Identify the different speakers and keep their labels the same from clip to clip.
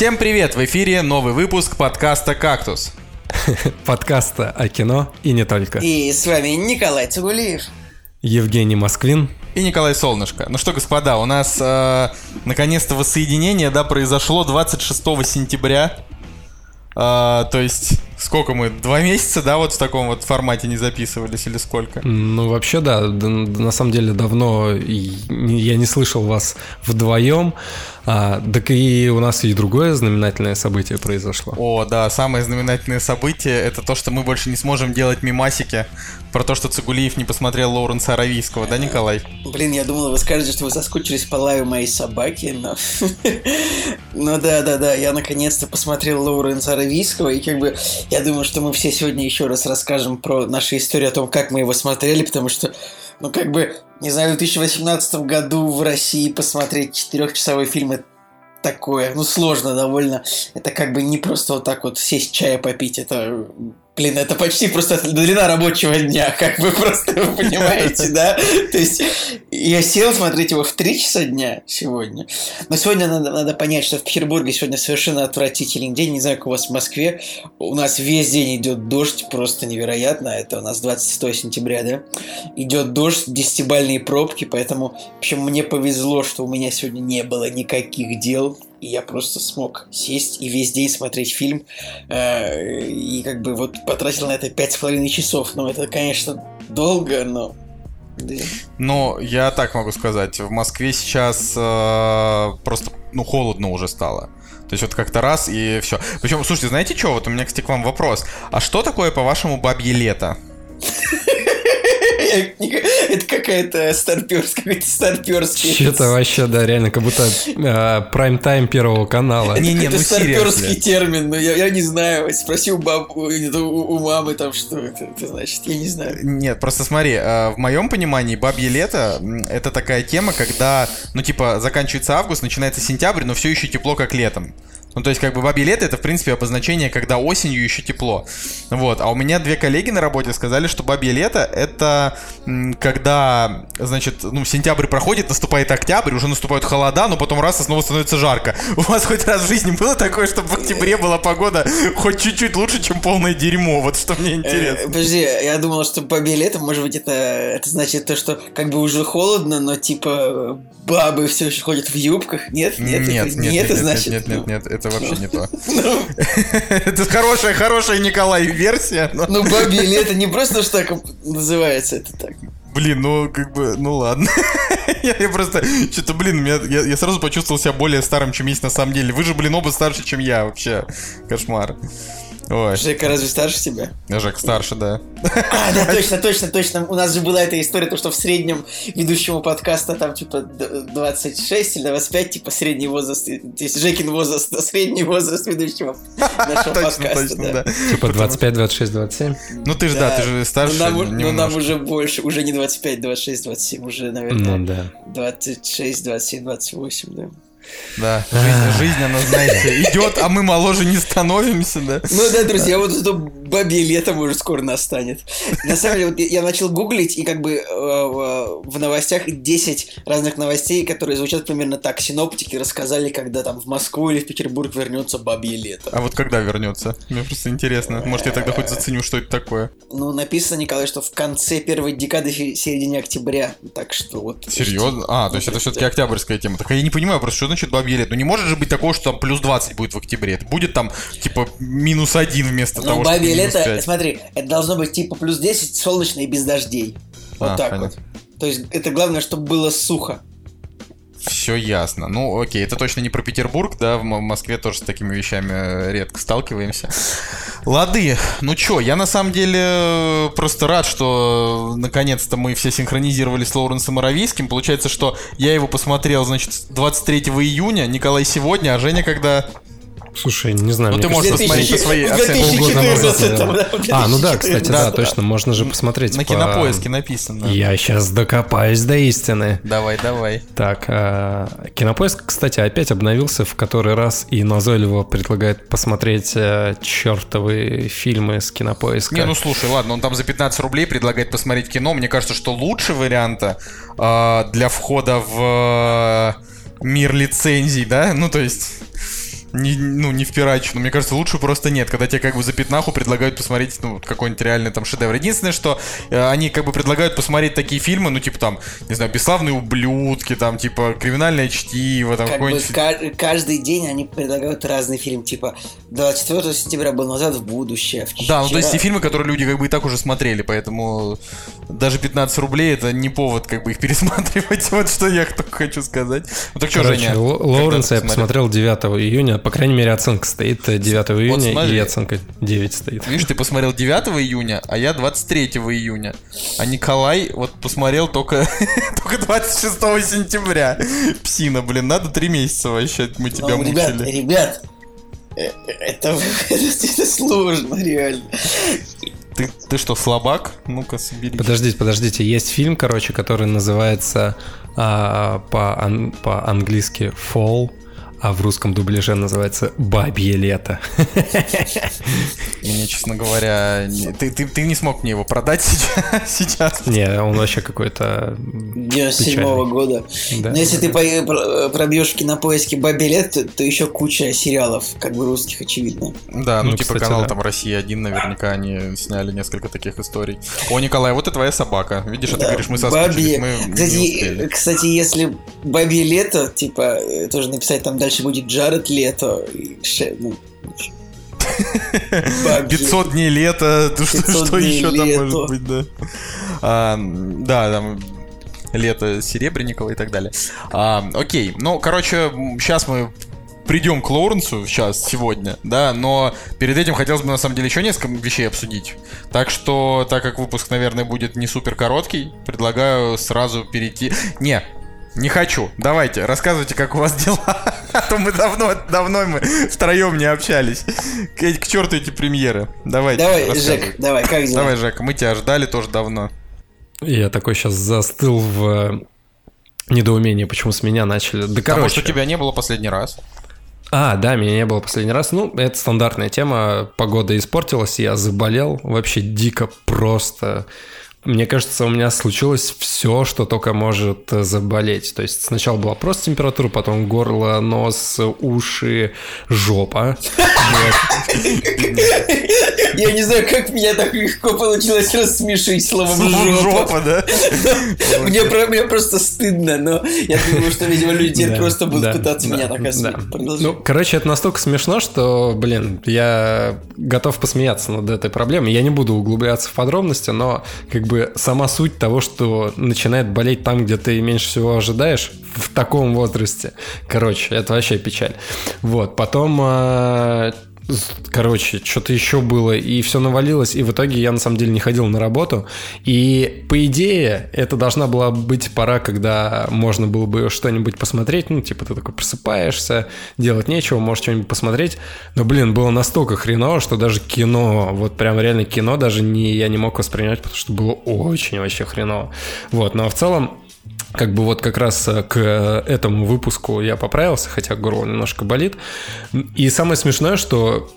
Speaker 1: Всем привет! В эфире новый выпуск подкаста «Кактус».
Speaker 2: Подкаста о кино и не только.
Speaker 3: И с вами Николай Цугулиев.
Speaker 2: Евгений Москвин.
Speaker 1: И Николай Солнышко. Ну что, господа, у нас э, наконец-то воссоединение, да, произошло 26 сентября. Э, то есть, сколько мы, два месяца, да, вот в таком вот формате не записывались или сколько?
Speaker 2: Ну, вообще, да, на самом деле давно я не слышал вас вдвоем. А, так и у нас и другое знаменательное событие произошло.
Speaker 1: О, да, самое знаменательное событие это то, что мы больше не сможем делать мимасики про то, что Цигулиев не посмотрел Лоуренса Аравийского, да, Николай?
Speaker 3: Блин, я думал, вы скажете, что вы соскучились по лаю моей собаки, но... Ну да, да, да, я наконец-то посмотрел Лоуренса Аравийского, и как бы я думаю, что мы все сегодня еще раз расскажем про нашу историю о том, как мы его смотрели, потому что, ну как бы, не знаю, в 2018 году в России посмотреть четырехчасовой фильм это такое, ну сложно довольно. Это как бы не просто вот так вот сесть чая попить, это Блин, это почти просто длина рабочего дня, как вы просто понимаете, да? То есть я сел смотреть его в 3 часа дня сегодня. Но сегодня надо, надо понять, что в Петербурге сегодня совершенно отвратительный день. Не знаю, как у вас в Москве. У нас весь день идет дождь, просто невероятно. Это у нас 26 сентября, да? Идет дождь, десятибальные пробки, поэтому, в общем, мне повезло, что у меня сегодня не было никаких дел. И я просто смог сесть и весь день смотреть фильм. Э, И как бы вот потратил на это пять с половиной часов. Ну, это, конечно, долго, но... да.
Speaker 1: Ну, я так могу сказать, в Москве сейчас э, просто, ну, холодно уже стало. То есть вот как-то раз и все. Причем, слушайте, знаете что, вот у меня, кстати, к вам вопрос. А что такое, по-вашему, бабье лето?
Speaker 3: Это какая-то старперская, какой-то старперский.
Speaker 2: Что-то вообще, да, реально, как будто э, прайм-тайм Первого канала.
Speaker 1: Не-не,
Speaker 3: это
Speaker 1: ну
Speaker 3: старперский термин, но я, не знаю. Спроси у, мамы там, что это, значит, я не знаю.
Speaker 1: Нет, просто смотри, э, в моем понимании бабье лето это такая тема, когда, ну, типа, заканчивается август, начинается сентябрь, но все еще тепло, как летом. Ну, то есть, как бы бабье лето это, в принципе, обозначение, когда осенью еще тепло. Вот. А у меня две коллеги на работе сказали, что бабье лето это когда, значит, ну, сентябрь проходит, наступает октябрь, уже наступают холода, но потом раз и снова становится жарко. У вас хоть раз в жизни было такое, чтобы в октябре была погода хоть чуть-чуть лучше, чем полное дерьмо? Вот что мне
Speaker 3: Э,
Speaker 1: интересно.
Speaker 3: подожди, я думал, что по летом, может быть, это, это значит то, что как бы уже холодно, но типа бабы все еще ходят в юбках. Нет, нет,
Speaker 1: нет,
Speaker 3: это,
Speaker 1: нет,
Speaker 3: не
Speaker 1: нет,
Speaker 3: это
Speaker 1: нет,
Speaker 3: значит.
Speaker 1: нет, нет,
Speaker 3: ну,
Speaker 1: нет, это вообще не то.
Speaker 3: Ну,
Speaker 1: Это хорошая, хорошая Николай версия.
Speaker 3: ну, бабье лето не просто что так называется, это так.
Speaker 1: Блин, ну как бы, ну ладно. Я, я просто, что-то, блин, меня- я, я сразу почувствовал себя более старым, чем есть на самом деле. Вы же, блин, оба старше, чем я вообще. Кошмар. Ой,
Speaker 3: Жека разве старше тебя?
Speaker 1: Жек старше, да.
Speaker 3: А, да, точно, точно, точно. У нас же была эта история, то, что в среднем ведущему подкаста там типа д- 26 или 25, типа средний возраст, то есть Жекин возраст, а средний возраст ведущего нашего подкаста, да.
Speaker 2: Типа 25, 26, 27.
Speaker 1: Ну ты же, да, ты же старше
Speaker 3: Ну, нам, у- ну, нам уже больше, уже не 25, 26, 27, уже, наверное,
Speaker 2: Ну да.
Speaker 3: 26, 27, 28, да.
Speaker 1: Да, жизнь, жизнь, она, знаете, идет, а мы моложе не становимся, да.
Speaker 3: Ну да, друзья, вот это бабье лето уже скоро настанет. На самом деле, вот я- начал гуглить, и как бы э, в новостях 10 разных новостей, которые звучат примерно так. Синоптики рассказали, когда там в Москву или в Петербург вернется бабье лето.
Speaker 1: А вот когда вернется? Мне просто интересно. Может, я тогда хоть заценю, что это такое.
Speaker 3: Ну, написано, Николай, что в конце первой декады, середине октября. Так что вот...
Speaker 1: Серьезно? А, то есть это все-таки октябрьская тема. Так я не понимаю просто, что значит бабье лето? Ну не может же быть такого, что там плюс 20 будет в октябре. Это будет там, типа, минус один вместо
Speaker 3: Ну,
Speaker 1: того,
Speaker 3: бабье
Speaker 1: минус
Speaker 3: лето,
Speaker 1: 5.
Speaker 3: смотри, это должно быть типа плюс 10, солнечно и без дождей. Вот
Speaker 1: А,
Speaker 3: так
Speaker 1: понятно.
Speaker 3: вот. То есть это главное, чтобы было сухо.
Speaker 1: Все ясно. Ну, окей, это точно не про Петербург, да, в Москве тоже с такими вещами э, редко сталкиваемся. Лады, ну чё, я на самом деле э, просто рад, что э, наконец-то мы все синхронизировались с Лоуренсом Аравийским. Получается, что я его посмотрел, значит, 23 июня, Николай сегодня, а Женя когда...
Speaker 2: Слушай, не знаю.
Speaker 1: Ну, ты можешь посмотреть по своей оценке.
Speaker 3: 2014
Speaker 2: Полгода
Speaker 3: да, в
Speaker 2: А, ну да, кстати,
Speaker 3: 2014,
Speaker 2: да,
Speaker 1: да.
Speaker 2: точно, можно же посмотреть.
Speaker 1: На
Speaker 2: по-
Speaker 1: кинопоиске написано.
Speaker 2: Я сейчас докопаюсь до истины.
Speaker 1: Давай, давай.
Speaker 2: Так, а, Кинопоиск, кстати, опять обновился в который раз и назойливо предлагает посмотреть э, чертовы фильмы с Кинопоиска.
Speaker 1: Не, ну слушай, ладно, он там за 15 рублей предлагает посмотреть кино. Мне кажется, что лучше варианта э, для входа в э, мир лицензий, да? Ну, то есть... не, ну, не впирачено. Мне кажется, лучше просто нет, когда тебе как бы за пятнаху предлагают посмотреть, ну, какой-нибудь реальный там шедевр. Единственное, что э, они как бы предлагают посмотреть такие фильмы, ну, типа там, не знаю, «Бесславные ублюдки», там, типа, «Криминальное чтиво», там,
Speaker 3: Как бы
Speaker 1: какой-нибудь...
Speaker 3: ка- каждый день они предлагают разный фильм, типа 24 сентября был назад в будущее. в
Speaker 1: Да, ну то есть
Speaker 3: вчера.
Speaker 1: фильмы, которые люди как бы и так уже смотрели, поэтому даже 15 рублей это не повод как бы их пересматривать. Вот что я только хочу сказать. Ну так что,
Speaker 2: Короче,
Speaker 1: Женя?
Speaker 2: Л- Лоуренса я
Speaker 1: посмотрел
Speaker 2: 9 июня. По крайней мере, оценка стоит э, 9 июня,
Speaker 1: смотри.
Speaker 2: и оценка 9 стоит.
Speaker 1: Видишь, ты посмотрел 9 июня, а я 23 июня. А Николай вот посмотрел только, только 26 сентября. Псина, блин, надо три месяца вообще, мы тебя
Speaker 3: Ну, ребят,
Speaker 1: мучили.
Speaker 3: ребят, э, э, это, это сложно, реально.
Speaker 1: Ты, ты что, слабак? Ну-ка, соберись.
Speaker 2: Подождите, подождите. Есть фильм, короче, который называется а, по- ан- по-английски Fall, а в русском дубляже называется «Бабье лето».
Speaker 1: Мне, честно говоря, не- ты, ты, ты не смог мне его продать сейчас.
Speaker 2: Не, он вообще какой-то...
Speaker 3: 97
Speaker 2: Печальный.
Speaker 3: года.
Speaker 2: Да.
Speaker 3: Но если ты пробьешь в кинопоиске Бабе лет, то, то еще куча сериалов, как бы русских, очевидно.
Speaker 1: Да, ну,
Speaker 2: Ну,
Speaker 1: типа
Speaker 2: кстати,
Speaker 1: канал
Speaker 2: да.
Speaker 1: там Россия один, наверняка они сняли несколько таких историй. О, Николай, вот и твоя собака. Видишь, а ты
Speaker 3: Да,
Speaker 1: говоришь, мы соскучились,
Speaker 3: Бабье-
Speaker 1: мы
Speaker 3: кстати, кстати, если Бабье лето, типа, э, тоже написать там дальше будет Джаред Лето. и ну, Бабье.
Speaker 1: 500 дней лета, что,
Speaker 3: 500
Speaker 1: что
Speaker 3: дней
Speaker 1: еще там
Speaker 3: лета.
Speaker 1: может быть, да. А, да, там лето Серебренникова и так далее. А, окей, ну, короче, сейчас мы придем к Лоуренсу сейчас, сегодня, да, но перед этим хотелось бы, на самом деле, еще несколько вещей обсудить. Так что, так как выпуск, наверное, будет не супер короткий, предлагаю сразу перейти... Не, не хочу. Давайте, рассказывайте, как у вас дела. А то мы давно, давно мы втроем не общались. К, к черту эти премьеры. Давайте.
Speaker 3: Давай. Жек, давай, как дела?
Speaker 1: Давай, Жека, мы тебя ждали тоже давно.
Speaker 2: Я такой сейчас застыл в э, недоумении, почему с меня начали. Да,
Speaker 1: Потому
Speaker 2: короче.
Speaker 1: что тебя не было последний раз.
Speaker 2: А, да, меня не было последний раз. Ну, это стандартная тема. Погода испортилась, я заболел. Вообще дико просто. Мне кажется, у меня случилось все, что только может э, заболеть. То есть сначала была просто температура, потом горло, нос, уши, жопа.
Speaker 3: Я не знаю, как меня так легко получилось рассмешить словом жопа.
Speaker 1: да?
Speaker 3: Мне, про- мне просто стыдно, но я думаю, что, видимо, люди просто будут пытаться меня так. Продолжай.
Speaker 2: Ну, короче, это настолько смешно, что, блин, я готов посмеяться над этой проблемой. Я не буду углубляться в подробности, но как бы сама суть того, что начинает болеть там, где ты меньше всего ожидаешь, в таком возрасте. Короче, это вообще печаль. Вот, потом а, Короче, что-то еще было, и все навалилось, и в итоге я на самом деле не ходил на работу. И по идее, это должна была быть пора, когда можно было бы что-нибудь посмотреть. Ну, типа, ты такой просыпаешься, делать нечего, можешь что-нибудь посмотреть. Но, блин, было настолько хреново, что даже кино, вот прям реально кино даже не, я не мог воспринимать, потому что было очень вообще хреново. Вот, но в целом как бы вот как раз э, к этому выпуску я поправился, хотя горло немножко болит. И самое смешное, что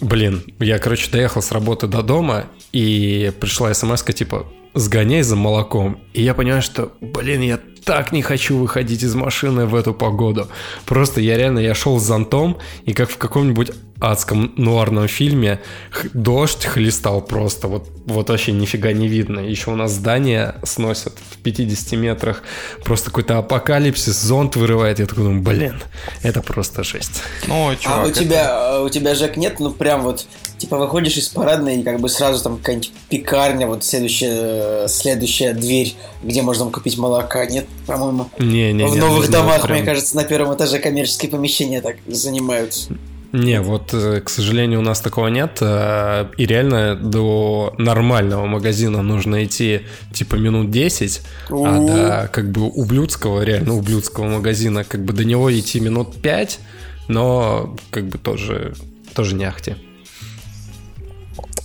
Speaker 2: Блин, я, короче, доехал с работы до дома, и пришла смс типа «сгоняй за молоком». И я понимаю, что, блин, я так не хочу выходить из машины в эту погоду. Просто я реально, я шел с зонтом, и как в каком-нибудь адском нуарном фильме х- дождь хлестал просто, вот, вот вообще нифига не видно. Еще у нас здание сносят в 50 метрах, просто какой-то апокалипсис, зонт вырывает. Я такой думаю, блин, это просто жесть.
Speaker 1: Ну,
Speaker 3: А
Speaker 1: чувак,
Speaker 3: у
Speaker 1: это-
Speaker 3: тебя, а у тебя, Жек, нет, ну прям вот, типа выходишь из парадной, и как бы сразу там какая-нибудь пекарня, вот следующая, следующая дверь, где можно купить молока, нет, по-моему.
Speaker 2: Не, не,
Speaker 3: В
Speaker 2: не,
Speaker 3: новых
Speaker 2: ну,
Speaker 3: домах,
Speaker 2: прям-
Speaker 3: мне кажется, на первом этаже коммерческие помещения так занимаются.
Speaker 2: Не, вот, э, к сожалению, у нас такого нет. э, И реально до нормального магазина нужно идти типа минут 10, а
Speaker 3: У.
Speaker 2: до как бы ублюдского, реально ублюдского магазина, как бы до него идти минут 5, но как бы тоже, тоже не ахти.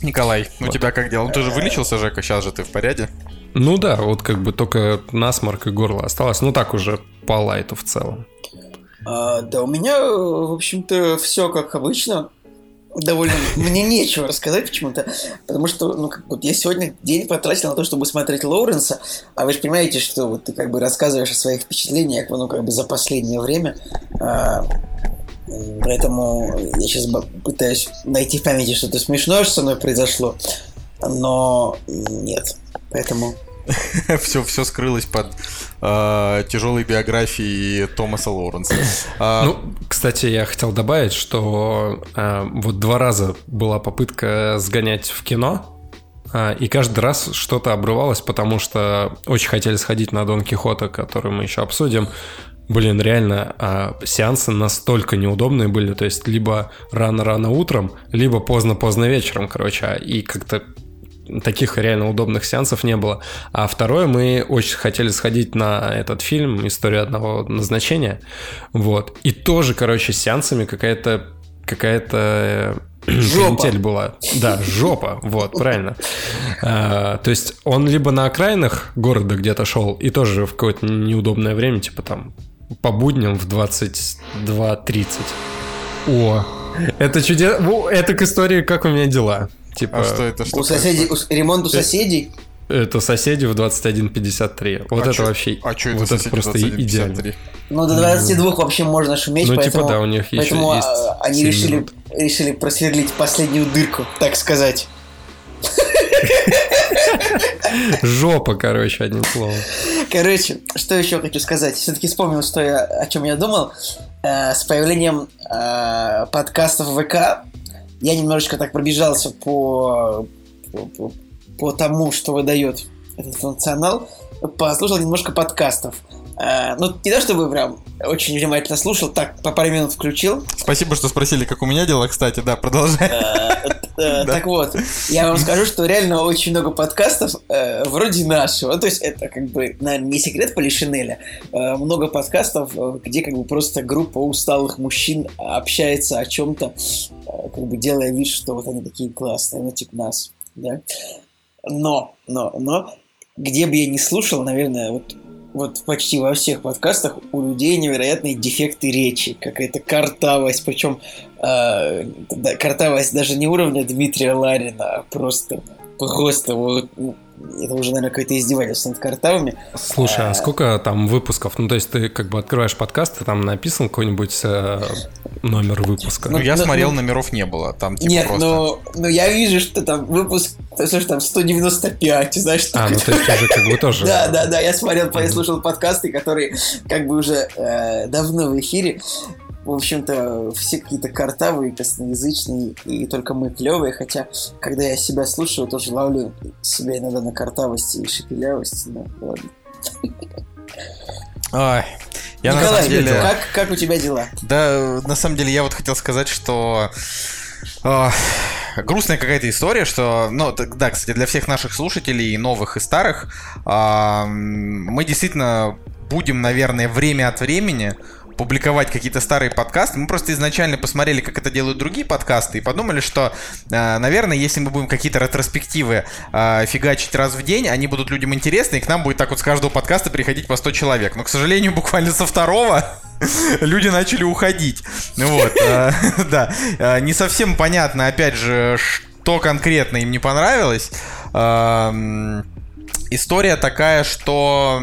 Speaker 1: Николай, у
Speaker 2: Вот.
Speaker 1: тебя как дела? Ну, ты же вылечился, Жека, сейчас же ты в порядке?
Speaker 2: Ну да, вот как бы только насморк и горло осталось. Ну так уже по лайту в целом.
Speaker 3: А, да у меня, в общем-то, все как обычно. Довольно... Мне нечего рассказать почему-то, потому что, ну, как бы, я сегодня день потратил на то, чтобы смотреть Лоуренса, а вы же понимаете, что вот ты как бы рассказываешь о своих впечатлениях, ну, как бы за последнее время. А, Поэтому я сейчас пытаюсь найти в памяти что-то смешное, что со мной произошло. Но нет. Поэтому
Speaker 1: все, все скрылось под э, тяжелой биографией Томаса Лоуренса.
Speaker 2: А, ну, кстати, я хотел добавить, что э, вот два раза была попытка сгонять в кино, э, и каждый раз что-то обрывалось, потому что очень хотели сходить на Дон Кихота, который мы еще обсудим. Блин, реально, а сеансы настолько неудобные были, то есть либо рано-рано утром, либо поздно-поздно вечером, короче, и как-то таких реально удобных сеансов не было. А второе, мы очень хотели сходить на этот фильм «История одного назначения». Вот. И тоже, короче, с сеансами какая-то какая-то
Speaker 3: Жопа.
Speaker 2: была. Да, жопа, вот, правильно. А, то есть он либо на окраинах города где-то шел, и тоже в какое-то неудобное время, типа там по будням в 22.30. О, это чудесно. Это к истории «Как у меня дела». Типа,
Speaker 1: а что это? Что
Speaker 3: у соседей, у, ремонт у э, соседей?
Speaker 2: Это соседи в 21.53. Вот а это чё, вообще...
Speaker 1: А что это
Speaker 2: вот это просто идеально.
Speaker 3: Ну, до 22 вообще можно шуметь,
Speaker 2: ну,
Speaker 3: поэтому,
Speaker 2: типа, да, у них
Speaker 3: поэтому
Speaker 2: есть
Speaker 3: они решили, решили просверлить последнюю дырку, так сказать.
Speaker 2: Жопа, короче, одним словом.
Speaker 3: Короче, что еще хочу сказать? Все-таки вспомнил, что я, о чем я думал. Э, с появлением э, подкастов ВК я немножечко так пробежался по, по, по тому, что выдает этот функционал, послушал немножко подкастов. А, ну, не то чтобы прям очень внимательно слушал, так, по паре минут включил.
Speaker 1: Спасибо, что спросили, как у меня дела, кстати, да, продолжай.
Speaker 3: Э, так вот, я вам скажу, что реально очень много подкастов э, вроде нашего, то есть это как бы, наверное, не секрет Полишинеля, э, много подкастов, где как бы просто группа усталых мужчин общается о чем-то, как бы делая вид, что вот они такие классные, ну типа нас, да. Но, но, но, где бы я ни слушал, наверное, вот вот почти во всех подкастах у людей невероятные дефекты речи, какая-то картавость, причем э, картавость даже не уровня Дмитрия Ларина, а просто просто вот ну, это уже, наверное, какое-то издевательство над картавыми.
Speaker 2: Слушай, а, а сколько там выпусков? Ну, то есть ты как бы открываешь подкаст, и там написан какой-нибудь э, номер выпуска?
Speaker 1: Ну, я ну, смотрел, ну, номеров не было. Там типа
Speaker 3: Нет,
Speaker 1: просто...
Speaker 3: но, но я вижу, что там выпуск, то есть там 195, знаешь,
Speaker 2: А, ну то есть уже как бы тоже...
Speaker 3: Да, да, да, я смотрел, я слушал подкасты, которые как бы уже э, давно в эфире, в общем-то, все какие-то картавые, косноязычные, и только мы клевые, хотя, когда я себя слушаю, тоже ловлю себя иногда на картавости и шепелявости, но ладно.
Speaker 1: Ой, я
Speaker 3: Николай, на самом деле... как, как у тебя дела?
Speaker 1: Да, на самом деле я вот хотел сказать, что э, грустная какая-то история, что, ну, да, кстати, для всех наших слушателей, и новых, и старых, э, мы действительно будем, наверное, время от времени публиковать какие-то старые подкасты. Мы просто изначально посмотрели, как это делают другие подкасты, и подумали, что, э, наверное, если мы будем какие-то ретроспективы э, фигачить раз в день, они будут людям интересны, и к нам будет так вот с каждого подкаста приходить по 100 человек. Но, к сожалению, буквально со второго люди начали уходить. Вот, э, да. Не совсем понятно, опять же, что конкретно им не понравилось. Эм, история такая, что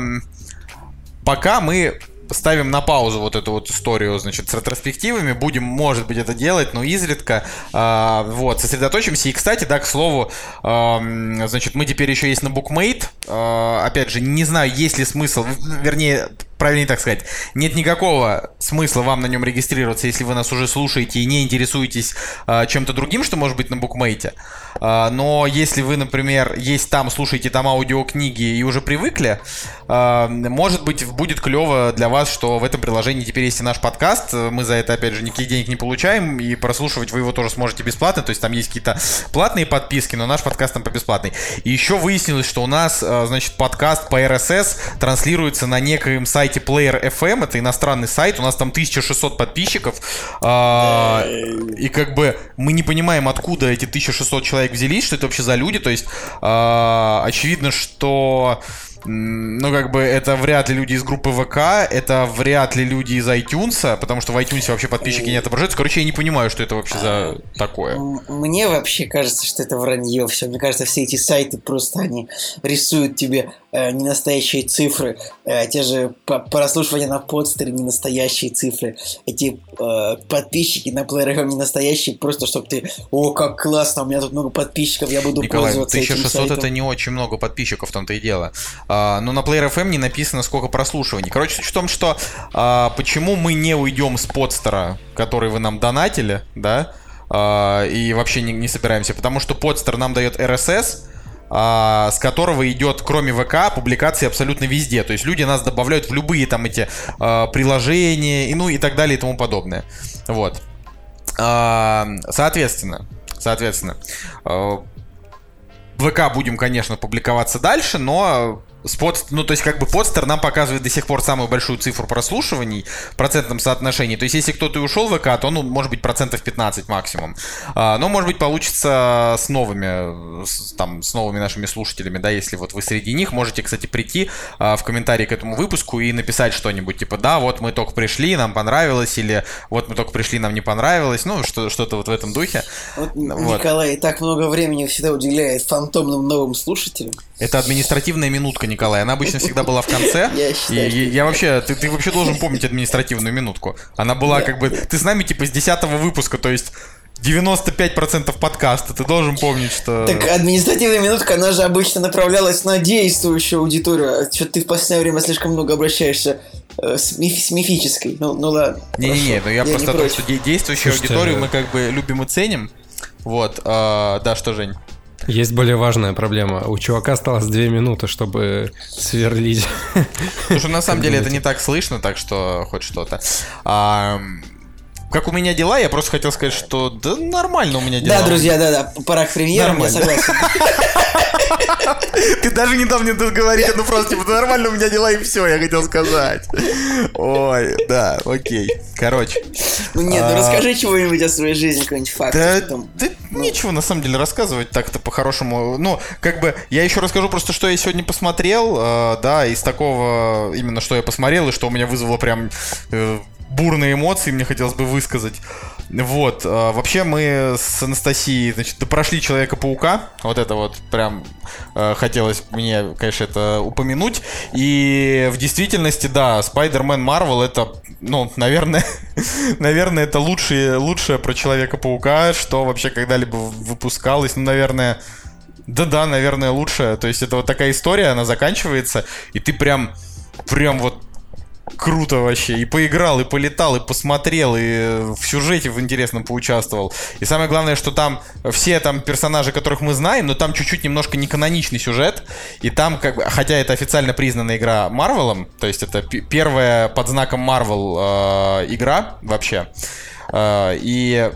Speaker 1: пока мы ставим на паузу вот эту вот историю, значит, с ретроспективами. Будем, может быть, это делать, но изредка. Э, вот, сосредоточимся. И, кстати, да, к слову, э, значит, мы теперь еще есть на Bookmate. Э, опять же, не знаю, есть ли смысл, вернее, правильнее так сказать, нет никакого смысла вам на нем регистрироваться, если вы нас уже слушаете и не интересуетесь э, чем-то другим, что может быть на букмейте. Э, но если вы, например, есть там, слушаете там аудиокниги и уже привыкли, э, может быть, будет клево для вас, что в этом приложении теперь есть и наш подкаст. Мы за это, опять же, никаких денег не получаем, и прослушивать вы его тоже сможете бесплатно. То есть там есть какие-то платные подписки, но наш подкаст там по бесплатной. И еще выяснилось, что у нас, значит, подкаст по RSS транслируется на некоем сайте сайте Player FM, это иностранный сайт, у нас там 1600 подписчиков, а, и как бы мы не понимаем, откуда эти 1600 человек взялись, что это вообще за люди, то есть а, очевидно, что ну, как бы, это вряд ли люди из группы ВК, это вряд ли люди из iTunes, потому что в iTunes вообще подписчики не отображаются. Короче, я не понимаю, что это вообще за такое.
Speaker 3: Мне вообще кажется, что это вранье все. Мне кажется, все эти сайты просто они рисуют тебе э, ненастоящие цифры. Э, те же прослушивания на подстере не настоящие цифры. Эти э, подписчики на плеер FM не настоящие, просто чтобы ты, о, как классно, у меня тут много подписчиков, я буду
Speaker 1: Николай,
Speaker 3: пользоваться
Speaker 1: 1600
Speaker 3: этим сайтом.
Speaker 1: это не очень много подписчиков, в том-то и дело. А, но на Player FM не написано, сколько прослушиваний. Короче, суть в том, что а, почему мы не уйдем с подстера, который вы нам донатили, да, а, и вообще не, не собираемся, потому что подстер нам дает RSS, с которого идет, кроме ВК, публикации абсолютно везде. То есть люди нас добавляют в любые там эти приложения, и, ну и так далее и тому подобное. Вот. Соответственно, соответственно, ВК будем, конечно, публиковаться дальше, но Спот, ну, то есть, как бы подстер нам показывает до сих пор самую большую цифру прослушиваний в процентном соотношении. То есть, если кто-то и ушел в ВК, то, ну, может быть, процентов 15 максимум. А, но, может быть, получится с новыми, с, там, с новыми нашими слушателями, да, если вот вы среди них. Можете, кстати, прийти а, в комментарии к этому выпуску и написать что-нибудь, типа, да, вот мы только пришли, нам понравилось, или вот мы только пришли, нам не понравилось, ну, что, что-то вот в этом духе.
Speaker 3: Вот, вот. Николай так много времени всегда уделяет фантомным новым слушателям.
Speaker 1: Это административная минутка, Николай. Она обычно всегда была в конце.
Speaker 3: Я считаю,
Speaker 1: и, я вообще, ты, ты вообще должен помнить административную минутку. Она была как бы, ты с нами типа с 10 выпуска, то есть 95% подкаста, ты должен помнить, что...
Speaker 3: Так административная минутка, она же обычно направлялась на действующую аудиторию. А что ты в последнее время слишком много обращаешься э, с, миф, с мифической. Ну, ну ладно.
Speaker 1: Не-не-не, ну я, я просто то, что действующую Слушайте, аудиторию мы как бы любим и ценим. Вот, а, да, что, Жень?
Speaker 2: Есть более важная проблема. У чувака осталось две минуты, чтобы сверлить.
Speaker 1: Слушай, на самом деле это не так слышно, так что хоть что-то. А, как у меня дела, я просто хотел сказать, что да нормально у меня дела.
Speaker 3: Да, друзья, да, да, пора к премьерам, я согласен.
Speaker 1: Ты даже не дал мне тут говорить, ну просто типа нормально у меня дела и все, я хотел сказать. Ой, да, окей. Короче.
Speaker 3: Ну нет, ну а, расскажи чего-нибудь о своей жизни, какой-нибудь факт. Да,
Speaker 1: да нечего на самом деле рассказывать так-то по-хорошему. Ну, как бы, я еще расскажу просто, что я сегодня посмотрел, э, да, из такого, именно что я посмотрел, и что у меня вызвало прям э, бурные эмоции, мне хотелось бы высказать. Вот, э, вообще мы с Анастасией, значит, прошли Человека-паука, вот это вот прям э, хотелось мне, конечно, это упомянуть. И в действительности, да, Spider-Man Marvel это, ну, наверное, наверное, это лучшее, лучшее про Человека-паука, что вообще когда-либо выпускалось, ну, наверное, да-да, наверное, лучшее. То есть это вот такая история, она заканчивается, и ты прям, прям вот круто вообще. И поиграл, и полетал, и посмотрел, и в сюжете в интересном поучаствовал. И самое главное, что там все там персонажи, которых мы знаем, но там чуть-чуть немножко не каноничный сюжет. И там, как бы, хотя это официально признанная игра Марвелом, то есть это первая под знаком Marvel э, игра вообще. Э, и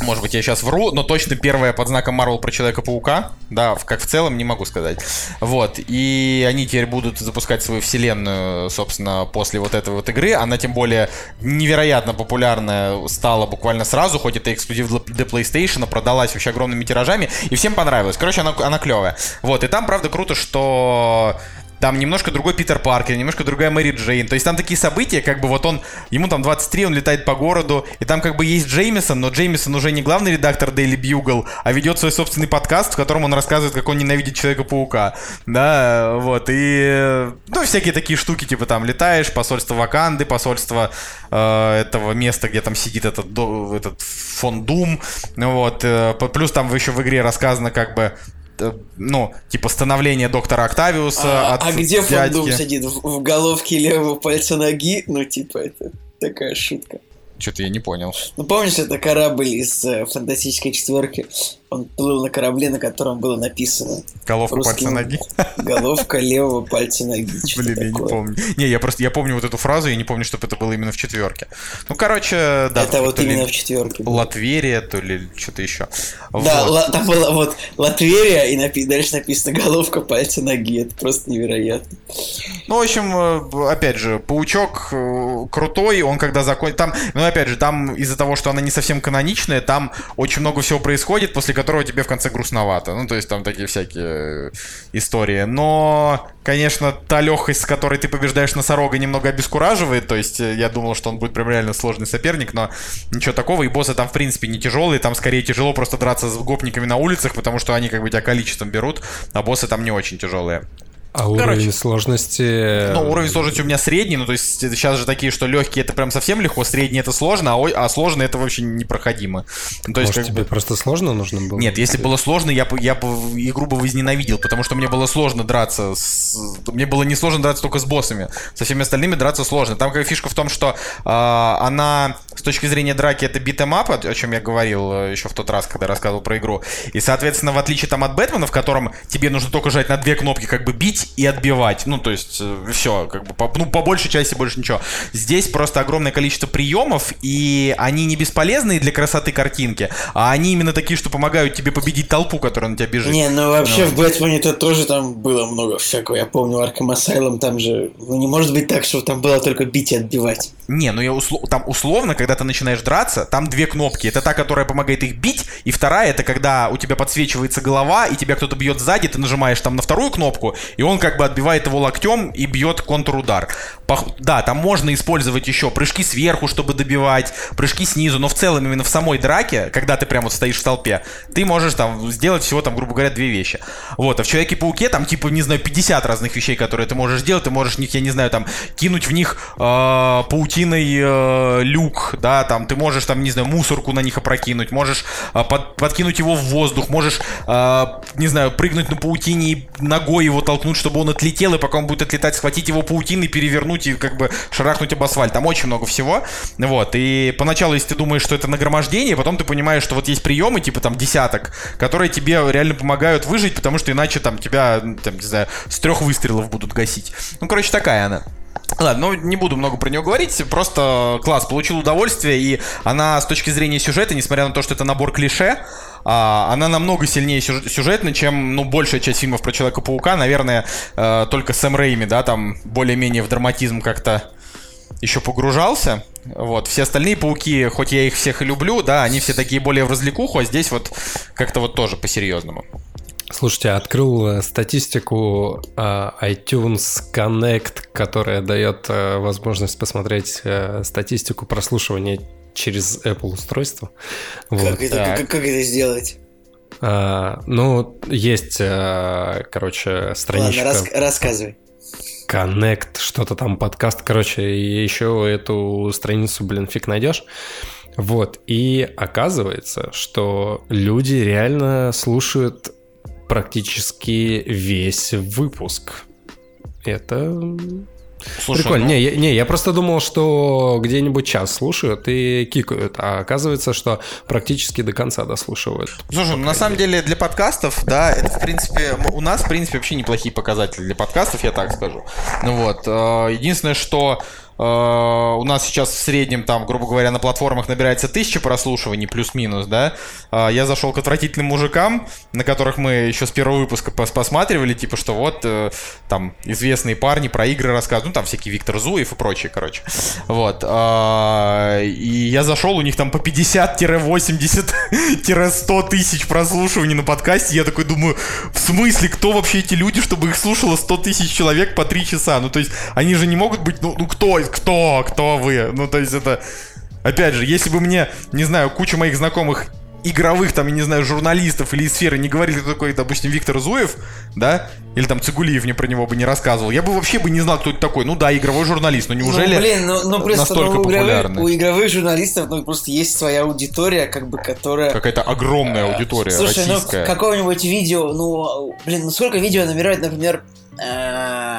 Speaker 1: может быть, я сейчас вру, но точно первая под знаком Marvel про Человека-паука. Да, как в целом, не могу сказать. Вот. И они теперь будут запускать свою вселенную, собственно, после вот этой вот игры. Она тем более невероятно популярная стала буквально сразу, хоть это эксклюзив для PlayStation, продалась вообще огромными тиражами, и всем понравилось. Короче, она, она клевая. Вот. И там, правда, круто, что там немножко другой Питер Паркер, немножко другая Мэри Джейн. То есть там такие события, как бы вот он, ему там 23, он летает по городу, и там как бы есть Джеймисон, но Джеймисон уже не главный редактор Daily Bugle, а ведет свой собственный подкаст, в котором он рассказывает, как он ненавидит Человека-паука. Да, вот, и, ну, всякие такие штуки, типа там летаешь, посольство Ваканды, посольство э, этого места, где там сидит этот, этот фон Дум, вот, э, плюс там еще в игре рассказано, как бы, ну, типа становление доктора Октавиуса
Speaker 3: а, от А где дядьки. Фандум сидит? В, в головке левого пальца ноги? Ну, типа, это такая шутка.
Speaker 1: Что-то я не понял.
Speaker 3: Ну, помнишь, это корабль из э, фантастической четверки? Он плыл на корабле, на котором было написано.
Speaker 1: Головка русским... пальца ноги.
Speaker 3: Головка левого пальца ноги.
Speaker 1: Блин, я не помню. Не, я просто я помню вот эту фразу, я не помню, чтобы это было именно в четверке. Ну, короче, да.
Speaker 3: Это вот именно в четверке.
Speaker 1: Латверия, то ли что-то еще.
Speaker 3: Да, там было вот Латверия, и напи... дальше написано головка пальца ноги. Это просто невероятно.
Speaker 1: Ну, в общем, э, опять же, паучок э, крутой, он когда закончит. Там, ну, опять же, там из-за того, что она не совсем каноничная, там очень много всего происходит, после которого тебе в конце грустновато. Ну, то есть там такие всякие э, истории. Но, конечно, та легкость, с которой ты побеждаешь носорога, немного обескураживает. То есть э, я думал, что он будет прям реально сложный соперник, но ничего такого. И боссы там, в принципе, не тяжелые. Там скорее тяжело просто драться с гопниками на улицах, потому что они как бы тебя количеством берут, а боссы там не очень тяжелые.
Speaker 2: А уровень Короче, сложности...
Speaker 1: Ну, уровень сложности у меня средний, ну, то есть сейчас же такие, что легкие это прям совсем легко, средний это сложно, а, а сложно это вообще непроходимо.
Speaker 2: Ну, то есть, Может, тебе бы... просто сложно нужно было?
Speaker 1: Нет, если было сложно, я бы, я бы игру бы возненавидел, потому что мне было сложно драться с... Мне было не сложно драться только с боссами. Со всеми остальными драться сложно. Там как фишка в том, что э, она с точки зрения драки это beat 'em up, о чем я говорил э, еще в тот раз, когда рассказывал про игру. И, соответственно, в отличие там от Бэтмена, в котором тебе нужно только жать на две кнопки, как бы бить, бить и отбивать. Ну, то есть, э, все, как бы, по, ну, по большей части больше ничего. Здесь просто огромное количество приемов, и они не бесполезные для красоты картинки, а они именно такие, что помогают тебе победить толпу, которая на тебя бежит.
Speaker 3: Не, ну вообще ну. в Бэтмене-то тоже там было много всякого. Я помню, Arkham Asylum там же... Ну, не может быть так, что там было только бить и отбивать.
Speaker 1: Не, ну я услов... там условно, когда ты начинаешь драться, там две кнопки. Это та, которая помогает их бить, и вторая, это когда у тебя подсвечивается голова, и тебя кто-то бьет сзади, ты нажимаешь там на вторую кнопку, и он как бы отбивает его локтем и бьет контрудар. Да, там можно использовать еще прыжки сверху, чтобы добивать, прыжки снизу, но в целом именно в самой драке, когда ты прямо вот стоишь в толпе, ты можешь там сделать всего там, грубо говоря, две вещи. Вот, а в Человеке-пауке там типа, не знаю, 50 разных вещей, которые ты можешь сделать, ты можешь них, я не знаю, там, кинуть в них э, паутиной э, люк, да, там, ты можешь там, не знаю, мусорку на них опрокинуть, можешь э, под, подкинуть его в воздух, можешь, э, не знаю, прыгнуть на паутине и ногой его толкнуть, чтобы он отлетел, и пока он будет отлетать, схватить его паутиной, перевернуть и как бы шарахнуть об асфальт. Там очень много всего. Вот. И поначалу, если ты думаешь, что это нагромождение, потом ты понимаешь, что вот есть приемы, типа там десяток, которые тебе реально помогают выжить, потому что иначе там тебя, там, не знаю, с трех выстрелов будут гасить. Ну, короче, такая она. Ладно, ну не буду много про нее говорить, просто класс, получил удовольствие, и она с точки зрения сюжета, несмотря на то, что это набор клише, а, она намного сильнее сюжетна, чем, ну, большая часть фильмов про Человека-паука, наверное, э, только Сэм Рейми, да, там более-менее в драматизм как-то еще погружался. Вот, все остальные пауки, хоть я их всех и люблю, да, они все такие более в развлекуху, а здесь вот как-то вот тоже по-серьезному.
Speaker 2: Слушайте, открыл э, статистику uh, iTunes Connect, которая дает uh, возможность посмотреть статистику прослушивания через Apple устройство.
Speaker 3: Как, вот. это, как, как это сделать?
Speaker 2: А, ну, есть, а, короче, страничка.
Speaker 3: Ладно, рас, рассказывай.
Speaker 2: Connect, что-то там, подкаст, короче, и еще эту страницу, блин, фиг найдешь. Вот, и оказывается, что люди реально слушают практически весь выпуск. Это Слушай, Прикольно. Ну... Не, я, не, я просто думал, что где-нибудь час слушают и кикают, а оказывается, что практически до конца дослушивают.
Speaker 1: Слушай, ну, на самом деле для подкастов, да, это в принципе у нас в принципе вообще неплохие показатели для подкастов, я так скажу. Ну вот, э, единственное, что у нас сейчас в среднем, там, грубо говоря, на платформах набирается тысяча прослушиваний, плюс-минус, да. Э, я зашел к отвратительным мужикам, на которых мы еще с первого выпуска пос посматривали, типа, что вот, э, там, известные парни про игры рассказывают, ну, там, всякий Виктор Зуев и прочее, короче. Вот. И я зашел, у них там по 50-80-100 тысяч прослушиваний на подкасте, я такой думаю, в смысле, кто вообще эти люди, чтобы их слушало 100 тысяч человек по 3 часа? Ну, то есть, они же не могут быть, ну, ну кто, кто, кто вы? Ну, то есть это... Опять же, если бы мне, не знаю, куча моих знакомых игровых, там, я не знаю, журналистов или из сферы не говорили, кто такой, допустим, Виктор Зуев, да, или там Цигулиев мне про него бы не рассказывал, я бы вообще бы не знал, кто это такой. Ну да, игровой журналист, но ну, неужели ну, блин, ну, ну, просто, настолько ну, у популярный?
Speaker 3: У игровых журналистов ну, просто есть своя аудитория, как бы, которая...
Speaker 1: Какая-то огромная э, аудитория Слушай,
Speaker 3: ну, российская. ну какого-нибудь видео, ну, блин, ну сколько видео набирает, например, э,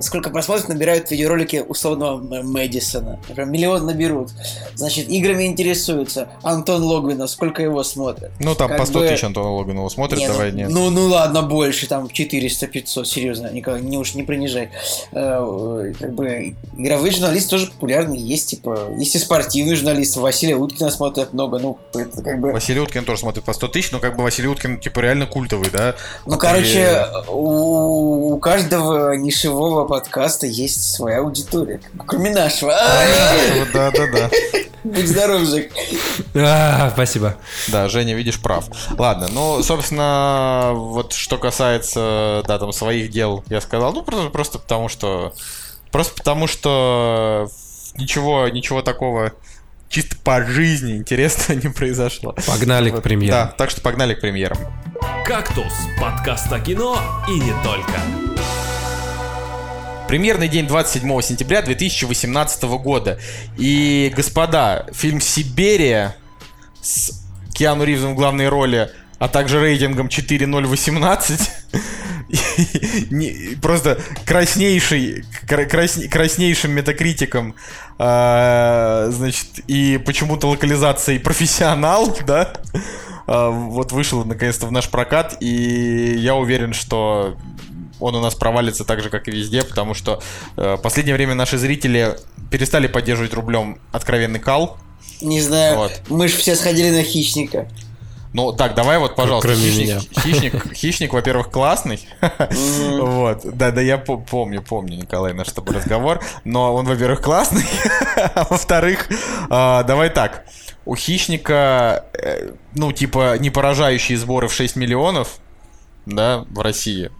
Speaker 3: сколько просмотров набирают видеоролики условного Мэдисона. Например, миллион наберут. Значит, играми интересуются. Антон Логвинов, сколько его смотрят?
Speaker 1: Ну, там как по 100 бы... тысяч Антона Логвинова смотрят, не, давай
Speaker 3: ну,
Speaker 1: нет.
Speaker 3: Ну, ну ладно, больше, там 400-500, серьезно, никого, не уж не принижай. Э, как бы игровые журналисты тоже популярны, есть, типа, есть и спортивные журналисты. Василия Уткина смотрят много, ну, это как бы...
Speaker 1: Василий Уткин тоже смотрит по 100 тысяч, но как бы Василий Уткин, типа, реально культовый, да?
Speaker 3: Ну, короче, у, у каждого нишевого подкаста есть своя аудитория. Кроме нашего.
Speaker 1: Да-да-да.
Speaker 3: Будь здоров, Жек.
Speaker 2: А, спасибо.
Speaker 1: Да, Женя, видишь, прав. Ладно, ну, собственно, вот что касается, да, там, своих дел, я сказал, ну, просто, просто потому что... Просто потому что ничего, ничего такого чисто по жизни интересного не произошло.
Speaker 2: Погнали к премьерам.
Speaker 1: Да, так что погнали к премьерам.
Speaker 4: «Кактус» — подкаст о кино и не только.
Speaker 1: Премьерный день 27 сентября 2018 года. И, господа, фильм «Сибирия» с Киану Ривзом в главной роли, а также рейтингом 4.018 не- просто краснейший, кра- красне- краснейшим метакритиком, а, значит, и почему-то локализацией профессионал, да, а, вот вышел наконец-то в наш прокат, и я уверен, что он у нас провалится так же, как и везде, потому что э, в последнее время наши зрители перестали поддерживать рублем откровенный кал.
Speaker 3: Не знаю,
Speaker 1: Вот.
Speaker 3: мы же все сходили на хищника.
Speaker 1: Ну, так, давай вот, пожалуйста,
Speaker 2: Кроме
Speaker 1: хищник,
Speaker 2: меня.
Speaker 1: хищник, хищник, во-первых, классный. Вот, да, да, я по- помню, помню, Николай, наш с тобой разговор. Но он, во-первых, классный, а во-вторых, а, давай так. У хищника, э, ну, типа, не поражающие сборы в 6 миллионов, да, в России.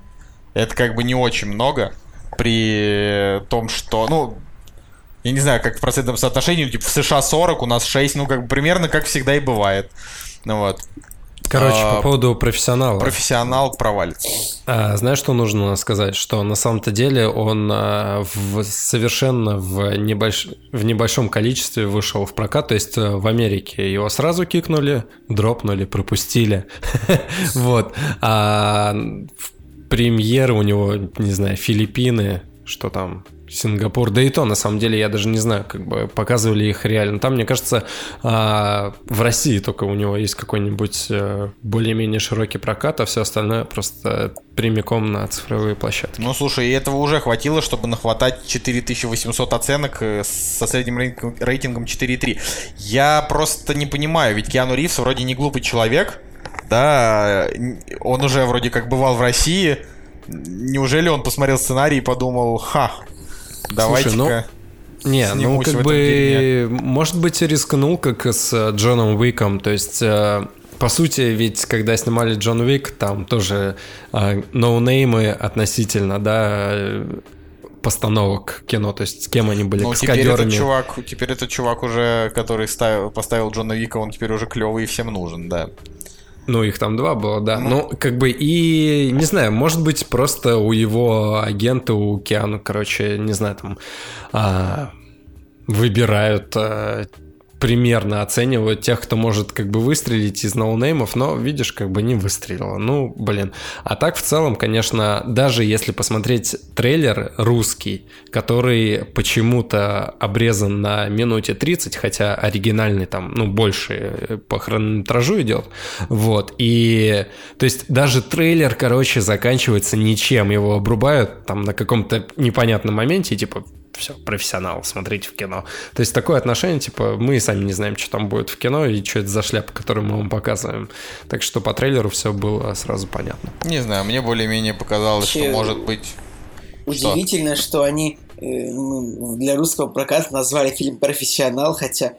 Speaker 1: Это как бы не очень много при том, что, ну, я не знаю, как в процентном соотношении, типа в США 40, у нас 6, ну, как бы примерно как всегда и бывает. Ну вот.
Speaker 2: Короче,
Speaker 1: А,
Speaker 2: по поводу профессионала.
Speaker 1: Профессионал провалится.
Speaker 2: А, знаешь, что нужно сказать? Что на самом-то деле он а, в, совершенно в, небольш... в небольшом количестве вышел в прокат. То есть э, в Америке его сразу кикнули, дропнули, пропустили. Вот. А в премьеры у него, не знаю, Филиппины, что там, Сингапур, да и то, на самом деле, я даже не знаю, как бы показывали их реально. Там, мне кажется, а, в России только у него есть какой-нибудь э, более-менее широкий прокат, а все остальное просто прямиком на цифровые площадки.
Speaker 1: Ну, слушай, этого уже хватило, чтобы нахватать 4800 оценок э, со средним рейтингом 4,3. Я просто не понимаю, ведь Киану Ривз вроде не глупый человек, да, он уже вроде как бывал в России. Неужели он посмотрел сценарий и подумал, ха, давайте-ка...
Speaker 2: ну, Не, ну как бы, может быть, рискнул, как с э, Джоном Уиком, то есть... э, По сути, ведь когда снимали Джон Уик, там тоже э, ноунеймы относительно, да, постановок кино, то есть с кем они были,
Speaker 1: Ну, теперь этот чувак, теперь этот чувак уже, который ставил, поставил Джона Вика, он теперь уже клевый и всем нужен, да.
Speaker 2: Ну, их там два было, да. Ну, как бы и, не знаю, может быть, просто у его агента, у Киану, короче, не знаю, там а, выбирают, а, примерно оценивают тех, кто может как бы выстрелить из ноунеймов, но, видишь, как бы не выстрелило. Ну, блин. А так, в целом, конечно, даже если посмотреть трейлер русский, который почему-то обрезан на минуте 30, хотя оригинальный там, ну, больше э, по хронометражу идет, вот, и, то есть, даже трейлер, короче, заканчивается ничем, его обрубают там на каком-то непонятном моменте, типа, все, профессионал, смотрите в кино. То есть такое отношение, типа, мы и сами не знаем, что там будет в кино и что это за шляпа, которую мы вам показываем. Так что по трейлеру все было сразу понятно.
Speaker 1: Не знаю, мне более-менее показалось, что
Speaker 3: Че-
Speaker 1: может быть...
Speaker 3: Удивительно, что они э, ну, для русского проката назвали фильм «Профессионал», хотя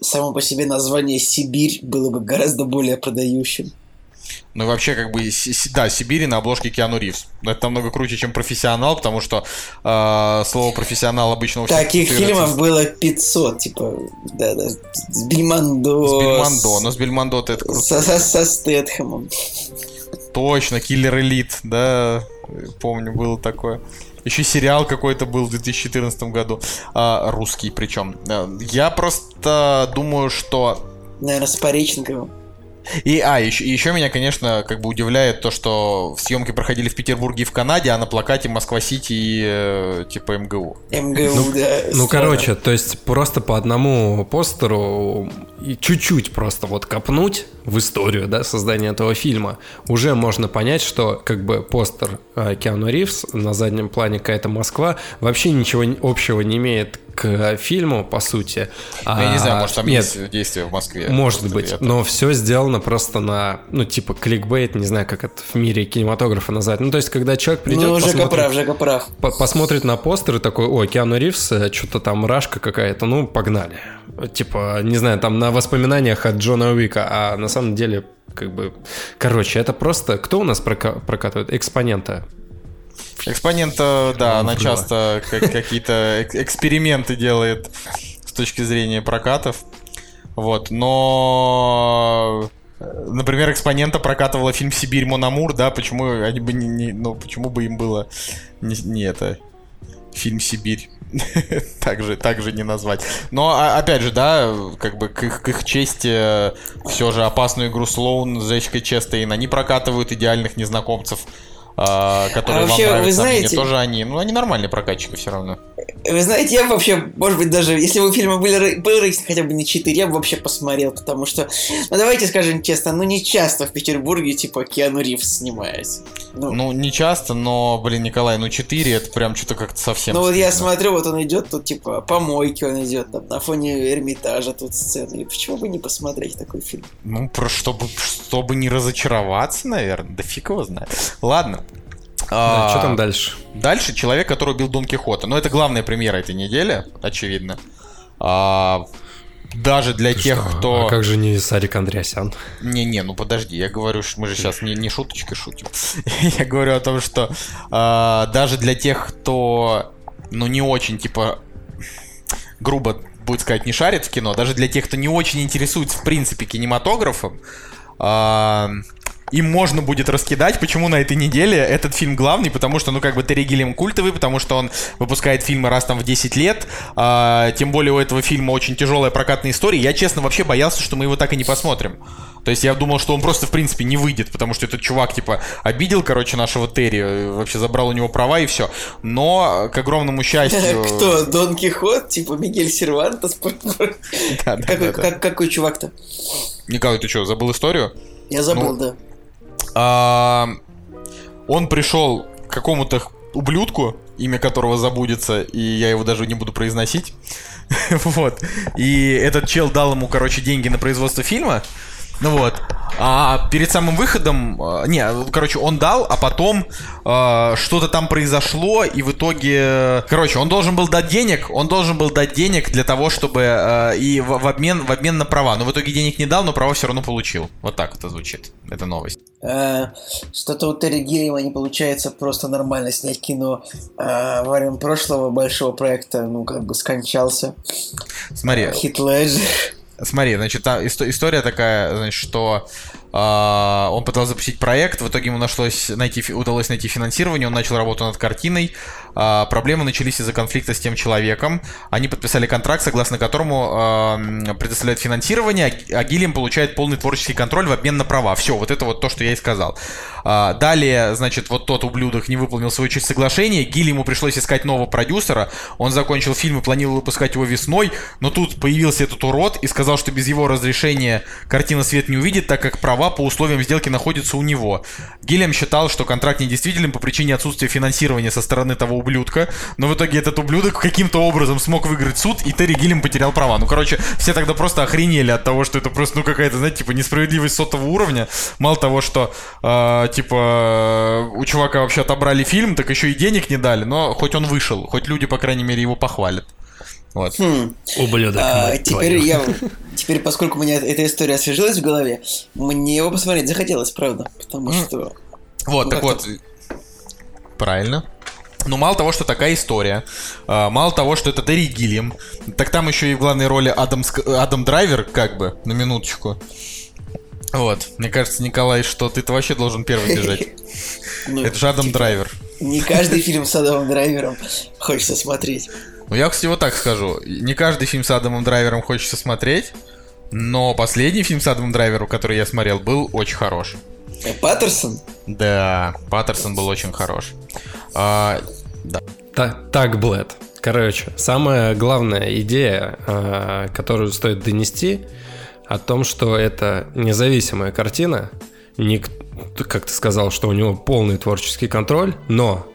Speaker 3: само по себе название «Сибирь» было бы гораздо более продающим.
Speaker 1: Ну и вообще, как бы, да, Сибири на обложке Киану Ривз. Это намного круче, чем профессионал, потому что э, слово профессионал обычно у
Speaker 3: Таких фильмов было 500, типа, да-да, с Бельмондо.
Speaker 1: с Бельмондо. Но с Бельмондо это круто.
Speaker 3: Со, со, со Стэтхэмом.
Speaker 1: Точно, Киллер Элит, да, помню, было такое. Еще сериал какой-то был в 2014 году, а, русский причем. А, Я просто думаю, что
Speaker 3: Наверное, с Пореченковым.
Speaker 1: И, а, еще, еще меня, конечно, как бы удивляет то, что съемки проходили в Петербурге и в Канаде, а на плакате Москва-Сити и э, типа МГУ.
Speaker 3: МГУ, да.
Speaker 2: Ну,
Speaker 3: странно.
Speaker 2: короче, то есть просто по одному постеру и чуть-чуть просто вот копнуть в историю, да, создания этого фильма, уже можно понять, что как бы постер э, Киану Ривз, на заднем плане какая-то Москва, вообще ничего общего не имеет к фильму, по сути.
Speaker 1: Ну, Я не знаю, может, там
Speaker 2: нет,
Speaker 1: есть действие в Москве.
Speaker 2: может
Speaker 1: Просто
Speaker 2: быть,
Speaker 1: это-
Speaker 2: но все сделано просто на, ну, типа, кликбейт, не знаю, как это в мире кинематографа назвать. Ну, то есть, когда человек придет,
Speaker 3: Ну, Жека
Speaker 2: посмотрит,
Speaker 3: прав, Жека прав.
Speaker 2: по- посмотрит на постер и такой, ой, Киану Ривз, что-то там рашка какая-то, ну, погнали. Типа, не знаю, там на воспоминаниях от Джона Уика, а на самом деле, как бы... Короче, это просто... Кто у нас прока- прокатывает? Экспонента.
Speaker 1: Экспонента, да, она часто как- какие-то эк- эксперименты делает с точки зрения прокатов. Вот, но... э, Например, экспонента прокатывала фильм Сибирь Мономур, да, почему они бы не, не- ну, почему бы им было не, не это фильм Сибирь. так, же, так же не назвать. Но, а- опять же, да, как бы к их, к их чести все же опасную игру Слоун с Джессикой Честейн, они прокатывают идеальных незнакомцев, а, которые
Speaker 3: А вообще,
Speaker 1: вам
Speaker 3: вы
Speaker 1: нравятся. а мне
Speaker 3: знаете-
Speaker 1: тоже они. Ну, они нормальные прокатчики все равно.
Speaker 3: Вы знаете, я вообще, может быть, даже если бы у фильма были, был рейтинг хотя бы не 4, я бы вообще посмотрел, потому что, ну давайте скажем честно, ну не часто в Петербурге, типа, Киану Ривз снимается. Ну,
Speaker 1: Ну, не часто, но, блин, Николай, ну 4 это прям что-то как-то совсем.
Speaker 3: ну вот я смотрю, вот он идет, тут типа по мойке он идет, там на фоне Эрмитажа тут сцены. И почему бы не посмотреть такой фильм?
Speaker 1: Ну, про чтобы, чтобы не разочароваться, наверное. Да фиг его знает. Ладно.
Speaker 2: Да,
Speaker 1: А,
Speaker 2: что там дальше?
Speaker 1: Дальше человек, который убил Дон Кихота. Но это главная премьера этой недели, очевидно. А, даже для
Speaker 2: Ты
Speaker 1: тех,
Speaker 2: что?
Speaker 1: кто...
Speaker 2: А как же не Сарик Андреасян?
Speaker 1: Не-не, ну подожди, я говорю, мы же сейчас не, не шуточкой шутим. я говорю о том, что а, даже для тех, кто, ну, не очень, типа, грубо будет сказать, не шарит в кино, даже для тех, кто не очень интересуется, в принципе, кинематографом, а, им можно будет раскидать, почему на этой неделе этот фильм главный, потому что, ну, как бы Терри Гиллиам культовый, потому что он выпускает фильмы раз там в 10 лет, а, тем более у этого фильма очень тяжелая прокатная история. Я, честно, вообще боялся, что мы его так и не посмотрим. То есть я думал, что он просто, в принципе, не выйдет, потому что этот чувак, типа, обидел, короче, нашего Терри, вообще забрал у него права и все. Но, к огромному счастью...
Speaker 3: Кто? Дон Кихот? Типа Мигель Сервантес? Какой чувак-то?
Speaker 1: Николай, ты что, забыл историю?
Speaker 3: Я забыл,
Speaker 1: Ну,
Speaker 3: да.
Speaker 1: А, он пришел к какому-то ублюдку, имя которого забудется, и я его даже не буду произносить. вот. И этот чел дал ему, короче, деньги на производство фильма. Ну вот. А перед самым выходом, э, не, короче, он дал, а потом э, что-то там произошло, и в итоге, короче, он должен был дать денег, он должен был дать денег для того, чтобы э, и в, в обмен в обмен на права. Но в итоге денег не дал, но права все равно получил. Вот так это звучит. Это новость.
Speaker 3: Э, Что-то у Терри Гиллиама не получается просто нормально снять кино. Э, Во время прошлого большого проекта, ну, как бы скончался.
Speaker 1: Смотри,
Speaker 3: Хит Леджер.
Speaker 1: Смотри, значит, та исто- история такая, значит, что а, он пытался запустить проект, в итоге ему нашлось найти, удалось найти финансирование, он начал работу над картиной. А, проблемы начались из-за конфликта с тем человеком. Они подписали контракт, согласно которому а, м, предоставляют финансирование, а Гиллиам получает полный творческий контроль в обмен на права. Все, вот это вот то, что я и сказал. А, далее, значит, вот тот ублюдок не выполнил свою часть соглашения, Гиллиаму пришлось искать нового продюсера, он закончил фильм и планировал выпускать его весной, но тут появился этот урод и сказал, что без его разрешения картина свет не увидит, так как права по условиям сделки находятся у него. Гиллиам считал, что контракт недействителен по причине отсутствия финансирования со стороны того ублюдка, но в итоге этот ублюдок каким-то образом смог выиграть суд, и Терри Гиллиам потерял права. Ну, короче, все тогда просто охренели от того, что это просто, ну, какая-то, знаете, типа несправедливость сотого уровня. Мало того, что, э, типа, у чувака вообще отобрали фильм, так еще и денег не дали, но хоть он вышел, хоть люди, по крайней мере, его похвалят. Вот.
Speaker 3: Хм.
Speaker 2: Ублюдок.
Speaker 3: А, теперь
Speaker 2: твою.
Speaker 3: я... Теперь, поскольку у меня эта история освежилась в голове, мне его посмотреть захотелось, правда. Потому что...
Speaker 1: Вот,
Speaker 3: Ну,
Speaker 1: так вот. Правильно. Ну, мало того, что такая история, а, мало того, что это Терри Гиллиам, так там еще и в главной роли Адам, Ск- Адам Драйвер, как бы, на минуточку. Вот, мне кажется, Николай, что ты-то вообще должен первый бежать.
Speaker 3: ну,
Speaker 1: Это же Адам
Speaker 3: типа,
Speaker 1: Драйвер.
Speaker 3: Не каждый фильм с Адамом Драйвером хочется смотреть.
Speaker 1: Ну, я, кстати, вот так скажу. Не каждый фильм с Адамом Драйвером хочется смотреть, но последний фильм с Адамом Драйвером, который я смотрел, был очень хороший.
Speaker 3: Э, Паттерсон?
Speaker 1: Да, Паттерсон был очень хорош. А,
Speaker 2: Та- Так, Блэд. Короче, самая главная идея, э, которую стоит донести, о том, что это независимая картина. Ник- как ты сказал, что у него полный творческий контроль, но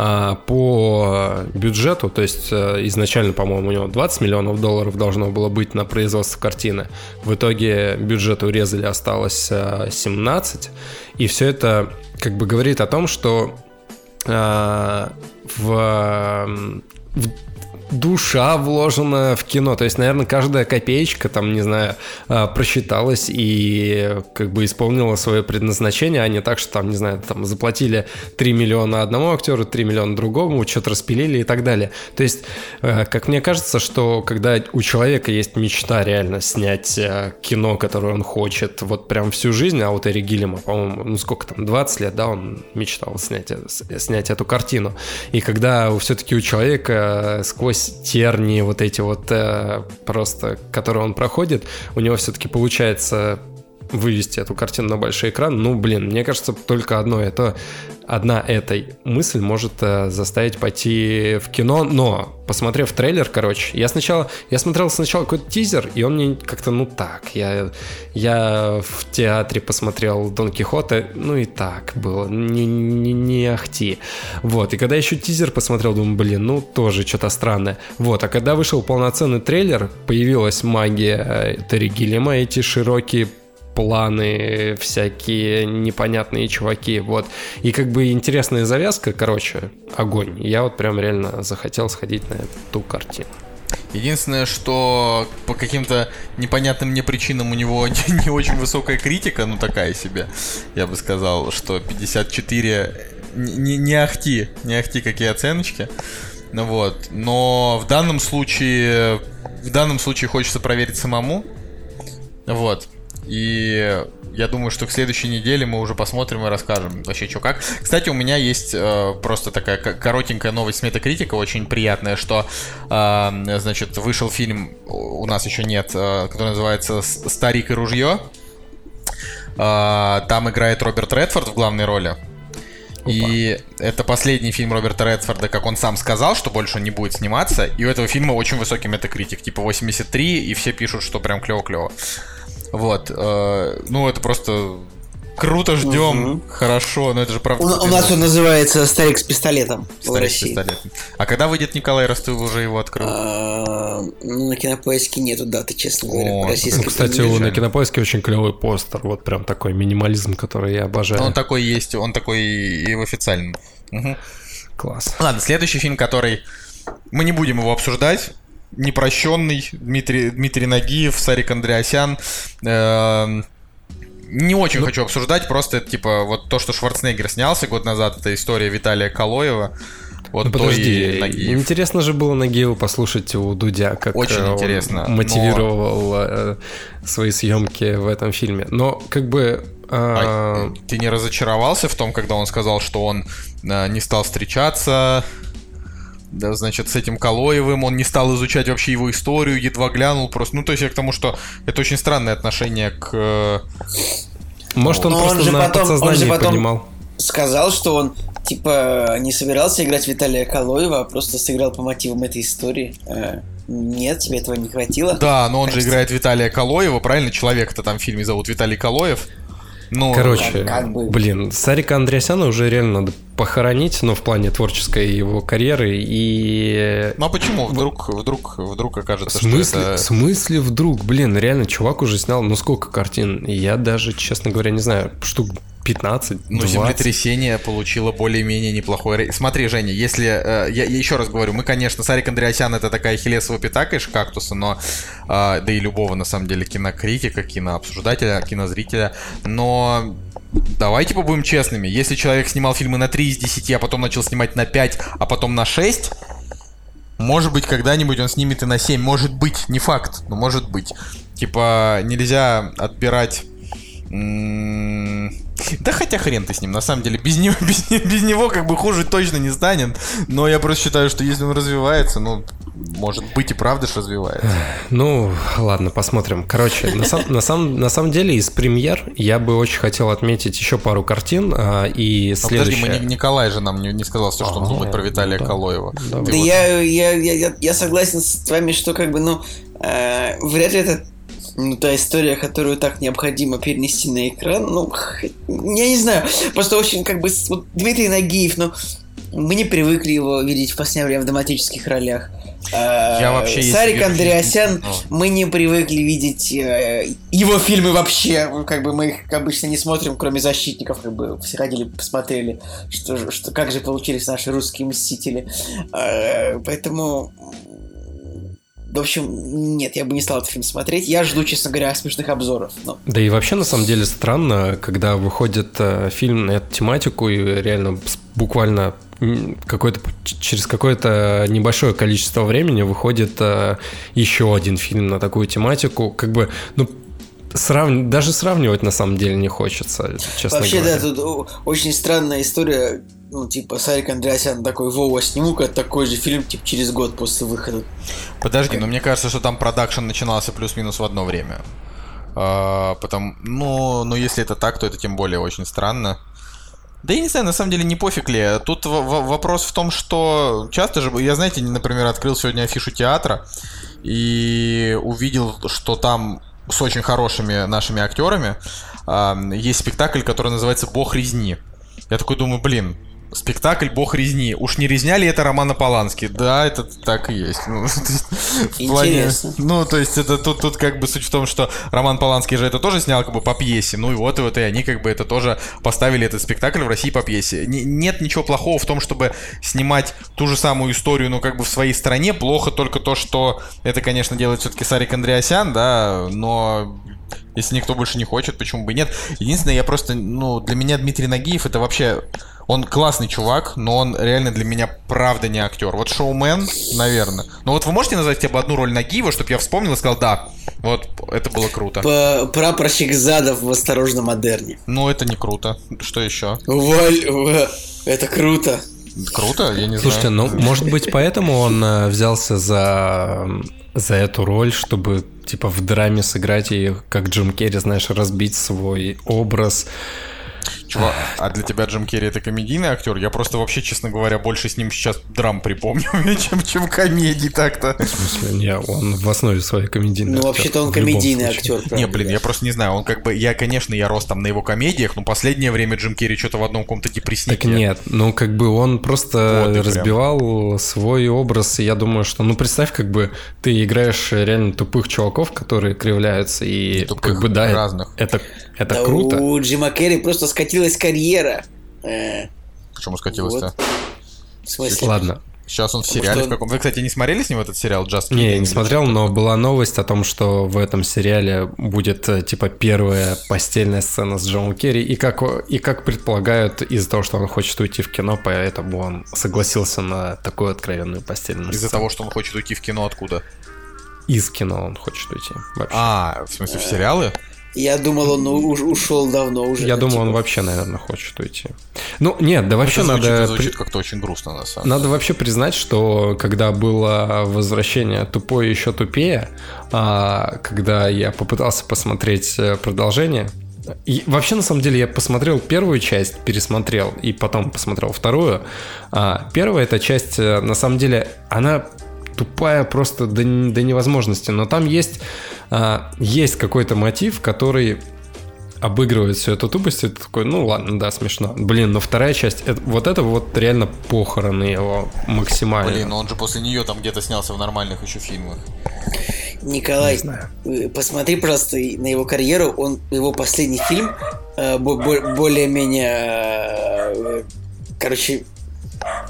Speaker 2: а, по бюджету, то есть а, изначально, по-моему, у него 20 миллионов долларов должно было быть на производство картины. В итоге бюджет урезали, осталось а, 17. И все это как бы говорит о том, что а, в, в душа вложена в кино. То есть, наверное, каждая копеечка, там, не знаю, а, просчиталась и как бы исполнила свое предназначение, а не так, что там, не знаю, там заплатили 3 миллиона одному актеру, 3 миллиона другому, что-то распилили и так далее. То есть, э, как мне кажется, что когда у человека есть мечта реально снять э, кино, которое он хочет, вот прям всю жизнь, а вот Эри Гиллема, по-моему, ну сколько там, 20 лет, да, он мечтал снять, э, снять эту картину. И когда все-таки у человека сквозь тернии вот эти вот э, просто, которые он проходит, у него все-таки получается вывести эту картину на большой экран. Ну, блин, мне кажется, только одно это одна эта мысль может э, заставить пойти в кино, но посмотрев трейлер, короче, я сначала, я смотрел сначала какой-то тизер, и он мне как-то, ну так, я, я в театре посмотрел Дон Кихота, ну и так было, не, не, не ахти. Вот, и когда еще тизер посмотрел, думаю, блин, ну тоже что-то странное. Вот, а когда вышел полноценный трейлер, появилась магия э, Терри Гиллема, эти широкие планы, всякие непонятные чуваки, вот. И как бы интересная завязка, короче, огонь. Я вот прям реально захотел сходить на эту картину.
Speaker 1: Единственное, что по каким-то непонятным мне причинам у него не, не очень высокая критика, ну такая себе, я бы сказал, что 54 не, не ахти, не ахти какие оценочки. Ну вот, но в данном случае, в данном случае хочется проверить самому. Вот. И я думаю, что к следующей неделе мы уже посмотрим и расскажем вообще, что как. Кстати, у меня есть э, просто такая коротенькая новость с Метакритика, очень приятная, что, э, значит, вышел фильм, у нас еще нет, э, который называется «Старик и ружье». Э, там играет Роберт Редфорд в главной роли. Опа. И это последний фильм Роберта Редфорда, как он сам сказал, что больше не будет сниматься. И у этого фильма очень высокий метакритик, типа 83, и все пишут, что прям клево-клево. Вот. Э, ну, это просто круто ждем, угу. хорошо, но это же правда.
Speaker 3: У, у нас он называется Старик с пистолетом
Speaker 1: Старик в России. С пистолетом. А когда выйдет Николай, раз ты уже его открыл?
Speaker 3: А, ну, на кинопоиске нету даты, честно говоря.
Speaker 2: О, кстати, у, на кинопоиске очень клевый постер. Вот прям такой минимализм, который я обожаю.
Speaker 1: Он такой есть, он такой и в официальном. Угу.
Speaker 2: Класс.
Speaker 1: Ладно, следующий фильм, который мы не будем его обсуждать непрощенный Дмитрий, Дмитрий Нагиев, Сарик Андреасян. Э, не очень ну, хочу обсуждать, просто это типа вот то, что Шварценеггер снялся год назад, это история Виталия Калоева.
Speaker 2: Вот ну, подожди, интересно же было Нагиеву послушать у Дудя, как
Speaker 1: Очень интересно,
Speaker 2: мотивировал но... Э, свои съемки в этом фильме. Но как бы
Speaker 1: а... А, ты не разочаровался в том, когда он сказал, что он не стал встречаться да, значит, с этим Калоевым, он не стал изучать вообще его историю, едва глянул просто. Ну, то есть я к тому, что это очень странное отношение к... Э,
Speaker 2: Может, он Но просто он же на потом, подсознании он же потом понимал.
Speaker 3: Сказал, что он, типа, не собирался играть Виталия Калоева, а просто сыграл по мотивам этой истории. Э, нет, тебе этого не хватило?
Speaker 1: Да, но он так же играет Виталия Калоева, правильно? Человека-то там в фильме зовут Виталий Калоев.
Speaker 2: Ну, Короче, как бы... блин, Сарика Андреасяна уже реально надо похоронить, но ну, в плане творческой его карьеры и...
Speaker 1: Ну а почему? Вдруг, вдруг, вдруг окажется,
Speaker 2: в смысле,
Speaker 1: что это...
Speaker 2: В смысле вдруг? Блин, реально, чувак уже снял, ну сколько картин? Я даже, честно говоря, не знаю, штук 15,
Speaker 1: Ну, 20. землетрясение получило более-менее неплохой... Смотри, Женя, если... Э, я, я еще раз говорю, мы, конечно, Сарик Андреасян это такая хилесова пята, конечно, кактуса, но... Э, да и любого, на самом деле, кинокритика, кинообсуждателя, кинозрителя, но... Давайте побудем честными. Если человек снимал фильмы на 3 из 10, а потом начал снимать на 5, а потом на 6, может быть, когда-нибудь он снимет и на 7. Может быть, не факт, но может быть. Типа, нельзя отбирать да хотя хрен ты с ним, на самом деле, без него, без, без него как бы хуже точно не станет. Но я просто считаю, что если он развивается, ну, может быть и правда ж развивается.
Speaker 2: Ну, ладно, посмотрим. Короче, на, сам, на, самом, на самом деле из премьер я бы очень хотел отметить еще пару картин. А, и следующее...
Speaker 1: Подожди, мы, Николай же нам не, не сказал все, что он думает про Виталия
Speaker 3: да.
Speaker 1: Калоева.
Speaker 3: Да, да вот... я, я, я, я согласен с вами, что как бы, ну, э, вряд ли это ну, та история, которую так необходимо перенести на экран, ну, я не знаю, просто очень как бы, вот Дмитрий Нагиев, ну, Мы не привыкли его видеть в последнее время в драматических ролях. А,
Speaker 1: Я вообще,
Speaker 3: Сарик Андреасян, мы не привыкли видеть э, его фильмы вообще. Как бы мы их обычно не смотрим, кроме защитников, как бы все ходили, посмотрели, что, что, как же получились наши русские мстители. А, Поэтому в общем, нет, я бы не стал этот фильм смотреть. Я жду, честно говоря, смешных обзоров. Ну,
Speaker 2: Да и вообще, на самом деле, странно, когда выходит э, фильм на эту тематику, и реально буквально какое-то, через какое-то небольшое количество времени выходит э, еще один фильм на такую тематику. Как бы, ну, срав- даже сравнивать на самом деле не хочется, честно
Speaker 3: Вообще,
Speaker 2: говоря.
Speaker 3: да, тут очень странная история. Ну, типа, Сарик Андреасян такой, Вова, сниму-ка такой же фильм, типа, через год после выхода.
Speaker 1: Подожди, но мне кажется, что там продакшн начинался плюс-минус в одно время. А, потому, ну, ну, если это так, то это тем более очень странно. Да я не знаю, на самом деле не пофиг ли. Тут в- в- вопрос в том, что часто же, я, знаете, например, открыл сегодня афишу театра и увидел, что там с очень хорошими нашими актерами а, есть спектакль, который называется «Бог резни». Я такой думаю, блин, спектакль «Бог резни». Уж не резня ли это Романа Полански? Да, это так и есть. Ну, то есть, в плане-
Speaker 3: Интересно.
Speaker 1: ну, то есть это тут, тут как бы суть в том, что Роман Поланский же это тоже снял как бы по пьесе. Ну и вот, и вот и они как бы это тоже поставили этот спектакль в России по пьесе. Не- нет ничего плохого в том, чтобы снимать ту же самую историю, ну как бы в своей стране. Плохо только то, что это, конечно, делает все-таки Сарик Андреасян, да, но если никто больше не хочет, почему бы и нет. Единственное, я просто, ну, для меня Дмитрий Нагиев это вообще... Он классный чувак, но он реально для меня правда не актер. Вот шоумен, наверное. Но вот вы можете назвать хотя бы одну роль Нагиева, чтобы я вспомнил и сказал, да, вот это было круто.
Speaker 3: По- Прапорщик Задов в «Осторожно, модерне».
Speaker 1: Ну, это не круто. Что еще?
Speaker 3: Валь, ва, это круто.
Speaker 1: Круто? Я не
Speaker 2: Слушайте,
Speaker 1: знаю.
Speaker 2: ну, может быть, поэтому он э, взялся за, за эту роль, чтобы, типа, в драме сыграть и, как Джим Керри, знаешь, разбить свой образ.
Speaker 1: Чувак, а для тебя Джим Керри это комедийный актер? Я просто вообще, честно говоря, больше с ним сейчас драм припомню, чем, чем комедий так-то.
Speaker 2: В смысле, не, он в основе своей комедийный
Speaker 3: Ну, вообще-то он комедийный актер, правда.
Speaker 1: Не, блин,
Speaker 3: да.
Speaker 1: я просто не знаю, он как бы, я, конечно, я рос там на его комедиях, но последнее время Джим Керри что-то в одном каком-то депресснике.
Speaker 2: Так нет, ну как бы он просто
Speaker 1: Вот и прям.
Speaker 2: разбивал свой образ, и я думаю, что, ну представь, как бы ты играешь реально тупых чуваков, которые кривляются, и
Speaker 1: Тупых,
Speaker 2: как бы да,
Speaker 1: разных.
Speaker 2: это это
Speaker 3: Да
Speaker 2: круто.
Speaker 3: У Джима Керри просто скатилась карьера. Э,
Speaker 1: Почему скатилось-то?
Speaker 3: Вот. в смысле?
Speaker 2: Ладно,
Speaker 1: Сейчас он в
Speaker 3: Потому
Speaker 1: сериале
Speaker 3: что-
Speaker 1: в каком... Вы, кстати, не смотрели с ним этот сериал Just
Speaker 2: не, я не смотрел, но была новость о том, что в этом сериале будет э, типа первая постельная сцена с Джоном Керри, и как и как предполагают из-за того, что он хочет уйти в кино, поэтому он согласился на такую откровенную постельную
Speaker 1: Из-за того, что он хочет уйти в кино откуда?
Speaker 2: из кино он хочет уйти. Вообще.
Speaker 1: А, в смысле, в сериалы?
Speaker 3: Я думал, он ушел давно уже.
Speaker 2: Я
Speaker 3: ну,
Speaker 2: думаю, он
Speaker 3: типа,
Speaker 2: вообще, наверное, хочет уйти. Ну, нет, да вообще
Speaker 1: это звучит,
Speaker 2: надо...
Speaker 1: это звучит как-то очень грустно, на самом деле.
Speaker 2: Надо вообще признать, что когда было возвращение тупое еще тупее, а, когда я попытался посмотреть э, продолжение, и вообще на самом деле я посмотрел первую часть, пересмотрел и потом посмотрел вторую. А, первая эта часть э, на самом деле она тупая просто до, до невозможности, но там есть а, есть какой-то мотив, который обыгрывает всю эту тупость, и ты такой, ну ладно, да, смешно. Блин, но вторая часть, это- вот это вот реально похороны его максимально.
Speaker 1: Блин, ну он же после нее там где-то снялся в нормальных еще фильмах.
Speaker 3: Николай,
Speaker 2: Не знаю.
Speaker 3: э, посмотри, и на его карьеру. Он его последний фильм э, бо- бо- более-менее, э, короче,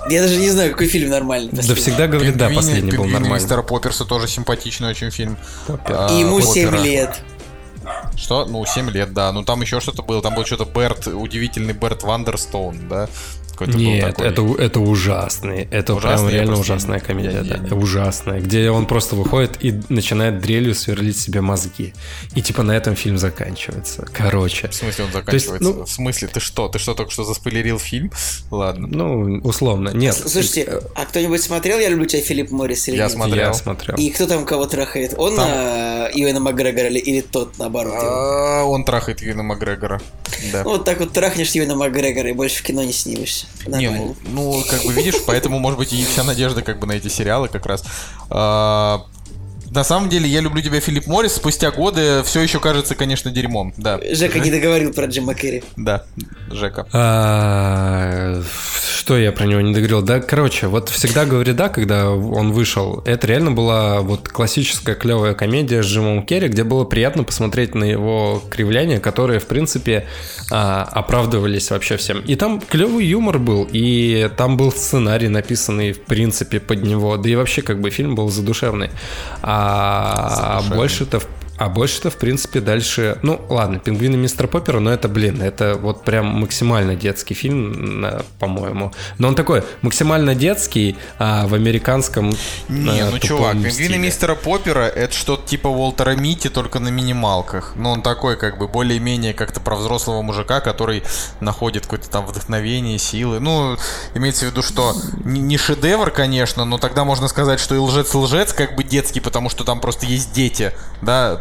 Speaker 3: я даже не знаю, какой фильм нормальный.
Speaker 2: Да
Speaker 3: последний.
Speaker 2: всегда говорит, да, последний был нормальный.
Speaker 1: мистера Попперса тоже симпатичный очень фильм. А,
Speaker 3: И ему 7
Speaker 1: опера.
Speaker 3: лет.
Speaker 1: Что? Ну, 7 лет, да. Ну, там еще что-то было. Там был что-то Берт, удивительный Берт Вандерстоун, да? Какой-то был
Speaker 2: Нет,
Speaker 1: такой.
Speaker 2: это, это ужасный. Это
Speaker 1: Ужасный?
Speaker 2: прям реально ужасная
Speaker 1: не-
Speaker 2: комедия,
Speaker 1: я-
Speaker 2: да.
Speaker 1: не-
Speaker 2: Ужасная. Где он просто выходит и начинает дрелью сверлить себе мозги. И типа на этом фильм заканчивается. Короче.
Speaker 1: В смысле он
Speaker 2: есть,
Speaker 1: заканчивается?
Speaker 2: ну-
Speaker 1: В смысле? Ты что? Ты что, только что заспойлерил фильм? Ладно.
Speaker 2: Ну, условно. Нет.
Speaker 3: Слушайте, а кто-нибудь смотрел «Я люблю тебя, Филипп Моррис» или
Speaker 1: Я
Speaker 3: нет?
Speaker 1: смотрел.
Speaker 2: я смотрел.
Speaker 3: И кто там кого трахает? Он
Speaker 1: Там-
Speaker 3: на Ивана Макгрегора или, или тот, наоборот?
Speaker 1: А, Он трахает Юина Макгрегора. Да.
Speaker 3: Ну, вот так вот трахнешь Ивана Макгрегора и больше в кино не снимешься.
Speaker 1: Не, ну, ну, как бы видишь, поэтому, может быть, и вся надежда как бы на эти сериалы как раз. А, на самом деле, я люблю тебя, Филипп Моррис. Спустя годы все еще кажется, конечно, дерьмом. Да.
Speaker 3: Жека не договорил про Джима Керри.
Speaker 1: Да, Жека.
Speaker 2: А, Что я про него не договорил? Да, короче, вот всегда говори да, когда он вышел. Это реально была вот классическая клевая комедия с Джимом Керри, где было приятно посмотреть на его кривляния, которые, в принципе, а, оправдывались вообще всем. И там клевый юмор был, и там был сценарий написанный, в принципе, под него. Да и вообще, как бы, фильм был задушевный. А
Speaker 1: Задушевный.
Speaker 2: больше-то, в а больше-то, в принципе, дальше... Ну, ладно, «Пингвины мистера Поппера», но это, блин, это вот прям максимально детский фильм, по-моему. Но он такой максимально детский, а в американском
Speaker 1: Не,
Speaker 2: э,
Speaker 1: ну чувак, пингвины
Speaker 2: стиле.
Speaker 1: мистера Поппера это что-то типа Уолтера Мити, только на минималках. Ну, он такой, как бы, более-менее как-то про взрослого мужика, который находит какое-то там вдохновение, силы. Ну, имеется в виду, что не шедевр, конечно, но тогда можно сказать, что и лжец-лжец как бы детский, потому что там просто есть дети, да,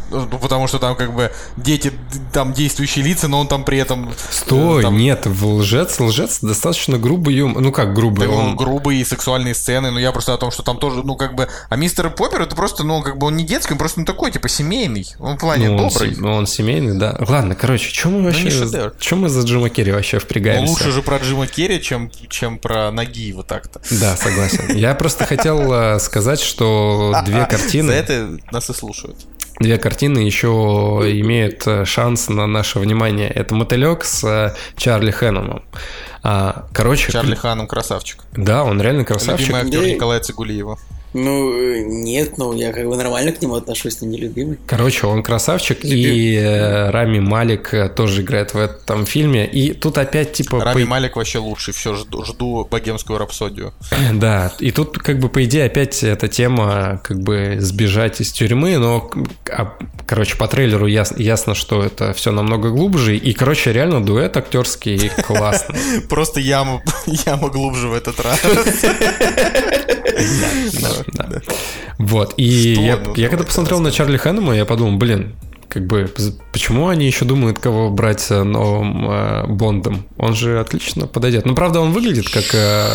Speaker 1: потому что там как бы дети, там действующие лица, но он там при этом... э,
Speaker 2: Стой,
Speaker 1: там-
Speaker 2: нет, в лжец, лжец достаточно грубый юмор. Ну как грубый,
Speaker 1: Да, ну,
Speaker 2: он...
Speaker 1: грубые сексуальные сцены, но я просто о том, что там тоже, ну, как бы... А мистер Поппер, это просто, ну, как бы он не детский, он просто ну, такой, типа, семейный. Он в плане
Speaker 2: ну, он,
Speaker 1: добрый.
Speaker 2: ну, он семейный, да. Ладно, короче, чем мы вообще...
Speaker 1: не шедевр.
Speaker 2: чем мы за Джима Керри вообще впрягаемся?
Speaker 1: лучше же про Джима Керри, чем, чем про Нагиева так-то.
Speaker 2: Да, согласен. Я просто хотел э, сказать, что две
Speaker 1: За
Speaker 2: картины...
Speaker 1: это нас и слушают.
Speaker 2: Две картины еще имеют э, шанс на наше внимание. Это «Мотылек» с э, Чарли Хэнномом. А, короче,
Speaker 1: Чарли Ханом красавчик.
Speaker 2: да, он реально красавчик.
Speaker 1: Любимый актер. Николая Цигулиева.
Speaker 3: Ну, э, нет, ну, я как бы нормально к нему отношусь, но не любимый.
Speaker 2: Короче, он красавчик, и э, Рами Малик э, тоже играет в этом фильме. И тут опять типа...
Speaker 1: Рами
Speaker 2: по-
Speaker 1: Малик вообще лучший. Все, жду, жду богемскую рапсодию.
Speaker 2: Да, и тут как бы по идее опять эта тема как бы сбежать из тюрьмы, но, а, короче, по трейлеру яс- ясно, что это все намного глубже, и, короче, реально дуэт актерский классный.
Speaker 1: Просто яма, яма глубже в этот раз.
Speaker 2: Да. Вот, и я, я когда посмотрел на Чарли Хэннема, я подумал, блин, как бы, почему они еще думают, кого брать э, новым э, Бондом? Он же отлично подойдет. Ну, правда, он выглядит как э,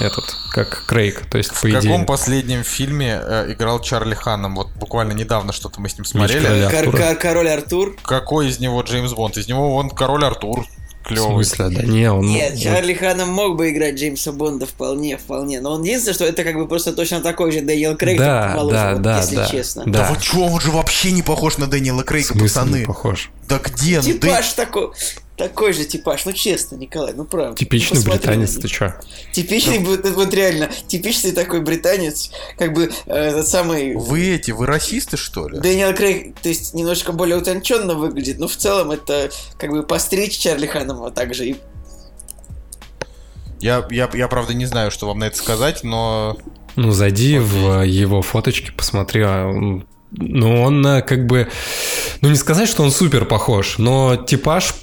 Speaker 2: этот, как Крейг, то есть, по
Speaker 1: В каком
Speaker 2: идее.
Speaker 1: последнем фильме э, играл Чарли Ханом? Вот буквально недавно что-то мы с ним смотрели.
Speaker 2: короля.
Speaker 3: Кор-
Speaker 2: Артура.
Speaker 3: кор- король Артур.
Speaker 1: Какой из него Джеймс Бонд? Из него он король Артур.
Speaker 2: В
Speaker 1: Клевый.
Speaker 2: смысле, да не, он...
Speaker 3: Нет,
Speaker 2: он-
Speaker 3: Чарли Ханом мог бы играть Джеймса Бонда вполне, вполне. Но он единственное, что это как бы просто точно такой же Дэниел Крейг,
Speaker 2: Да,
Speaker 3: моложе,
Speaker 2: да,
Speaker 3: вот
Speaker 2: да,
Speaker 3: если
Speaker 2: да.
Speaker 3: честно.
Speaker 2: Да.
Speaker 1: Да вы чё, он же вообще не похож на Дэниела
Speaker 2: В
Speaker 1: Крейга, пацаны.
Speaker 2: не похож?
Speaker 1: Да где? Ну, Дэ-
Speaker 3: Типаж такой, такой же типаж, ну честно, Николай, ну правда.
Speaker 2: Типичный
Speaker 3: Ну, посмотри
Speaker 2: британец, ты чё?
Speaker 3: Типичный, вот, вот реально, типичный такой британец, как бы э, этот самый
Speaker 1: Вы эти, вы расисты, что ли?
Speaker 3: Дэниел Крейг, то есть немножко более утонченно выглядит, но в целом это как бы постричь Чарли Ханнема также. И
Speaker 1: Я, я, я, правда, не знаю, что вам на это сказать, но...
Speaker 2: Ну, зайди в э, его фоточки, посмотри. а он- Ну, он э, как бы... Ну, не сказать, что он супер похож, но типаж,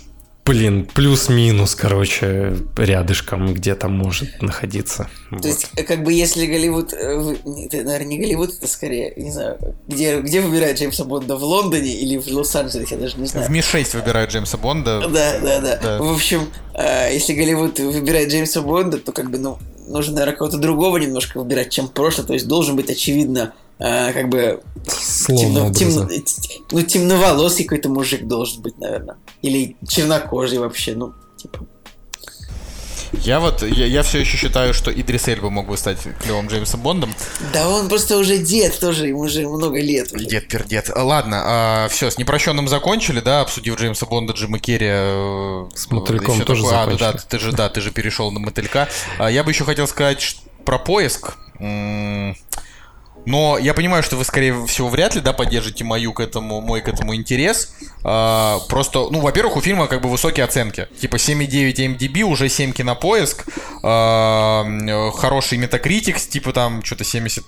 Speaker 2: блин, плюс-минус, короче, рядышком где-то может находиться.
Speaker 3: То
Speaker 2: Вот.
Speaker 3: есть, как бы если Голливуд... Это, наверное, не Голливуд, это скорее, не знаю, где, где выбирают Джеймса Бонда, в Лондоне или в Лос-Анджелесе, я даже не знаю.
Speaker 1: В Ми-6 выбирают Джеймса Бонда.
Speaker 3: Да, да, да,
Speaker 1: Да.
Speaker 3: В общем, э, если Голливуд выбирает Джеймса Бонда, то как бы, ну, нужно, наверное, кого-то другого немножко выбирать, чем прошлое. То есть должен быть, очевидно, э, как бы
Speaker 2: Словно
Speaker 3: темно- темно- ну, темноволосый какой-то мужик должен быть, наверное. Или чернокожий вообще, ну, типа.
Speaker 1: Я вот, я, я все еще считаю, что Идрис Эльба мог бы стать клевым Джеймсом Бондом.
Speaker 3: Да он просто уже дед тоже, ему уже много лет. уже.
Speaker 1: Дед пердед. А, Ладно, все, с непрощенным закончили, да, обсудив Джеймса Бонда, Джима Керри. э,
Speaker 2: С мотыльком тоже
Speaker 1: такое- А, ну да,
Speaker 2: закончили.
Speaker 1: ты же, да, ты же перешел на мотылька. А, Я бы еще хотел сказать про поиск. М, Но я понимаю, что вы, скорее всего, вряд ли, да, поддержите мою к этому, мой к этому интерес. А, просто, ну, во-первых, у фильма как бы высокие оценки. Типа 7,9 MDB, уже 7 кинопоиск. А, хороший метакритик, типа там что-то 70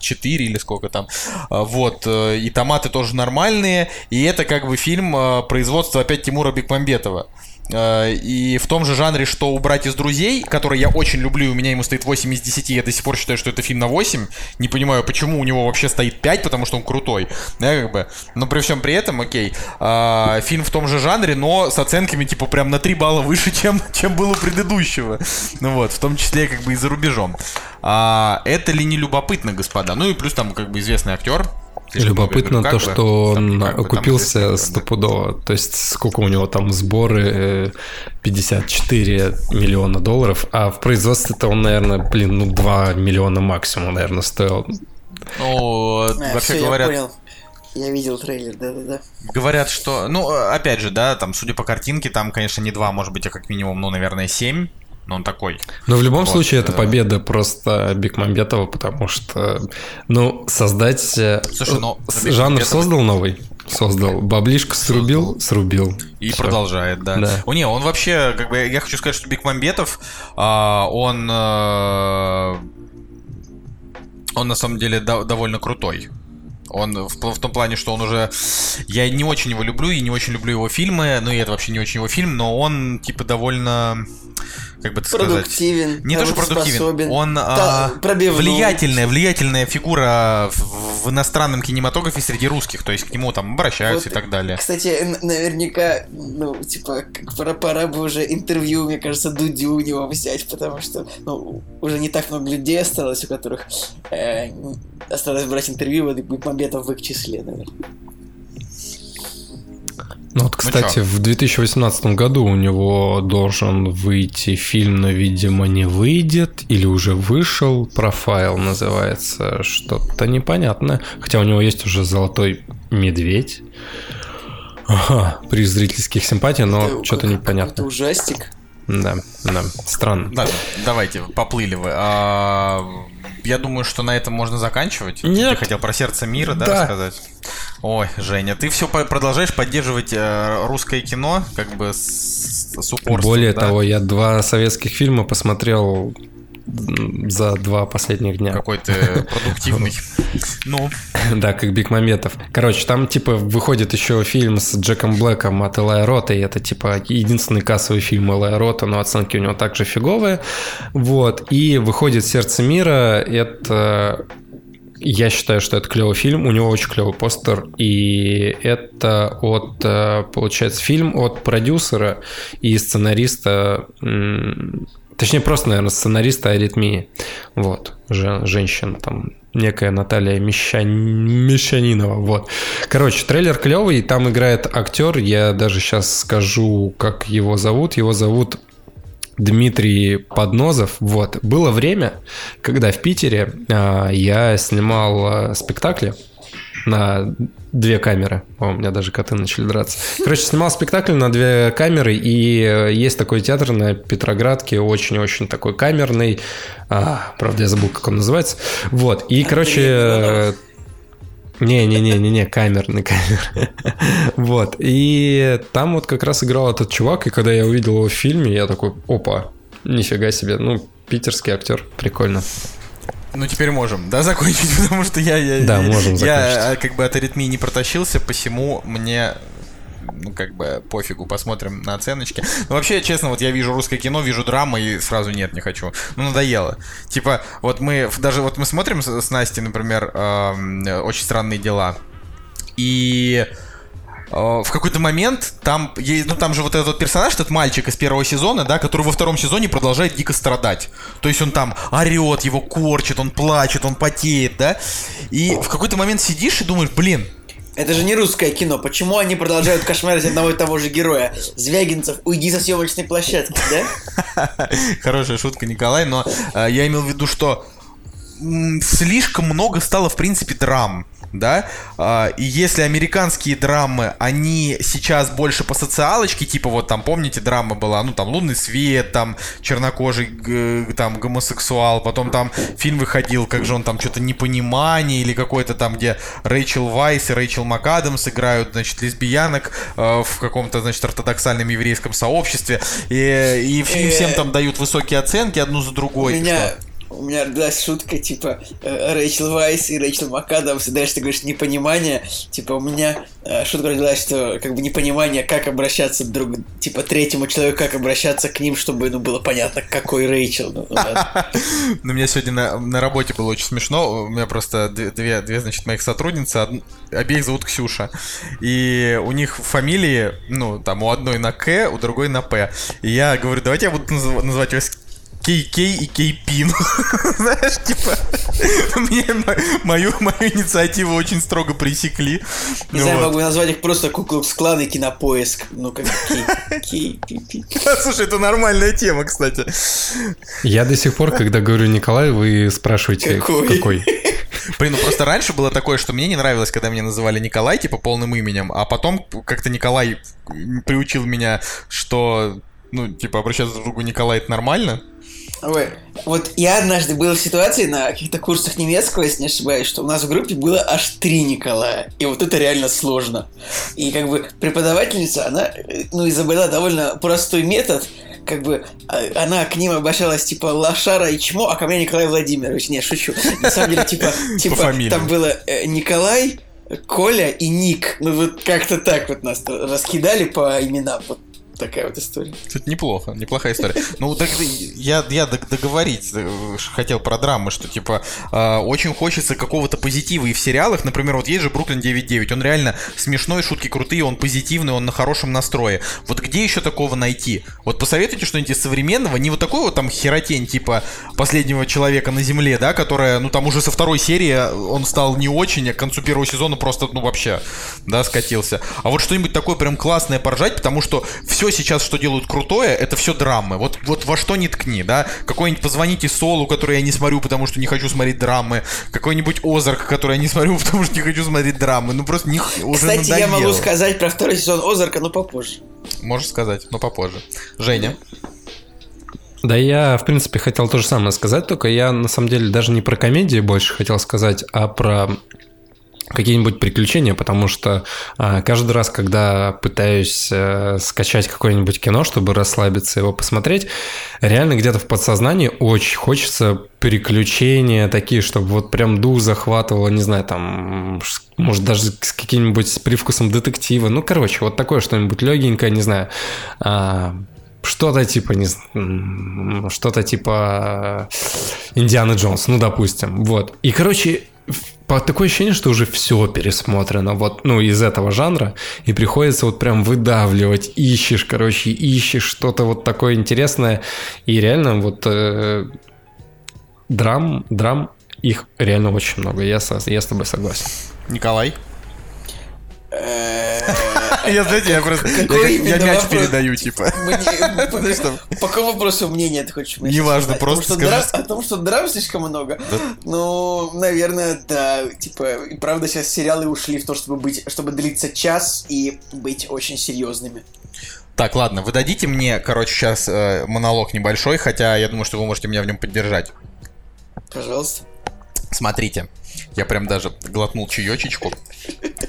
Speaker 1: 4 или сколько там. А, Вот. э, И томаты тоже нормальные. И это как бы фильм э, производства опять Тимура Бекмамбетова. Э, И в том же жанре, что «Убрать из друзей», который я очень люблю, у меня ему стоит 8 из 10, я до сих пор считаю, что это фильм на 8. Не понимаю, почему у него вообще стоит 5, потому что он крутой. Да, как бы. Но при всем при этом, окей. А, Фильм в том же жанре, но с оценками типа прям на 3 балла выше, чем, чем было предыдущего. Ну вот, в том числе как бы и за рубежом. А, это ли не любопытно, господа? Ну и плюс там как бы известный актер.
Speaker 2: Любопытно то, что он
Speaker 1: как бы,
Speaker 2: окупился
Speaker 1: да.
Speaker 2: стопудово. То есть сколько у него там сборы? э, 54 миллиона долларов. А в производстве-то он, наверное, блин, ну 2 миллиона максимум, наверное, стоил.
Speaker 1: Ну,
Speaker 3: А,
Speaker 1: вообще
Speaker 3: всё, я
Speaker 1: говорят,
Speaker 3: понял. Я видел трейлер, да-да-да.
Speaker 1: говорят, что, ну, опять же, да, там, судя по картинке, там, конечно, не два, может быть, а как минимум, ну, наверное, семь. Но он такой.
Speaker 2: Но в любом
Speaker 1: Вот,
Speaker 2: случае это
Speaker 1: э,
Speaker 2: победа просто Бекмамбетова, потому что, ну, создать... э,
Speaker 1: Слушай, ну,
Speaker 2: с-
Speaker 1: Бекмамбетов-
Speaker 2: жанр создал новый? Создал. Баблишко срубил? Срубил.
Speaker 1: И
Speaker 2: Всё.
Speaker 1: продолжает, да.
Speaker 2: Да.
Speaker 1: О, не, он вообще, как бы, я хочу сказать, что Бекмамбетов, а, он, э, он на самом деле до- довольно крутой. Он в, в том плане, что он уже... Я не очень его люблю и не очень люблю его фильмы, ну и это вообще не очень его фильм, но он, типа, довольно... Как бы сказать...
Speaker 3: Продуктивен.
Speaker 1: Не то, что продуктивен, он
Speaker 3: Та-
Speaker 1: а, влиятельная, влиятельная фигура в, в иностранном кинематографе среди русских, то есть к нему там обращаются
Speaker 3: Вот,
Speaker 1: и так далее.
Speaker 3: Кстати, наверняка, ну, типа, как пора, пора бы уже интервью, мне кажется, Дудю у него взять, потому что, ну, уже не так много людей осталось, у которых э, осталось брать интервью, вот и Бекмамбетов в их числе, наверное.
Speaker 2: Ну вот, кстати,
Speaker 1: чё?
Speaker 2: в 2018 году у него должен выйти фильм, но, видимо, не выйдет, или уже вышел, профайл называется, что-то непонятное. Хотя у него есть уже золотой медведь. Ага, при зрительских симпатиях, но
Speaker 3: Это
Speaker 2: что-то
Speaker 3: как-
Speaker 2: непонятно.
Speaker 3: какой-то ужастик.
Speaker 2: Да, да, странно.
Speaker 1: Да, давайте, поплыли вы. А, я думаю, что на этом можно заканчивать.
Speaker 2: Нет.
Speaker 1: Ты хотел про сердце мира, да,
Speaker 2: Да.
Speaker 1: рассказать? Ой, Женя, ты все продолжаешь поддерживать э, русское кино, как бы с, с упорством.
Speaker 2: Более
Speaker 1: да?
Speaker 2: того, я два советских фильма посмотрел за два последних дня.
Speaker 1: Какой ты продуктивный. Ну,
Speaker 2: Да, как Бекмаметов. Короче, там типа выходит еще фильм с Джеком Блэком от Элая Рота, и это типа единственный кассовый фильм Элая Рота, но оценки у него также фиговые. Вот. И выходит «Сердце мира». Это... Я считаю, что это клевый фильм, у него очень клевый постер, и это от, э, получается, фильм от продюсера и сценариста, точнее, просто, наверное, сценариста «Аритмии». Вот, же- женщина там, некая Наталья Мещан... Мещанинова, вот. Короче, трейлер клевый, там играет актер, я даже сейчас скажу, как его зовут. Его зовут Дмитрий Поднозов. Вот. Было время, когда в Питере а, я снимал а, спектакли на две камеры. О, у меня даже коты начали драться. Короче, снимал спектакль на две камеры, и э, есть такой театр на Петроградке, очень-очень такой камерный. А, правда, я забыл, как он называется. Вот. И, короче, э, не-не-не-не-не, камерный камер. вот. И там вот как раз играл этот чувак, и когда я увидел его в фильме, я такой, опа, нифига себе, ну, питерский актер, прикольно.
Speaker 1: Ну теперь можем, да, закончить, потому что я... я
Speaker 2: Да,
Speaker 1: я-
Speaker 2: можем
Speaker 1: Я
Speaker 2: закончить.
Speaker 1: э, как бы от аритмии не протащился, посему мне ну, как бы, пофигу, посмотрим на оценочки. Но вообще, честно, вот я вижу русское кино, вижу драмы и сразу нет, не хочу. Ну, надоело. Типа, вот мы, даже вот мы смотрим с, с Настей, например, эм, «Очень странные дела», и э, в какой-то момент там, ну там же вот этот персонаж, этот мальчик из первого сезона, да, который во втором сезоне продолжает дико страдать. То есть он там орет, его корчит, он плачет, он потеет, да. И в какой-то момент сидишь и думаешь, блин,
Speaker 3: Это же не русское кино. Почему они продолжают кошмарить одного и того же героя? Звягинцев, уйди со съемочной площадки, да?
Speaker 1: Хорошая шутка, Николай, но э, я имел в виду, что слишком много стало, в принципе, драм. Да, А, и если американские драмы, они сейчас больше по социалочке, типа вот там, помните, драма была, ну там «Лунный свет», там «Чернокожий», там «Гомосексуал», потом там фильм выходил, как же он там, что-то «Непонимание» или какой-то там, где Рэйчел Вайс и Рэйчел МакАдамс играют, значит, лесбиянок э, в каком-то, значит, ортодоксальном еврейском сообществе, и, и вс- всем там дают высокие оценки одну за
Speaker 3: У
Speaker 1: другой.
Speaker 3: меня,
Speaker 1: что-
Speaker 3: у меня родилась шутка, типа, э, Рэйчел Вайс и Рэйчел МакАдамс, и дальше ты говоришь непонимание, типа, у меня э, шутка родилась, что, как бы, непонимание, как обращаться друг, типа, третьему человеку, как обращаться к ним, чтобы, ну, было понятно, какой Рэйчел. Ну, ну,
Speaker 1: меня сегодня на, на работе было очень смешно. У меня просто две, две, значит, моих сотрудницы, од- обеих зовут Ксюша. И у них фамилии, ну, там, у одной на К, у другой на П. И я говорю, давайте я буду назыв- называть вас Кей-Кей и Кей-Пин. Знаешь, типа, мне мо- мою, мою инициативу очень строго пресекли.
Speaker 3: Не знаю, могу назвать их просто Куклукс Клан и Кинопоиск. Ну, как кей, кей, пи, пи.
Speaker 1: Слушай, это нормальная тема, кстати.
Speaker 2: Я до сих пор, когда говорю Николай, вы спрашиваете,
Speaker 3: Какой?
Speaker 2: какой.
Speaker 1: Блин, ну просто раньше было такое, что мне не нравилось, когда меня называли Николай, типа, полным именем, а потом как-то Николай приучил меня, что, ну, типа, обращаться друг к другу Николай это нормально.
Speaker 3: Ой, вот я однажды был в ситуации на каких-то курсах немецкого, если не ошибаюсь, что у нас в группе было аж три Николая. И вот это реально сложно. И как бы преподавательница, она, ну, изобрела довольно простой метод, как бы а, она к ним обращалась типа Лошара и Чмо, а ко мне Николай Владимирович. Не, шучу. На самом деле, типа, типа там было э, Николай, Коля и Ник. Ну вот как-то так вот нас раскидали по именам. Вот такая вот история.
Speaker 1: Это неплохо, неплохая история. Ну, так я, я дог- договорить э, хотел про драмы, что, типа, э, очень хочется какого-то позитива и в сериалах. Например, вот есть же Бруклин 9.9, он реально смешной, шутки крутые, он позитивный, он на хорошем настрое. Вот где еще такого найти? Вот посоветуйте что-нибудь из современного, не вот такой вот там херотень, типа, последнего человека на земле, да, которая, ну, там уже со второй серии он стал не очень, а к концу первого сезона просто, ну, вообще, да, скатился. А вот что-нибудь такое прям классное поржать, потому что все сейчас, что делают крутое, это все драмы. Вот, вот во что не ткни, да? Какой-нибудь позвоните Солу, который я не смотрю, потому что не хочу смотреть драмы. Какой-нибудь Озарк, который я не смотрю, потому что не хочу смотреть драмы. Ну просто не, уже
Speaker 3: Кстати, я могу
Speaker 1: надоело.
Speaker 3: сказать про второй сезон Озарка, но попозже.
Speaker 1: Можешь сказать, но попозже. Женя.
Speaker 2: Да я, в принципе, хотел то же самое сказать, только я, на самом деле, даже не про комедии больше хотел сказать, а про какие-нибудь приключения, потому что а, каждый раз, когда пытаюсь э, скачать какое-нибудь кино, чтобы расслабиться, его посмотреть, реально где-то в подсознании очень хочется приключения такие, чтобы вот прям дух захватывало, не знаю, там, может, даже с каким-нибудь с привкусом детектива. Ну, короче, вот такое что-нибудь легенькое, не знаю, а, что-то типа, не, что-то типа э, Индиана Джонс, ну, допустим, вот. И, короче, по- такое ощущение, что уже все пересмотрено, вот, ну, из этого жанра, и приходится вот прям выдавливать, ищешь, короче, ищешь что-то вот такое интересное, и реально вот э, драм, драм, их реально очень много, я, со- я с тобой согласен.
Speaker 1: Николай. Я, знаете, я просто... Я, мяч передаю, типа.
Speaker 3: По какому вопросу мнение ты хочешь
Speaker 1: Неважно, просто скажи.
Speaker 3: О том, что драм слишком много? Ну, наверное, да. Типа, и правда сейчас сериалы ушли в то, чтобы быть, чтобы длиться час и быть очень серьезными.
Speaker 1: Так, ладно, вы дадите мне, короче, сейчас э, монолог небольшой, хотя я думаю, что вы можете меня в нем поддержать.
Speaker 3: Пожалуйста.
Speaker 1: Смотрите, я прям даже глотнул чаечечку.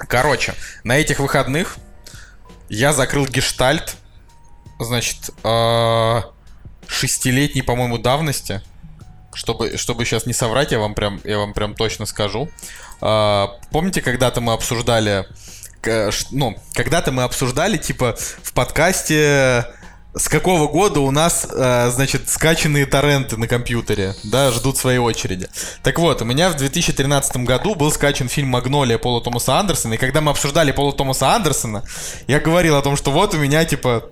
Speaker 1: Короче, на этих выходных я закрыл гештальт, значит, э, шестилетней, по-моему, давности. Чтобы, чтобы сейчас не соврать, я вам прям, я вам прям точно скажу. Э, помните, когда-то мы обсуждали, ш- ну, когда-то мы обсуждали, типа, в подкасте с какого года у нас, э, значит, скачанные торренты на компьютере, да, ждут своей очереди. Так вот, у меня в 2013 году был скачан фильм «Магнолия» Пола Томаса Андерсона, и когда мы обсуждали Пола Томаса Андерсона, я говорил о том, что вот у меня, типа,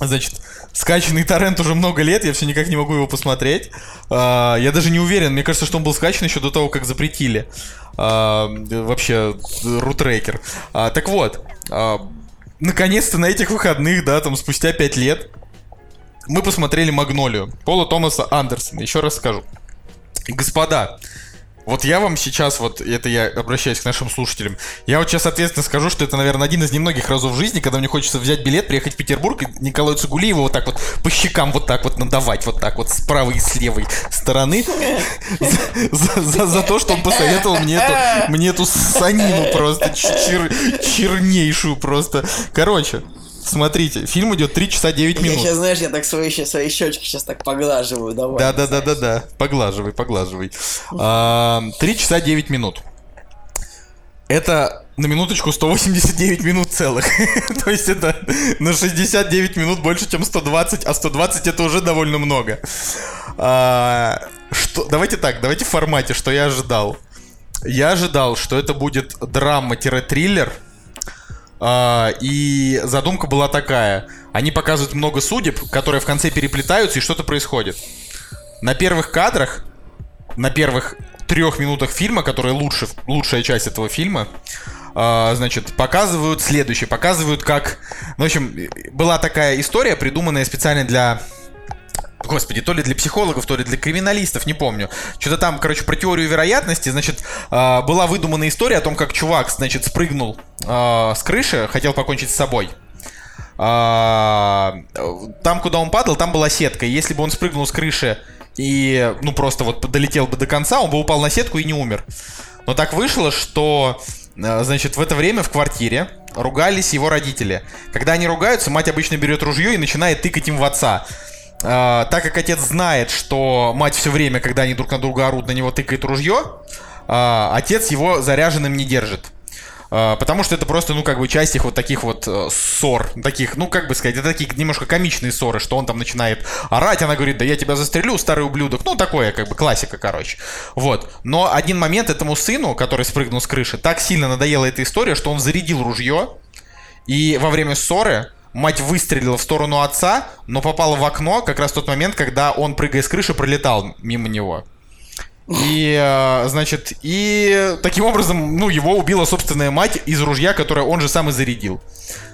Speaker 1: значит, скачанный торрент уже много лет, я все никак не могу его посмотреть. А, я даже не уверен, мне кажется, что он был скачан еще до того, как запретили. А, вообще, рутрекер. А, так вот, наконец-то на этих выходных, да, там спустя 5 лет, мы посмотрели Магнолию Пола Томаса Андерсона. Еще раз скажу. Господа, вот я вам сейчас, вот это я обращаюсь к нашим слушателям, я вот сейчас ответственно скажу, что это, наверное, один из немногих разов в жизни, когда мне хочется взять билет, приехать в Петербург и Николаю Цугулиеву вот так вот по щекам вот так вот надавать, вот так вот с правой и с левой стороны за, то, что он посоветовал мне эту, мне эту санину просто чер- чернейшую просто. Короче, смотрите, фильм идет 3 часа 9
Speaker 3: Я
Speaker 1: минут.
Speaker 3: сейчас, знаешь, я так свои, свои щечки сейчас так поглаживаю, давай.
Speaker 1: Да, да, да, да, да. Поглаживай, поглаживай. А, Три часа 9 минут. Это на минуточку 189 минут целых. То есть это на 69 минут больше, чем 120, а 120 это уже довольно много. А, Что, давайте так, давайте в формате, что я ожидал. Я ожидал, что это будет драма-триллер. А, и задумка была такая. Они показывают много судеб, которые в конце переплетаются, и что-то происходит. на первых кадрах, на первых трех минутах фильма, которые лучше, лучшая часть этого фильма, а, значит, показывают следующее. Показывают, как... Ну, в общем, была такая история, придуманная специально для Господи, то ли для психологов, то ли для криминалистов, не помню. Что-то там, короче, про теорию вероятности, значит, а, была выдумана история о том, как чувак, значит, спрыгнул а, с крыши, хотел покончить с собой. А, там, куда он падал, там была сетка. И если бы он спрыгнул с крыши и, ну, просто вот долетел бы до конца, он бы упал на сетку и не умер. Но так вышло, что, значит, в это время в квартире ругались его родители. Когда они ругаются, мать обычно берет ружье и начинает тыкать им в отца. Uh, так как отец знает, что мать все время, когда они друг на друга орут, на него тыкает ружье, uh, отец его заряженным не держит. Uh, потому что это просто, ну, как бы часть их вот таких вот uh, ссор. Таких, ну, как бы сказать, это такие немножко комичные ссоры, что он там начинает орать, она говорит, да я тебя застрелю, старый ублюдок. Ну, такое, как бы, классика, короче. Вот. Но один момент этому сыну, который спрыгнул с крыши, так сильно надоела эта история, что он зарядил ружье, и во время ссоры мать выстрелила в сторону отца, но попала в окно как раз в тот момент, когда он, прыгая с крыши, пролетал мимо него. И, э, значит, и таким образом, ну, его убила собственная мать из ружья, которое он же сам и зарядил.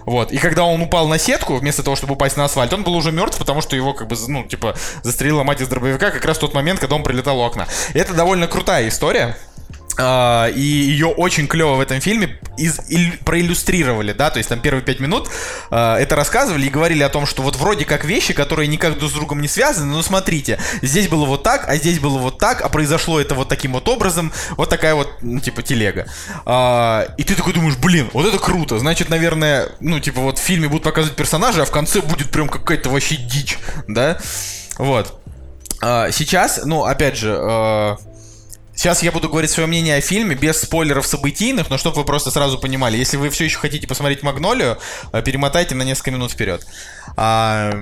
Speaker 1: Вот. И когда он упал на сетку, вместо того, чтобы упасть на асфальт, он был уже мертв, потому что его, как бы, ну, типа, застрелила мать из дробовика как раз в тот момент, когда он прилетал у окна. Это довольно крутая история. Uh, и ее очень клево в этом фильме из, ил, проиллюстрировали, да, то есть там первые пять минут uh, это рассказывали и говорили о том, что вот вроде как вещи, которые никак друг с другом не связаны, но смотрите, здесь было вот так, а здесь было вот так, а произошло это вот таким вот образом, вот такая вот, ну, типа, телега. Uh, и ты такой думаешь, блин, вот это круто, значит, наверное, ну, типа, вот в фильме будут показывать персонажей, а в конце будет прям какая-то вообще дичь, да, вот. Сейчас, ну, опять же, Сейчас я буду говорить свое мнение о фильме без спойлеров событийных, но чтобы вы просто сразу понимали, если вы все еще хотите посмотреть Магнолию, э, перемотайте на несколько минут вперед. А,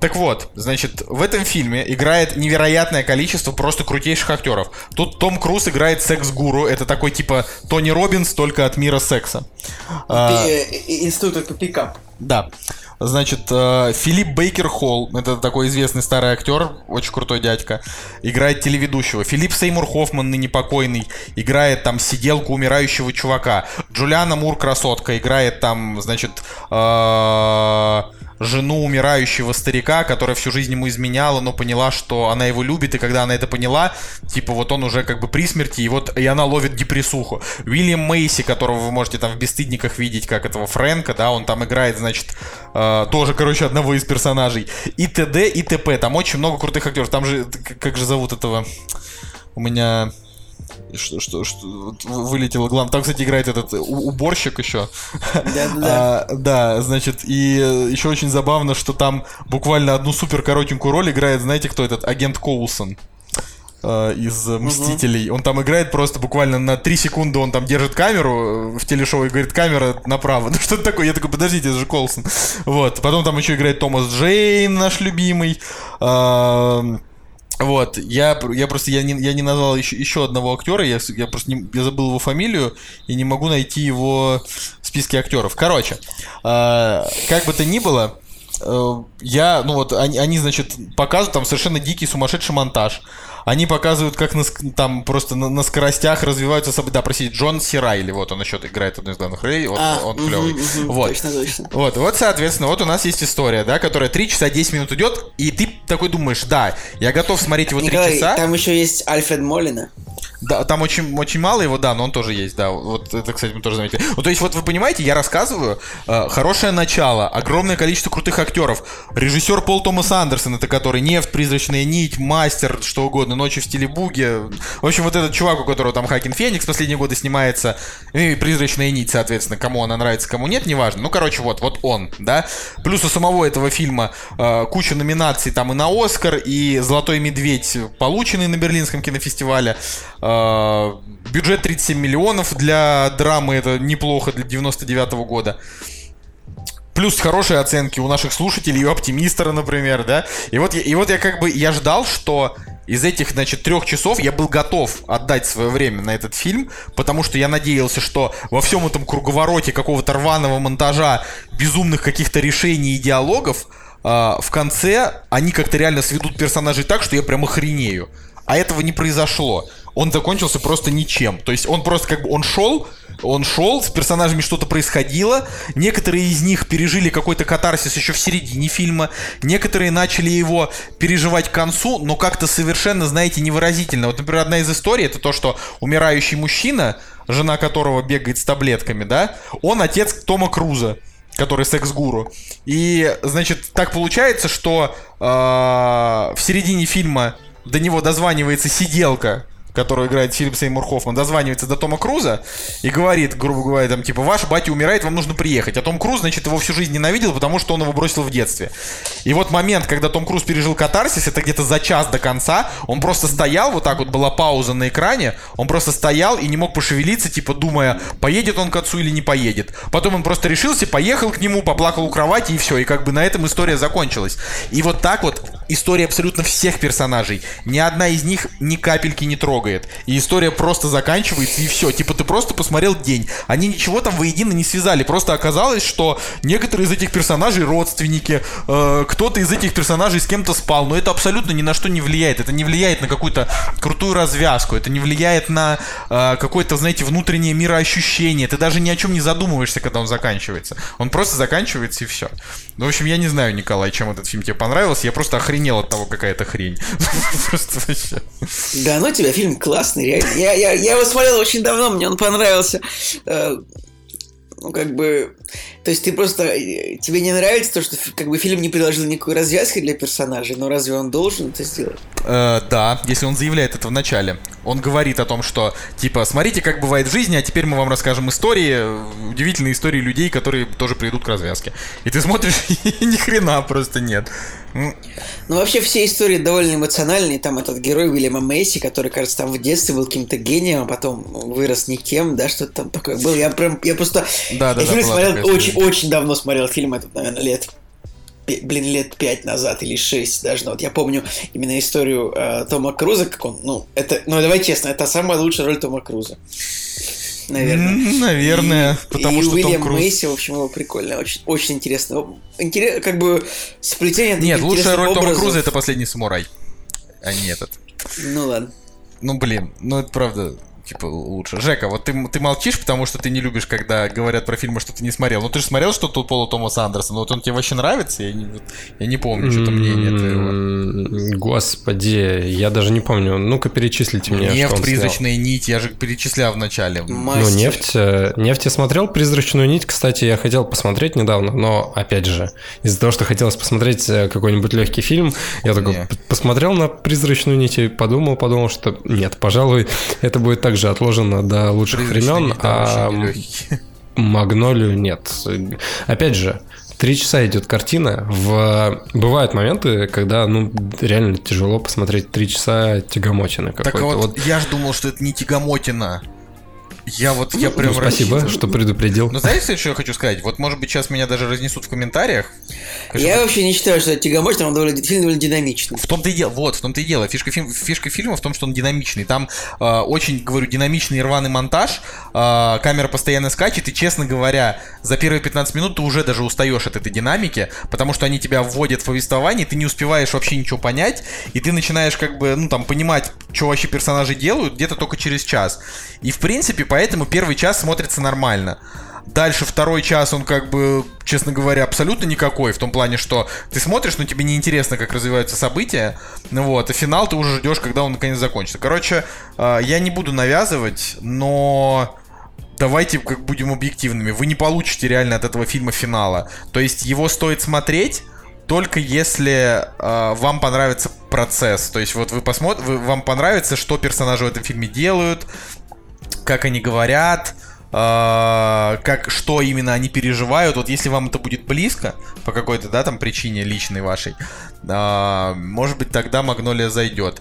Speaker 1: так вот, значит, в этом фильме играет невероятное количество просто крутейших актеров. Тут Том Круз играет секс-гуру, это такой типа Тони Робинс, только от мира секса.
Speaker 3: А, э, институт пикап.
Speaker 1: Да. Значит, э, Филипп Бейкер Холл, это такой известный старый актер, очень крутой дядька, играет телеведущего. Филипп Сеймур Хоффман, ныне покойный, играет там сиделку умирающего чувака. Джулиана Мур, красотка, играет там, значит, э, жену умирающего старика, которая всю жизнь ему изменяла, но поняла, что она его любит, и когда она это поняла, типа вот он уже как бы при смерти, и вот и она ловит депрессуху. Уильям Мейси, которого вы можете там в «Бесстыдниках» видеть, как этого Фрэнка, да, он там играет, значит, э, тоже, короче, одного из персонажей. И т.д. и т.п. Там очень много крутых актеров. Там же, как же зовут этого? У меня что, что, что вылетело главное. Там, кстати, играет этот уборщик еще. Да, да. а, да, значит, и еще очень забавно, что там буквально одну супер коротенькую роль играет, знаете, кто этот? Агент Коулсон а, из Мстителей. Угу. Он там играет просто буквально на 3 секунды, он там держит камеру в телешоу и говорит, камера направо. Ну что такое? Я такой, подождите, это же Колсон. Вот. Потом там еще играет Томас Джейн, наш любимый. Вот, я, я просто я не, я не назвал еще, еще одного актера, я, я просто не, я забыл его фамилию и не могу найти его в списке актеров. Короче, э, как бы то ни было, э, я, ну вот, они, они, значит, показывают там совершенно дикий сумасшедший монтаж. Они показывают, как на, там просто на, на скоростях развиваются события. Да, простите, Джон Сирайли, вот он еще играет одну из главных ролей, вот, а, он угу, клевый. Угу, вот. Точно, точно. Вот, вот, соответственно, вот у нас есть история, да, которая 3 часа 10 минут идет, и ты такой думаешь, да, я готов смотреть его 3 Николай, часа.
Speaker 3: там еще есть Альфред Молина.
Speaker 1: Да, там очень, очень мало его, да, но он тоже есть, да. Вот это, кстати, мы тоже заметили. Ну, то есть, вот вы понимаете, я рассказываю, э, хорошее начало, огромное количество крутых актеров. Режиссер Пол Томас Андерсон, это который «Нефть», «Призрачная нить», «Мастер», что угодно, «Ночи в стиле буги». В общем, вот этот чувак, у которого там Хакин Феникс последние годы снимается, и «Призрачная нить», соответственно, кому она нравится, кому нет, неважно. Ну, короче, вот, вот он, да. Плюс у самого этого фильма э, куча номинаций там и на Оскар, и «Золотой медведь», полученный на Берлинском кинофестивале. А, бюджет 37 миллионов для драмы, это неплохо для 99 -го года. Плюс хорошие оценки у наших слушателей, у оптимистера, например, да. И вот, и вот я как бы, я ждал, что из этих, значит, трех часов я был готов отдать свое время на этот фильм, потому что я надеялся, что во всем этом круговороте какого-то рваного монтажа, безумных каких-то решений и диалогов, а, в конце они как-то реально сведут персонажей так, что я прям охренею. А этого не произошло. Он закончился просто ничем. То есть он просто как бы он шел, он шел, с персонажами что-то происходило. Некоторые из них пережили какой-то катарсис еще в середине фильма. Некоторые начали его переживать к концу, но как-то совершенно, знаете, невыразительно. Вот, например, одна из историй это то, что умирающий мужчина, жена которого бегает с таблетками, да, он отец Тома Круза который секс-гуру. И, значит, так получается, что э, в середине фильма до него дозванивается сиделка, которую играет Филипп Сеймур Хоффман, дозванивается до Тома Круза и говорит, грубо говоря, там, типа, ваш батя умирает, вам нужно приехать. А Том Круз, значит, его всю жизнь ненавидел, потому что он его бросил в детстве. И вот момент, когда Том Круз пережил катарсис, это где-то за час до конца, он просто стоял, вот так вот была пауза на экране, он просто стоял и не мог пошевелиться, типа, думая, поедет он к отцу или не поедет. Потом он просто решился, поехал к нему, поплакал у кровати и все. И как бы на этом история закончилась. И вот так вот история абсолютно всех персонажей. Ни одна из них ни капельки не трогает. И история просто заканчивается, и все. Типа ты просто посмотрел день. Они ничего там воедино не связали. Просто оказалось, что некоторые из этих персонажей родственники, э, кто-то из этих персонажей с кем-то спал. Но это абсолютно ни на что не влияет. Это не влияет на какую-то крутую развязку. Это не влияет на э, какое-то, знаете, внутреннее мироощущение. Ты даже ни о чем не задумываешься, когда он заканчивается. Он просто заканчивается и все. Ну, в общем, я не знаю, Николай, чем этот фильм тебе понравился. Я просто охренел от того, какая это хрень. Просто
Speaker 3: вообще. Да, ну тебя фильм классный, реально. Я, я, я его смотрел очень давно, мне он понравился. Э, ну, как бы... То есть ты просто... Э, тебе не нравится то, что как бы фильм не предложил никакой развязки для персонажей, но разве он должен это сделать?
Speaker 1: Э, да, если он заявляет это в начале. Он говорит о том, что, типа, смотрите, как бывает в жизни, а теперь мы вам расскажем истории, удивительные истории людей, которые тоже придут к развязке. И ты смотришь, и ни хрена просто нет.
Speaker 3: Ну, вообще все истории довольно эмоциональные. Там этот герой Уильяма Мейси, который, кажется, там в детстве был каким-то гением, а потом вырос никем, да, что-то там такое было. Я прям, я просто... Да, да, я да, фильм смотрел, очень, очень давно смотрел фильм этот, наверное, лет блин, лет пять назад или шесть даже. Ну, вот я помню именно историю э, Тома Круза, как он, ну, это, ну, давай честно, это самая лучшая роль Тома Круза. Наверное.
Speaker 1: Наверное, и, потому и что
Speaker 3: Уильям Том Круз... Мейси, в общем, его прикольно, очень, очень интересно. Интерес, как бы сплетение
Speaker 1: Нет, лучшая роль образов. Тома Круза это последний самурай, а не этот.
Speaker 3: Ну ладно.
Speaker 1: Ну блин, ну это правда типа, лучше. Жека, вот ты, ты молчишь, потому что ты не любишь, когда говорят про фильмы, что ты не смотрел. Ну, ты же смотрел что-то у Пола Томаса Андерсона, вот он тебе вообще нравится? Я не, я не помню что-то мнение твоего.
Speaker 2: Господи, я даже не помню. Ну-ка, перечислите мне,
Speaker 1: Нефть, призрачная нить, я же перечислял в начале.
Speaker 2: Ну, нефть, э, нефть я смотрел, призрачную нить, кстати, я хотел посмотреть недавно, но, опять же, из-за того, что хотелось посмотреть э, какой-нибудь легкий фильм, я такой посмотрел на призрачную нить и подумал, подумал, что нет, пожалуй, это будет так также отложено до лучших времен, а Магнолию нет. Опять же, Три часа идет картина. В... Бывают моменты, когда ну реально тяжело посмотреть три часа тягомотины
Speaker 1: какой-то. Так вот, вот я же думал, что это не тягомотина. Я вот, я ну, прям
Speaker 2: ну, Спасибо, рассчитываю. что предупредил.
Speaker 1: Ну, знаете, что я хочу сказать? Вот, может быть, сейчас меня даже разнесут в комментариях.
Speaker 3: Конечно, я вообще не считаю, что это тягомотина, он довольно, фильм довольно динамичный.
Speaker 1: В том-то и дело, вот, в том-то и дело. Фишка, фильм, фишка фильма в том, что он динамичный. Там э, очень, говорю, динамичный рваный монтаж, э, камера постоянно скачет, и, честно говоря, за первые 15 минут ты уже даже устаешь от этой динамики, потому что они тебя вводят в повествование, ты не успеваешь вообще ничего понять, и ты начинаешь как бы, ну, там, понимать, что вообще персонажи делают где-то только через час. И, в принципе, поэтому первый час смотрится нормально. Дальше второй час, он как бы, честно говоря, абсолютно никакой, в том плане, что ты смотришь, но тебе не интересно, как развиваются события, ну вот, и финал ты уже ждешь, когда он наконец закончится. Короче, э, я не буду навязывать, но давайте как будем объективными. Вы не получите реально от этого фильма финала. То есть его стоит смотреть только если э, вам понравится процесс. То есть вот вы посмотрите, вам понравится, что персонажи в этом фильме делают, как они говорят, э, как, что именно они переживают. Вот если вам это будет близко, по какой-то, да, там причине личной вашей, э, может быть, тогда Магнолия зайдет.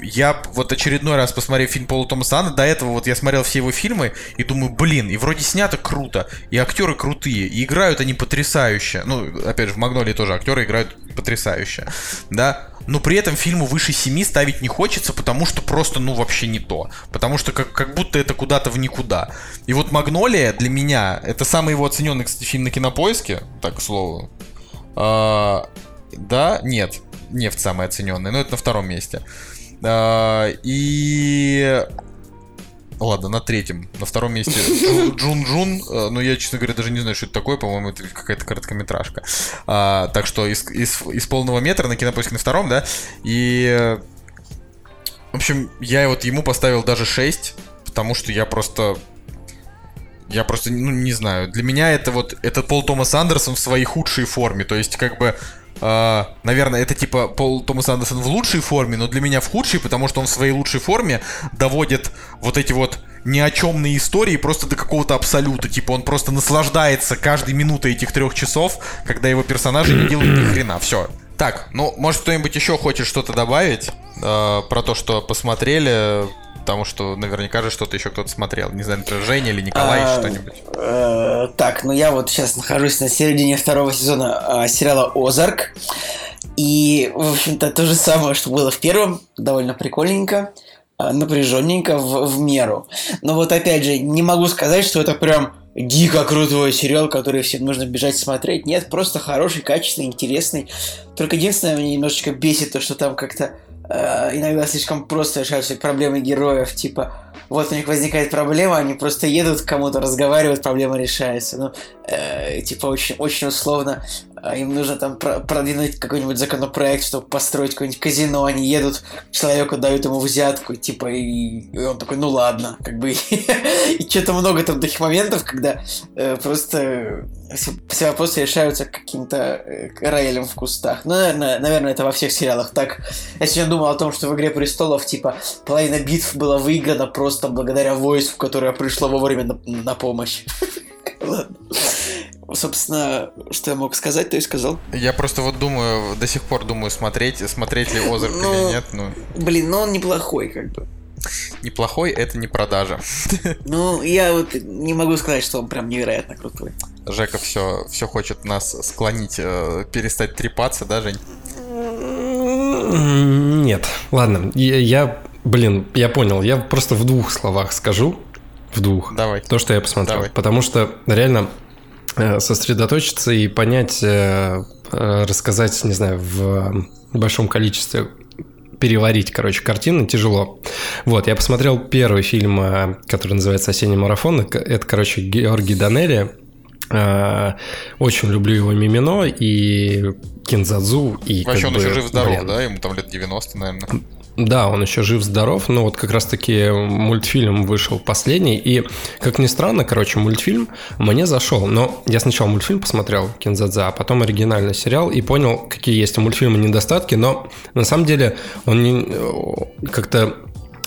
Speaker 1: Я вот очередной раз посмотрел фильм Пола Томаса Ана, до этого вот я смотрел все его фильмы и думаю, блин, и вроде снято круто, и актеры крутые, и играют они потрясающе. Ну, опять же, в Магнолии тоже актеры играют потрясающе, да но при этом фильму выше 7 ставить не хочется, потому что просто, ну, вообще не то. Потому что как, как будто это куда-то в никуда. И вот «Магнолия» для меня, это самый его оцененный, кстати, фильм на Кинопоиске, так, к слову. А, да, нет, нефть самая оцененная, но это на втором месте. А, и Ладно, на третьем. На втором месте Джун Джун. Э, ну, я, честно говоря, даже не знаю, что это такое. По-моему, это какая-то короткометражка. А, так что из, из, из полного метра на кинопоиске на втором, да. И... В общем, я вот ему поставил даже 6, потому что я просто я просто, ну, не знаю. Для меня это вот, это Пол Томас Андерсон в своей худшей форме. То есть, как бы, э, наверное, это типа Пол Томас Андерсон в лучшей форме, но для меня в худшей, потому что он в своей лучшей форме доводит вот эти вот ни о чемные истории просто до какого-то абсолюта. Типа он просто наслаждается каждой минутой этих трех часов, когда его персонажи не делают ни хрена. Все. Так, ну, может кто-нибудь еще хочет что-то добавить э, про то, что посмотрели, потому что наверняка же что-то еще кто-то смотрел. Не знаю, например, Женя или Николай, а, что-нибудь.
Speaker 3: Э, так, ну я вот сейчас нахожусь на середине второго сезона э, сериала «Озарк». И, в общем-то, то же самое, что было в первом, довольно прикольненько, э, напряженненько в, в меру. Но вот опять же, не могу сказать, что это прям дико крутой сериал, который всем нужно бежать смотреть. Нет, просто хороший, качественный, интересный. Только единственное, меня немножечко бесит то, что там как-то э, иногда слишком просто решаются проблемы героев, типа вот у них возникает проблема, они просто едут к кому-то, разговаривают, проблема решается. Ну, э, типа очень, очень условно а им нужно там продвинуть какой-нибудь законопроект, чтобы построить какое-нибудь казино, они едут к человеку, дают ему взятку, типа, и, и он такой, ну ладно, как бы, и что-то много там таких моментов, когда э, просто все вопросы решаются каким-то э, роялем в кустах. Ну, наверное, наверное, это во всех сериалах так. Я сегодня думал о том, что в «Игре престолов», типа, половина битв была выиграна просто благодаря войску, которое пришло вовремя на, на помощь. Ладно. Собственно, что я мог сказать, то и сказал.
Speaker 1: Я просто вот думаю, до сих пор думаю, смотреть, смотреть ли Озарк или ну, нет. Ну.
Speaker 3: Блин, ну он неплохой, как бы.
Speaker 1: Неплохой это не продажа.
Speaker 3: Ну, я вот не могу сказать, что он прям невероятно крутой.
Speaker 1: Жека все, все хочет нас склонить, э, перестать трепаться, да, Жень?
Speaker 2: Нет, ладно, я, я, блин, я понял, я просто в двух словах скажу, в двух.
Speaker 1: Давай.
Speaker 2: То, что я посмотрел. Давай. Потому что реально сосредоточиться и понять, э, э, рассказать, не знаю, в большом количестве переварить, короче, картины тяжело. Вот, я посмотрел первый фильм, который называется «Осенний марафон». Это, короче, Георгий Данелли. Очень люблю его Мимино и Кинзадзу. И
Speaker 1: Вообще он бы, еще жив-здоров, да? Ему там лет 90, наверное.
Speaker 2: Да, он еще жив-здоров, но вот как раз-таки мультфильм вышел последний, и, как ни странно, короче, мультфильм мне зашел, но я сначала мультфильм посмотрел, Кинзадза, а потом оригинальный сериал, и понял, какие есть у мультфильма недостатки, но на самом деле он не, э, как-то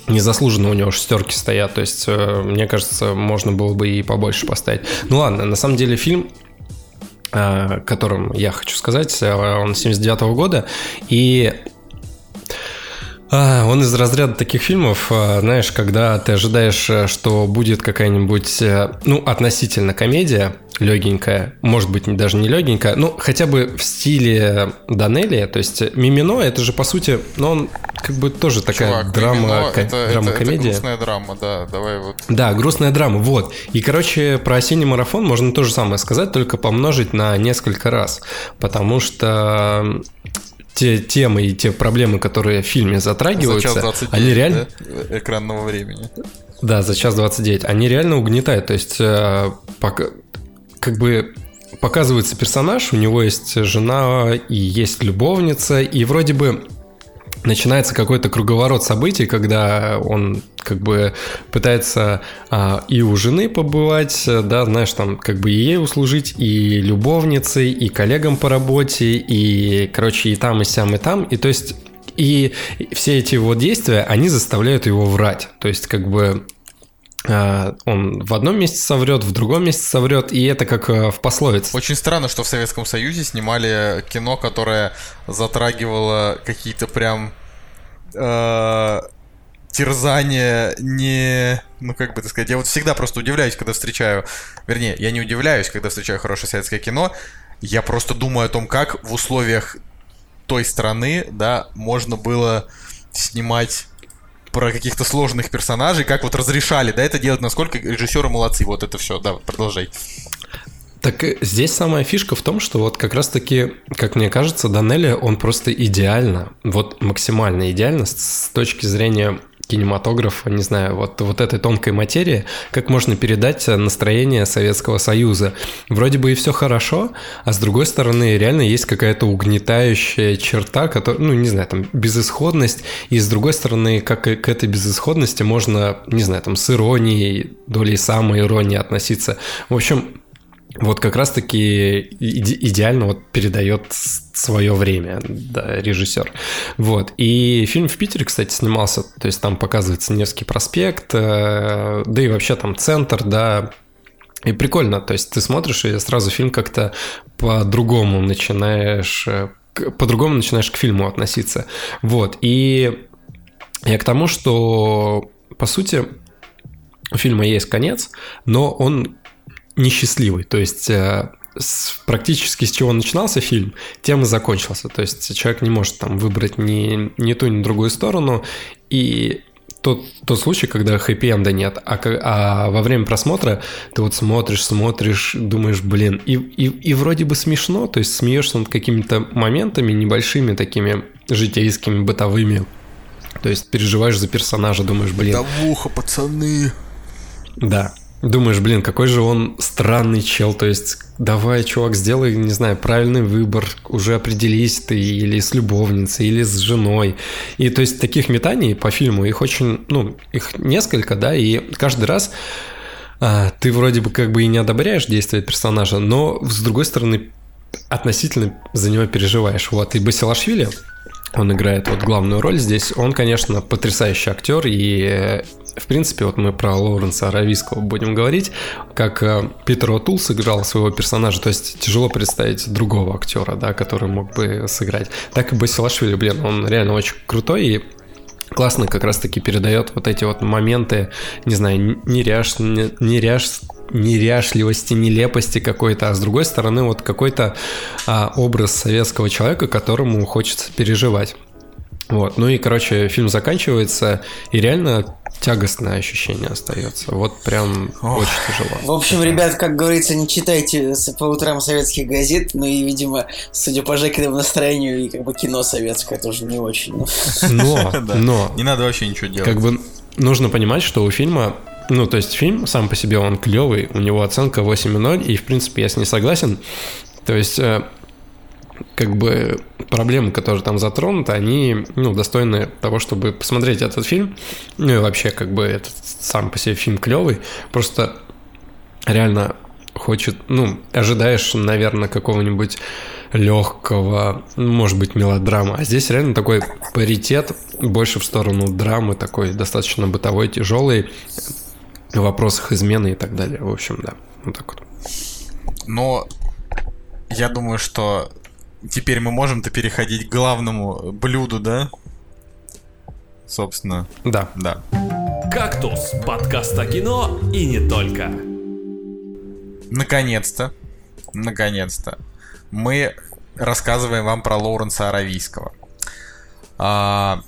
Speaker 2: незаслуженно у него шестерки стоят, то есть, э, мне кажется, можно было бы и побольше поставить. Ну ладно, на самом деле фильм э, котором я хочу сказать, он 79 -го года, и а, он из разряда таких фильмов, а, знаешь, когда ты ожидаешь, э, что будет какая-нибудь, э, ну, относительно комедия, легенькая, может быть, даже не легенькая, ну, хотя бы в стиле Данелли, то есть Мимино, это же, по сути, ну, он как бы тоже такая Чувак, драма, ко- это, драма-комедия. Это,
Speaker 1: грустная драма, да, давай вот.
Speaker 2: Да, грустная драма, вот. И, короче, про осенний марафон можно то же самое сказать, только помножить на несколько раз, потому что те темы и те проблемы, которые в фильме затрагиваются, за час 29, они реально...
Speaker 1: Да? Экранного времени.
Speaker 2: Да, за час 29. Они реально угнетают. То есть, э, пока, как бы показывается персонаж, у него есть жена и есть любовница, и вроде бы начинается какой-то круговорот событий, когда он как бы пытается а, и у жены побывать, да, знаешь, там как бы и ей услужить, и любовницей, и коллегам по работе, и, короче, и там, и сям, и там, и то есть и все эти вот действия, они заставляют его врать. То есть, как бы он в одном месте соврет, в другом месте соврет, и это как э, в пословице.
Speaker 1: Очень странно, что в Советском Союзе снимали кино, которое затрагивало какие-то прям э, терзания не... Ну, как бы так сказать, я вот всегда просто удивляюсь, когда встречаю... Вернее, я не удивляюсь, когда встречаю хорошее советское кино. Я просто думаю о том, как в условиях той страны, да, можно было снимать про каких-то сложных персонажей, как вот разрешали, да, это делать, насколько режиссеры молодцы, вот это все, да, продолжай.
Speaker 2: Так э, здесь самая фишка в том, что вот как раз-таки, как мне кажется, Данелли, он просто идеально, вот максимально идеально с, с точки зрения кинематографа, не знаю, вот, вот этой тонкой материи, как можно передать настроение Советского Союза. Вроде бы и все хорошо, а с другой стороны реально есть какая-то угнетающая черта, которая, ну, не знаю, там, безысходность, и с другой стороны, как к этой безысходности можно, не знаю, там, с иронией, долей самой иронии относиться. В общем, вот как раз-таки иде- идеально вот передает свое время да, режиссер. Вот. И фильм в Питере, кстати, снимался, то есть там показывается Невский проспект, э, да и вообще там центр, да, и прикольно, то есть ты смотришь, и сразу фильм как-то по-другому начинаешь, э, по-другому начинаешь к фильму относиться. Вот. И я к тому, что, по сути, у фильма есть конец, но он несчастливый. То есть э, практически с чего начинался фильм, тем и закончился. То есть человек не может там выбрать ни, ни ту, ни другую сторону. И тот, тот случай, когда хэппи-энда нет, а, а во время просмотра ты вот смотришь, смотришь, думаешь, блин, и, и, и вроде бы смешно, то есть смеешься над какими-то моментами небольшими такими житейскими, бытовыми. То есть переживаешь за персонажа, думаешь, блин.
Speaker 1: Давуха, пацаны.
Speaker 2: Да, Думаешь, блин, какой же он странный чел, то есть давай, чувак, сделай, не знаю, правильный выбор, уже определись ты или с любовницей, или с женой. И то есть таких метаний по фильму, их очень, ну, их несколько, да, и каждый раз а, ты вроде бы как бы и не одобряешь действия персонажа, но с другой стороны относительно за него переживаешь. Вот, и Басилашвили, он играет вот главную роль здесь. Он, конечно, потрясающий актер, и в принципе, вот мы про Лоуренса Аравийского будем говорить, как э, Питер О'Тул сыграл своего персонажа, то есть тяжело представить другого актера, да, который мог бы сыграть. Так и Басилашвили, блин, он реально очень крутой, и классно как раз-таки передает вот эти вот моменты, не знаю, неряш, неряш, неряшливости, нелепости какой-то, а с другой стороны вот какой-то а, образ советского человека, которому хочется переживать. Вот, ну и, короче, фильм заканчивается, и реально тягостное ощущение остается. Вот прям Ох. очень тяжело.
Speaker 3: В общем, ребят, как говорится, не читайте по утрам советских газет, ну и, видимо, судя по Жекиному настроению, и как бы кино советское тоже не очень.
Speaker 2: Но, но...
Speaker 1: Не надо вообще ничего делать.
Speaker 2: Как бы нужно понимать, что у фильма ну, то есть фильм сам по себе, он клевый, у него оценка 8,0, и, в принципе, я с ней согласен. То есть э, как бы проблемы, которые там затронуты, они, ну, достойны того, чтобы посмотреть этот фильм. Ну и вообще, как бы, этот сам по себе фильм клевый. Просто реально хочет, ну, ожидаешь, наверное, какого-нибудь легкого, может быть, мелодрама. А здесь реально такой паритет больше в сторону драмы, такой достаточно бытовой, тяжелый, вопросах измены и так далее. В общем, да, вот так вот.
Speaker 1: Но я думаю, что теперь мы можем-то переходить к главному блюду, да? Собственно.
Speaker 2: Да.
Speaker 1: Да.
Speaker 4: «Кактус» — подкаст о кино и не только.
Speaker 1: Наконец-то, наконец-то, мы рассказываем вам про Лоуренса Аравийского. А,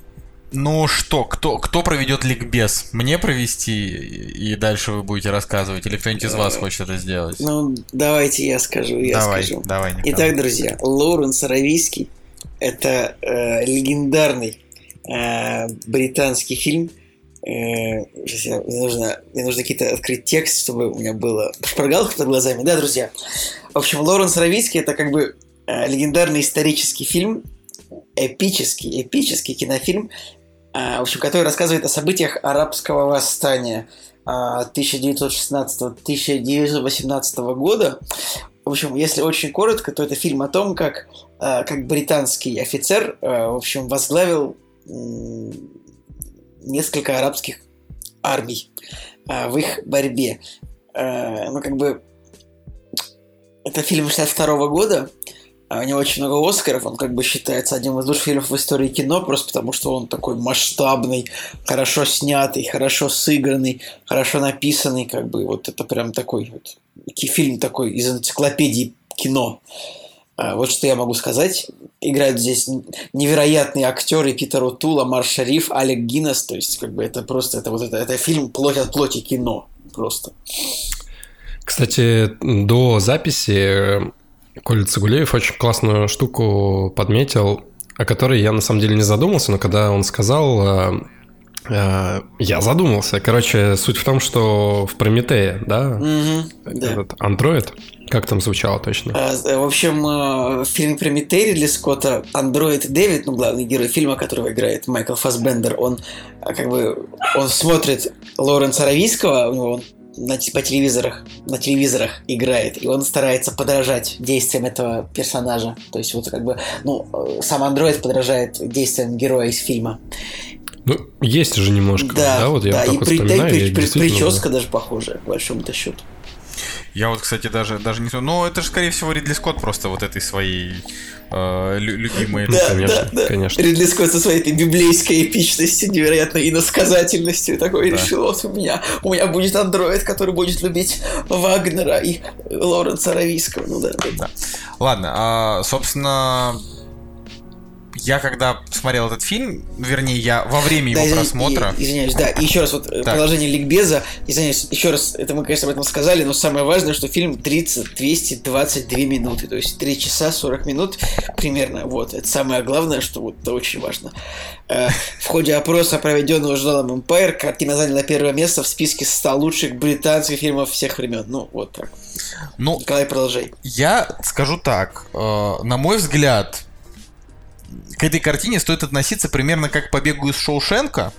Speaker 1: ну что, кто, кто проведет ликбез? Мне провести и дальше вы будете рассказывать? Или кто-нибудь из вас хочет это сделать?
Speaker 3: Ну, давайте я скажу, я
Speaker 1: давай,
Speaker 3: скажу.
Speaker 1: Давай, Николай.
Speaker 3: Итак, друзья, Лоуренс Аравийский – это э, легендарный э, британский фильм. Э, сейчас я, мне нужно, мне нужно какие-то открыть текст, чтобы у меня было шпаргалка под глазами. Да, друзья. В общем, Лоуренс Аравийский – это как бы э, легендарный исторический фильм, эпический, эпический кинофильм, в общем, который рассказывает о событиях арабского восстания 1916-1918 а, года. В общем, если очень коротко, то это фильм о том, как, а, как британский офицер, в общем, возглавил несколько арабских армий в их борьбе. Ну, как бы, это фильм 62 года, у него очень много Оскаров, он как бы считается одним из лучших фильмов в истории кино, просто потому что он такой масштабный, хорошо снятый, хорошо сыгранный, хорошо написанный, как бы вот это прям такой вот фильм такой из энциклопедии кино. А, вот что я могу сказать. Играют здесь невероятные актеры Питер Утула, Марш Шариф, Алек Гиннес. То есть, как бы это просто, это вот это, это фильм плоть от плоти кино. Просто.
Speaker 2: Кстати, до записи Коля Цигулеев очень классную штуку подметил, о которой я на самом деле не задумался, но когда он сказал, э, э, я задумался. Короче, суть в том, что в Прометее, да,
Speaker 3: Мгм, да.
Speaker 2: этот андроид, как там звучало точно?
Speaker 3: А, В общем, в фильме Прометей Ридли Скотта андроид Дэвид, ну, главный герой фильма, которого играет Майкл Фассбендер, он как бы, он смотрит Лоренса Аравийского, у него он на, по телевизорах, на телевизорах играет, и он старается подражать действиям этого персонажа. То есть вот как бы, ну, э, сам андроид подражает действиям героя из фильма.
Speaker 2: Ну, есть же немножко, да,
Speaker 3: Да,
Speaker 2: вот я
Speaker 3: да,
Speaker 2: вот
Speaker 3: и
Speaker 2: так
Speaker 3: при- да, и
Speaker 2: вспоминаю,
Speaker 3: при- при- прическа даже похожая, по большому-то счету.
Speaker 1: Я вот, кстати, даже, даже не... Ну, это же, скорее всего, Ридли Скотт просто вот этой своей э, лю- любимой...
Speaker 3: Да,
Speaker 2: конечно,
Speaker 3: да, да.
Speaker 2: конечно.
Speaker 3: Ридли Скотт со своей этой библейской эпичностью, невероятной иносказательностью такой
Speaker 1: Да.
Speaker 3: решил, вот у меня, у меня будет андроид, который будет любить Вагнера и Лоренса Аравийского. Ну да.
Speaker 1: Да. Ладно, а, собственно, я когда смотрел этот фильм, вернее, я во время его
Speaker 3: Да, извини-
Speaker 1: просмотра...
Speaker 3: и- извиняюсь, да. И еще раз, вот э,
Speaker 1: Так.
Speaker 3: продолжение ликбеза. Извиняюсь, еще раз, это мы, конечно, об этом сказали, но самое важное, что фильм длится 222 минуты, то есть 3 часа 40 минут примерно. Вот, это самое главное, что вот это очень важно. Э, В ходе опроса, проведенного журналом Empire, картина заняла первое место в списке 100 лучших британских фильмов всех времен. Ну, вот так.
Speaker 1: Ну,
Speaker 3: Николай, продолжай.
Speaker 1: Я скажу так, э, на мой взгляд, к этой картине стоит относиться примерно как к побегу из Шоушенка,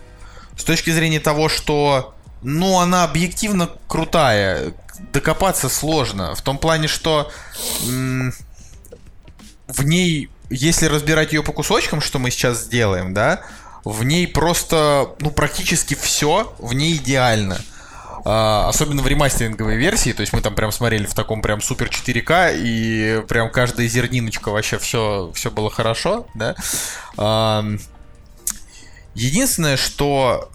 Speaker 1: с точки зрения того, что, ну, она объективно крутая, докопаться сложно, в том плане, что м, в ней, если разбирать ее по кусочкам, что мы сейчас сделаем, да, в ней просто, ну, практически все в ней идеально. А, особенно в ремастеринговой версии, то есть мы там прям смотрели в таком прям супер 4К, и прям каждая зерниночка вообще все, все было хорошо, да. Ам, единственное, что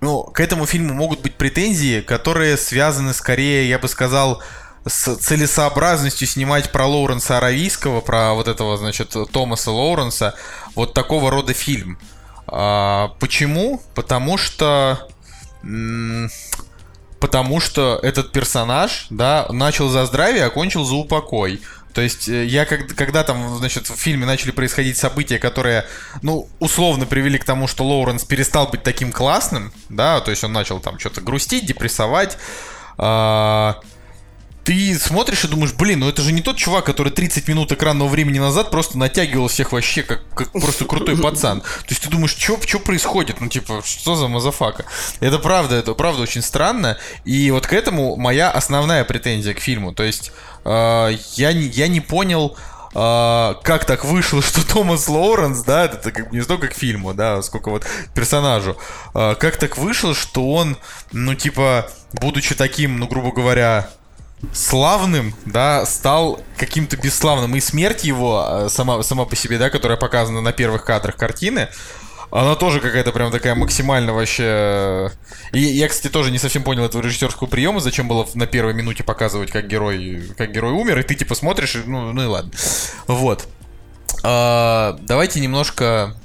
Speaker 1: ну, к этому фильму могут быть претензии, которые связаны скорее, я бы сказал, с целесообразностью снимать про Лоуренса Аравийского, про вот этого, значит, Томаса Лоуренса, вот такого рода фильм. А, почему? Потому что... м, Потому что этот персонаж, да, начал за здравие, а кончил за упокой. То есть э, я как, когда там, значит, в фильме начали происходить события, которые, ну, условно привели к тому, что Лоуренс перестал быть таким классным, да, то есть он начал там что-то грустить, депрессовать, а, ты смотришь и думаешь, блин, ну это же не тот чувак, который 30 минут экранного времени назад просто натягивал всех вообще, как, как просто крутой пацан. То есть ты думаешь, что происходит? Ну, типа, что за мазафака? Это правда, это правда очень странно. И вот к этому моя основная претензия к фильму. То есть э, я, я не понял, э, как так вышло, что Томас Лоуренс, да, это как не столько к фильму, да, сколько вот персонажу, э, как так вышло, что он, ну, типа, будучи таким, ну, грубо говоря, славным, да, стал каким-то бесславным. И смерть его э, сама, сама по себе, да, которая показана на первых кадрах картины, она тоже какая-то прям такая максимально вообще... э, И я, кстати, тоже не совсем понял этого режиссерского приема, зачем было на первой минуте показывать, как герой, как герой умер, и ты типа смотришь, ну, ну и ладно. Вот. А, давайте немножко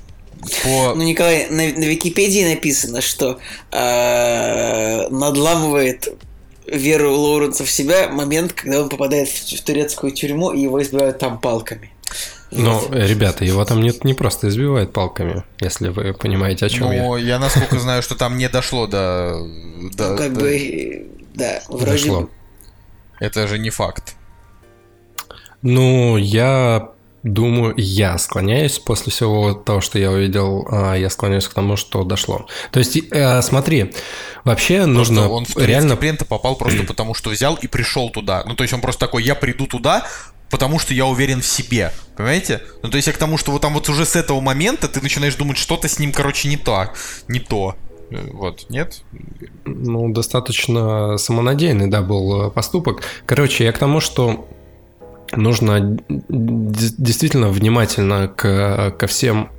Speaker 1: по...
Speaker 3: Ну, Николай, на, на Википедии написано, что э, надламывает веру Лоуренса в себя момент, когда он попадает в, турецкую тюрьму и его избивают там палками.
Speaker 2: Ну, э, ребята, его там нет, не просто избивают палками, если вы понимаете, о чем я.
Speaker 1: Но я, насколько знаю, что там не дошло до... до-
Speaker 3: Ну, как
Speaker 1: до-
Speaker 3: бы, э, да, вроде
Speaker 2: Дошло.
Speaker 1: Это же не факт.
Speaker 2: Ну, я думаю, я склоняюсь после всего того, что я увидел, а, я склоняюсь к тому, что дошло. То есть, э, смотри, вообще нужно
Speaker 1: Просто он в
Speaker 2: реально...
Speaker 1: реально плен попал просто потому, что взял и пришел туда. Ну, то есть он просто такой, я приду туда, потому что я уверен в себе. Понимаете? Ну, то есть я к тому, что вот там вот уже с этого момента ты начинаешь думать, что-то с ним, короче, не так. Не то. Э, Вот, нет?
Speaker 2: Ну, достаточно самонадеянный, да, был э, поступок. Короче, я к тому, что нужно действительно внимательно к, ко всем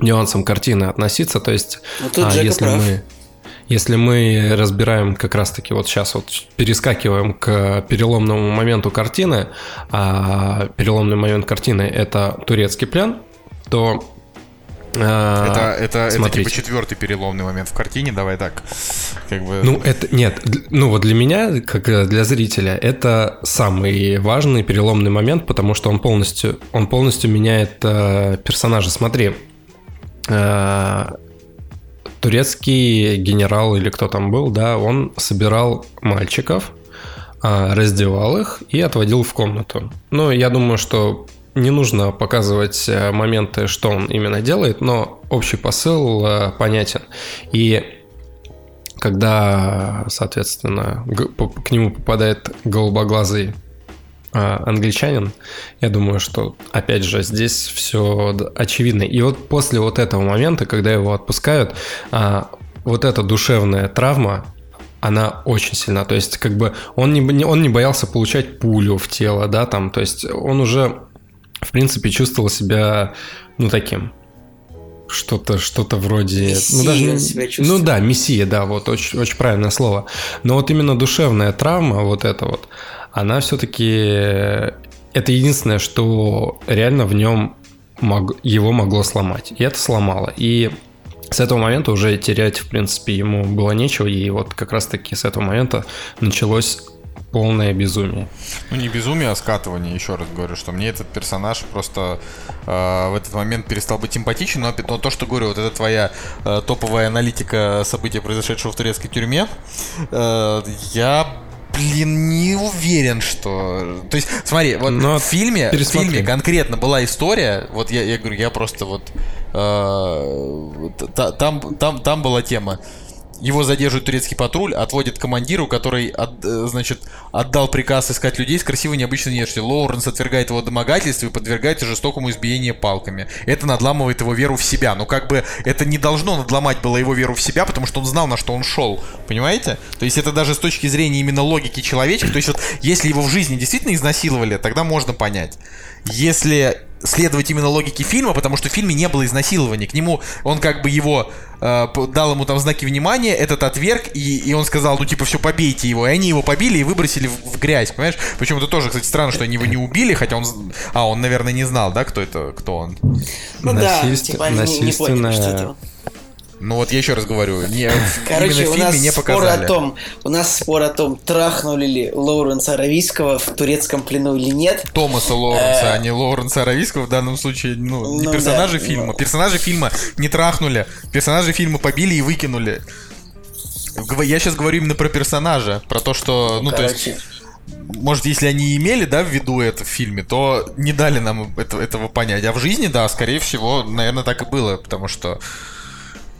Speaker 2: нюансам картины относиться. То есть,
Speaker 3: Ну, тут
Speaker 2: а, если
Speaker 3: прав.
Speaker 2: мы если мы разбираем как раз-таки вот сейчас вот перескакиваем к переломному моменту картины, а переломный момент картины это турецкий плен, то А,
Speaker 1: Это, это, это типа четвертый переломный момент в картине, давай так. Как бы...
Speaker 2: Ну, это нет. Ну, вот для меня, как э, для зрителя, это самый важный переломный момент, потому что он полностью, он полностью меняет э, персонажа. Смотри, э, турецкий генерал или кто там был, да, он собирал мальчиков, а, раздевал их и отводил в комнату. Ну, я думаю, что не нужно показывать э, моменты, что он именно делает, но общий посыл э, понятен. И когда, соответственно, к нему попадает голубоглазый а, англичанин, я думаю, что, опять же, здесь все очевидно. И вот после вот этого момента, когда его отпускают, вот эта душевная травма, она очень сильна. То есть, как бы он не- он не боялся получать пулю в тело, да, там, то есть он уже, в принципе, чувствовал себя, ну, таким, что-то, что-то вроде... ну, даже,
Speaker 3: Мессией
Speaker 2: не-
Speaker 3: себя
Speaker 2: ну да, мессия, да, вот очень, очень правильное слово. Но вот именно душевная травма, вот эта вот, она все-таки... Это единственное, что реально в нем мог- его могло сломать. И это сломало. И с этого момента уже терять, в принципе, ему было нечего. И вот как раз-таки с этого момента началось полное безумие.
Speaker 1: Ну, не безумие, а скатывание, еще раз говорю, что мне этот персонаж просто э, в этот момент перестал быть симпатичен, но, но то, что говорю, вот это твоя э, топовая аналитика события, произошедшего в турецкой тюрьме, э, я, блин, не уверен, что... То есть, смотри, вот
Speaker 2: Но
Speaker 1: в фильме, в фильме конкретно была история, вот я, я говорю, я просто вот... э, та- там, там, там была тема. Его задерживает турецкий патруль, отводит командиру, который, от- э, значит, отдал приказ искать людей с красивой необычной внешностью. Лоуренс отвергает его домогательство и подвергает жестокому избиению палками. Это надламывает его веру в себя. Но как бы это не должно надломать было его веру в себя, потому что он знал, на что он шел. Понимаете? То есть это даже с точки зрения именно логики человечек. То есть вот если его в жизни действительно изнасиловали, тогда можно понять. Если следовать именно логике фильма, потому что в фильме не было изнасилования. К нему он как бы его э, дал ему там знаки внимания, этот отверг, и, и он сказал, ну типа все, побейте его. И они его побили и выбросили в, в грязь, понимаешь? Причем это тоже, кстати, странно, что они его не убили, хотя он... А, он, наверное, не знал, да, кто это, кто он.
Speaker 3: Ну да, типа они не, не поняли, что это.
Speaker 1: Ну вот я еще раз говорю, не,
Speaker 3: Короче,
Speaker 1: именно в
Speaker 3: у нас
Speaker 1: не
Speaker 3: спор о том, у нас спор о том, трахнули ли Лоуренса Аравийского в турецком плену или нет.
Speaker 1: Томаса Лоуренса, а не Лоуренса Аравийского в данном случае, ну, не
Speaker 3: Ну
Speaker 1: персонажи
Speaker 3: да,
Speaker 1: фильма.
Speaker 3: ну.
Speaker 1: Персонажи фильма не трахнули, персонажи фильма побили и выкинули. Я сейчас говорю именно про персонажа, про то, что, ну, то есть,
Speaker 3: Короче,
Speaker 1: может, если они имели, да, в виду это в фильме, то не дали нам это- этого понять. А в жизни, да, скорее всего, наверное, так и было, потому что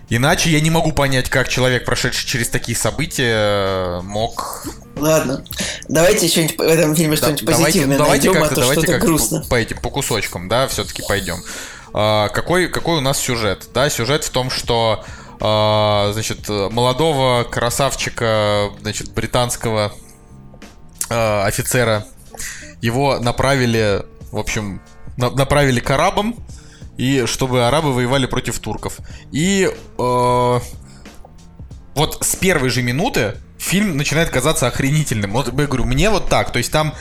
Speaker 1: иначе я не могу понять, как человек, прошедший через такие события, мог
Speaker 3: ладно. Давайте что-нибудь в этом фильме
Speaker 1: Да,
Speaker 3: что-нибудь позитивное
Speaker 1: ну, давайте
Speaker 3: найдем, а
Speaker 1: как-то,
Speaker 3: то
Speaker 1: давайте
Speaker 3: что-то грустно.
Speaker 1: по, по этим по кусочкам, да, все-таки пойдем. А, какой, какой у нас сюжет? Да, сюжет в том, что а, значит, молодого красавчика, значит, британского а, офицера его направили, в общем, на- направили к арабам, и чтобы арабы воевали против турков. И э, вот с первой же минуты фильм начинает казаться охренительным. Вот я говорю, мне вот так. То есть там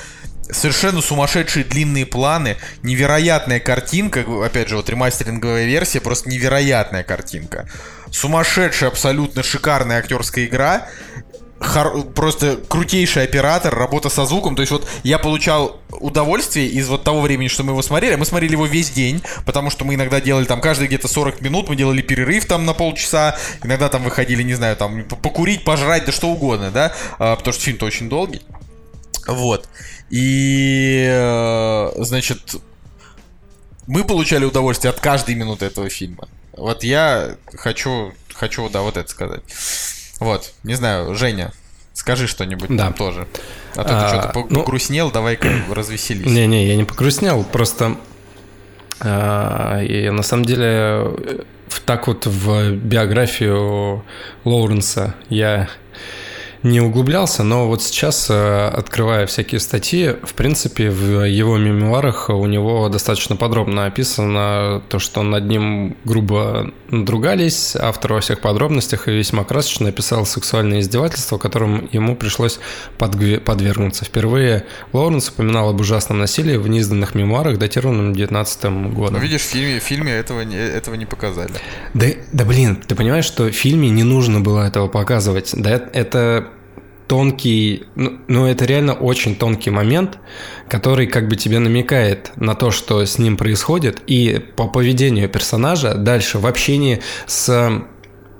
Speaker 1: совершенно сумасшедшие длинные планы, невероятная картинка, опять же, вот ремастеринговая версия, просто невероятная картинка. Сумасшедшая, абсолютно шикарная актерская игра. Хор- просто крутейший оператор, работа со звуком. То есть вот я получал удовольствие из вот того времени, что мы его смотрели. Мы смотрели его весь день, потому что мы иногда делали там каждые где-то 40 минут, мы делали перерыв там на полчаса, иногда там выходили, не знаю, там покурить, пожрать, да что угодно, да, А, потому что фильм-то очень долгий. Вот. И, э, значит, мы получали удовольствие от каждой минуты этого фильма. Вот я хочу, хочу, да, вот это сказать. Вот, не знаю, Женя, скажи что-нибудь
Speaker 2: Да.
Speaker 1: там тоже. А то
Speaker 2: А,
Speaker 1: ты что-то
Speaker 2: ну-
Speaker 1: погрустнел, давай-ка развеселись.
Speaker 2: Не-не, я не погрустнел, просто а, и на самом деле э, так вот в биографию Лоуренса я не углублялся, но вот сейчас, э, открывая всякие статьи, в принципе, в его мемуарах у него достаточно подробно описано то, что над ним грубо надругались, автор во всех подробностях и весьма красочно описал сексуальное издевательство, которым ему пришлось подвергнуться. Впервые Лоуренс упоминал об ужасном насилии в неизданных мемуарах, датированном 19 годом.
Speaker 1: Ну, видишь, в фильме, в фильме этого, не- этого не показали.
Speaker 2: Да, да блин, ты понимаешь, что в фильме не нужно было этого показывать. Да, это тонкий, ну, ну, это реально очень тонкий момент, который как бы тебе намекает на то, что с ним происходит, и по поведению персонажа дальше в общении с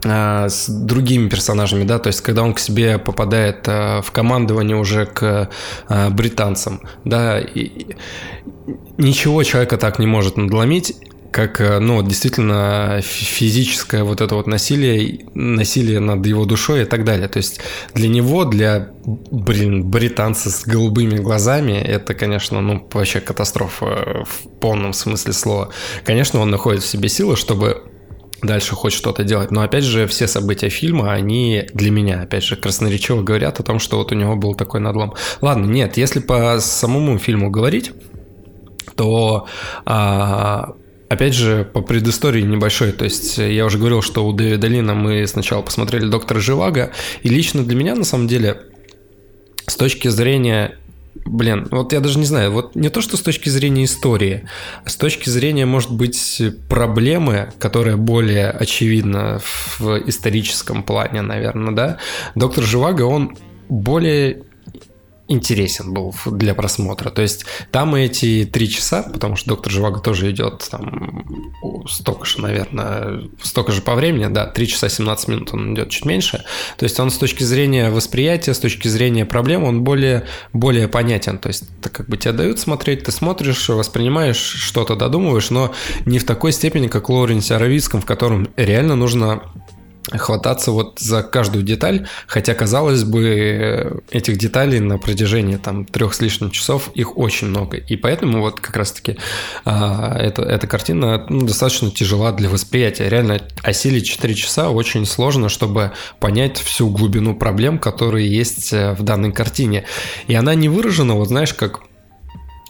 Speaker 2: а, с другими персонажами, да, то есть когда он к себе попадает а, в командование уже к а, британцам, да, и- ничего человека так не может надломить, как, э, ну, действительно фи- физическое вот это вот насилие, насилие над его душой и так далее. То есть для него, для, блин, британца с голубыми глазами, это, конечно, ну, вообще катастрофа в полном смысле слова. Конечно, он находит в себе силы, чтобы дальше хоть что-то делать. Но опять же, все события фильма, они для меня, опять же, красноречиво говорят о том, что вот у него был такой надлом. Ладно, нет, если по самому фильму говорить, то а, опять же по предыстории небольшой, то есть я уже говорил, что у Дэвида Лина мы сначала посмотрели «Доктора Живаго», и лично для меня, на самом деле, с точки зрения Блин, вот я даже не знаю, вот не то, что с точки зрения истории, а с точки зрения, может быть, проблемы, которая более очевидна в историческом плане, наверное, да, доктор Живаго, он более интересен был для просмотра. То есть там эти три часа, потому что доктор Живаго тоже идет там столько же, наверное, столько же по времени, да, 3 часа 17 минут он идет чуть меньше. То есть он с точки зрения восприятия, с точки зрения проблем, он более, более понятен. То есть это как бы тебе дают смотреть, ты смотришь, воспринимаешь, что-то додумываешь, но не в такой степени, как в Лоуренсе Аравийском, в котором реально нужно хвататься вот за каждую деталь, хотя, казалось бы, этих деталей на протяжении там трех с лишним часов их очень много. И поэтому вот как раз-таки а, эта, эта картина ну, достаточно тяжела для восприятия. Реально осилить 4 часа очень сложно, чтобы понять всю глубину проблем, которые есть э, в данной картине. И она не выражена, вот знаешь, как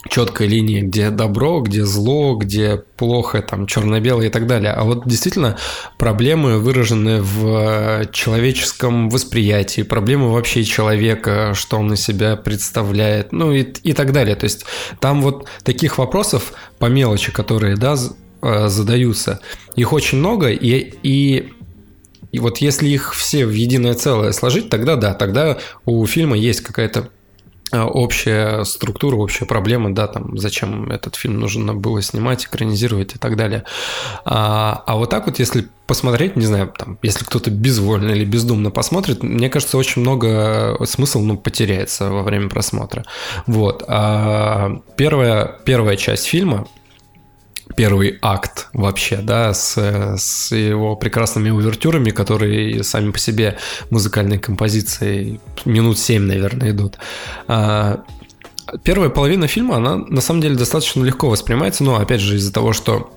Speaker 2: четкой линии, где добро, где зло, где плохо, там черно-белое и так далее. А вот действительно проблемы выражены в э, человеческом восприятии, проблемы вообще человека, что он из себя представляет, ну и, и так далее. То есть там вот таких вопросов по мелочи, которые, да, э, задаются, их очень много, и, и и вот если их все в единое целое сложить, тогда да, тогда у фильма есть какая-то общая структура, общая проблема, да, там, зачем этот фильм нужно было снимать, экранизировать и так далее. А, а вот так вот, если посмотреть, не знаю, там, если кто-то безвольно или бездумно посмотрит, мне кажется, очень много смысл, ну, потеряется во время просмотра. Вот. А первая, первая часть фильма, первый акт вообще, да, с, с его прекрасными увертюрами, которые сами по себе музыкальной композицией минут 7, наверное, идут. А, Первая половина фильма, она на самом деле достаточно легко воспринимается, но опять же из-за того, что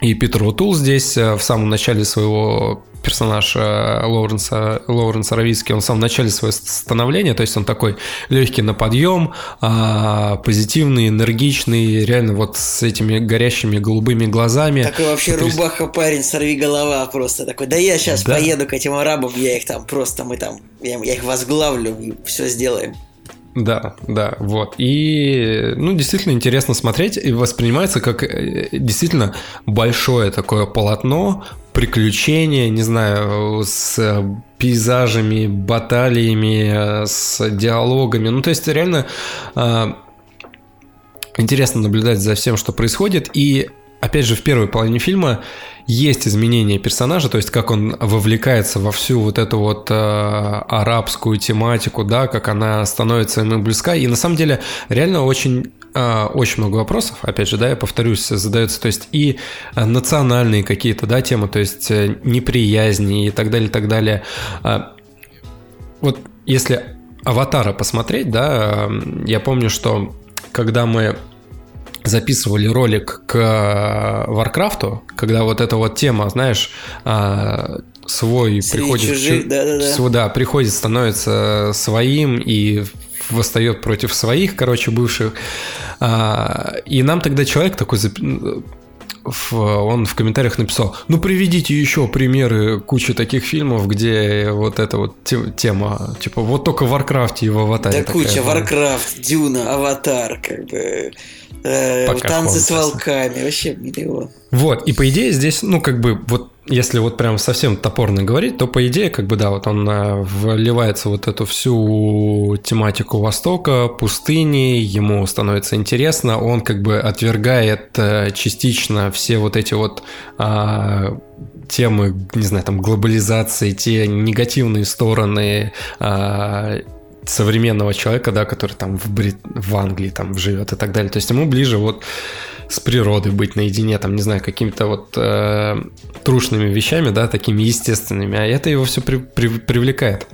Speaker 2: и Питер Утул здесь э, в самом начале своего персонажа Лоуренса, Лоуренса Равицки, он в самом начале своего становления, то есть он такой легкий на подъем, а, позитивный, энергичный, реально вот с этими горящими голубыми глазами.
Speaker 3: Такой вообще
Speaker 2: Потряс-
Speaker 3: рубаха парень, сорви голова просто такой. Да я сейчас
Speaker 2: Да.
Speaker 3: поеду к этим арабам, я их там просто, мы там, я, я их возглавлю все сделаем.
Speaker 2: Да, да, вот. И, ну, действительно интересно смотреть и воспринимается как э, действительно большое такое полотно, приключения, не знаю, с пейзажами, баталиями, с диалогами. Ну, то есть реально э, интересно наблюдать за всем, что происходит. И, опять же, в первой половине фильма есть изменения персонажа, то есть как он вовлекается во всю вот эту вот э, арабскую тематику, да, как она становится ему близка. И на самом деле реально очень э, очень много вопросов, опять же, да, я повторюсь, задается, то есть и э, национальные какие-то, да, темы, то есть э, неприязни и так далее, так далее. А, вот если Аватара посмотреть, да, я помню, что когда мы записывали ролик к Варкрафту, когда вот эта вот тема, знаешь, а, свой
Speaker 3: Среди
Speaker 2: приходит...
Speaker 3: чужих,
Speaker 2: чу-
Speaker 3: да-да-да.
Speaker 2: всего, да, приходит, становится своим и восстает против своих, короче, бывших. А, и нам тогда человек такой в- он в комментариях написал, ну приведите еще примеры кучи таких фильмов, где вот эта вот те- тема, типа вот только в Варкрафте и в Аватаре.
Speaker 3: Да
Speaker 2: такая
Speaker 3: куча,
Speaker 2: была».
Speaker 3: Варкрафт, Дюна, Аватар, как бы... э, танцы с волками, вообще миллион.
Speaker 2: Вот, и по идее здесь, ну, как бы, вот если вот прям совсем топорно говорить, то по идее, как бы, да, вот он э, вливается вот эту всю тематику Востока, пустыни, ему становится интересно, он как бы отвергает э, частично все вот эти вот а, темы, не знаю, там, глобализации, те негативные стороны а, современного человека, да, который там в, Брит... в Англии там живет и так далее. То есть ему ближе вот с природой быть наедине, там, не знаю, какими-то вот э, трушными вещами, да, такими естественными, а это его все привлекает.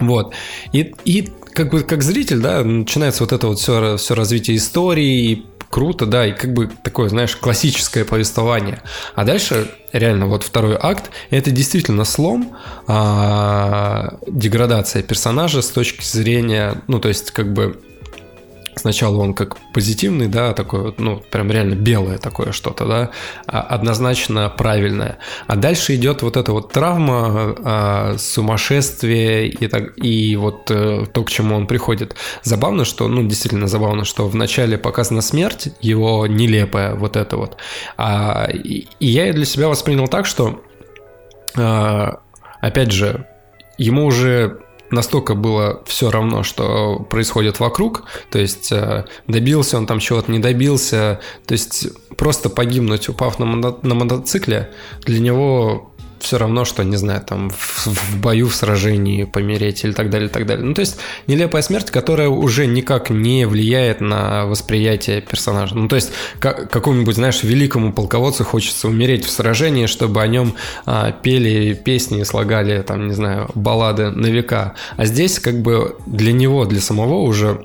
Speaker 2: Вот. И, и как бы как зритель, да, начинается вот это вот все, все развитие истории, круто, да, и как бы такое, знаешь, классическое повествование. А дальше реально вот второй акт, это действительно слом, а, деградация персонажа с точки зрения, ну, то есть как бы Сначала он как позитивный, да, такой вот, ну, прям реально белое такое что-то, да, а- однозначно правильное. А дальше идет вот эта вот травма, а, сумасшествие и, так, и вот э, то, к чему он приходит. Забавно, что, ну, действительно забавно, что вначале показана смерть, его нелепая вот это вот. А, и, я для себя воспринял так, что, опять же, ему уже настолько было все равно, что происходит вокруг, то есть э, добился он там чего-то, не добился, то есть просто погибнуть, упав на, мо- на мотоцикле, для него все равно, что, не знаю, там в, в бою, в сражении помереть или так далее, и так далее. Ну, то есть нелепая смерть, которая уже никак не влияет на восприятие персонажа. Ну, то есть как, какому-нибудь, знаешь, великому полководцу хочется умереть в сражении, чтобы о нем а, пели песни, слагали, там, не знаю, баллады на века. А здесь как бы для него, для самого уже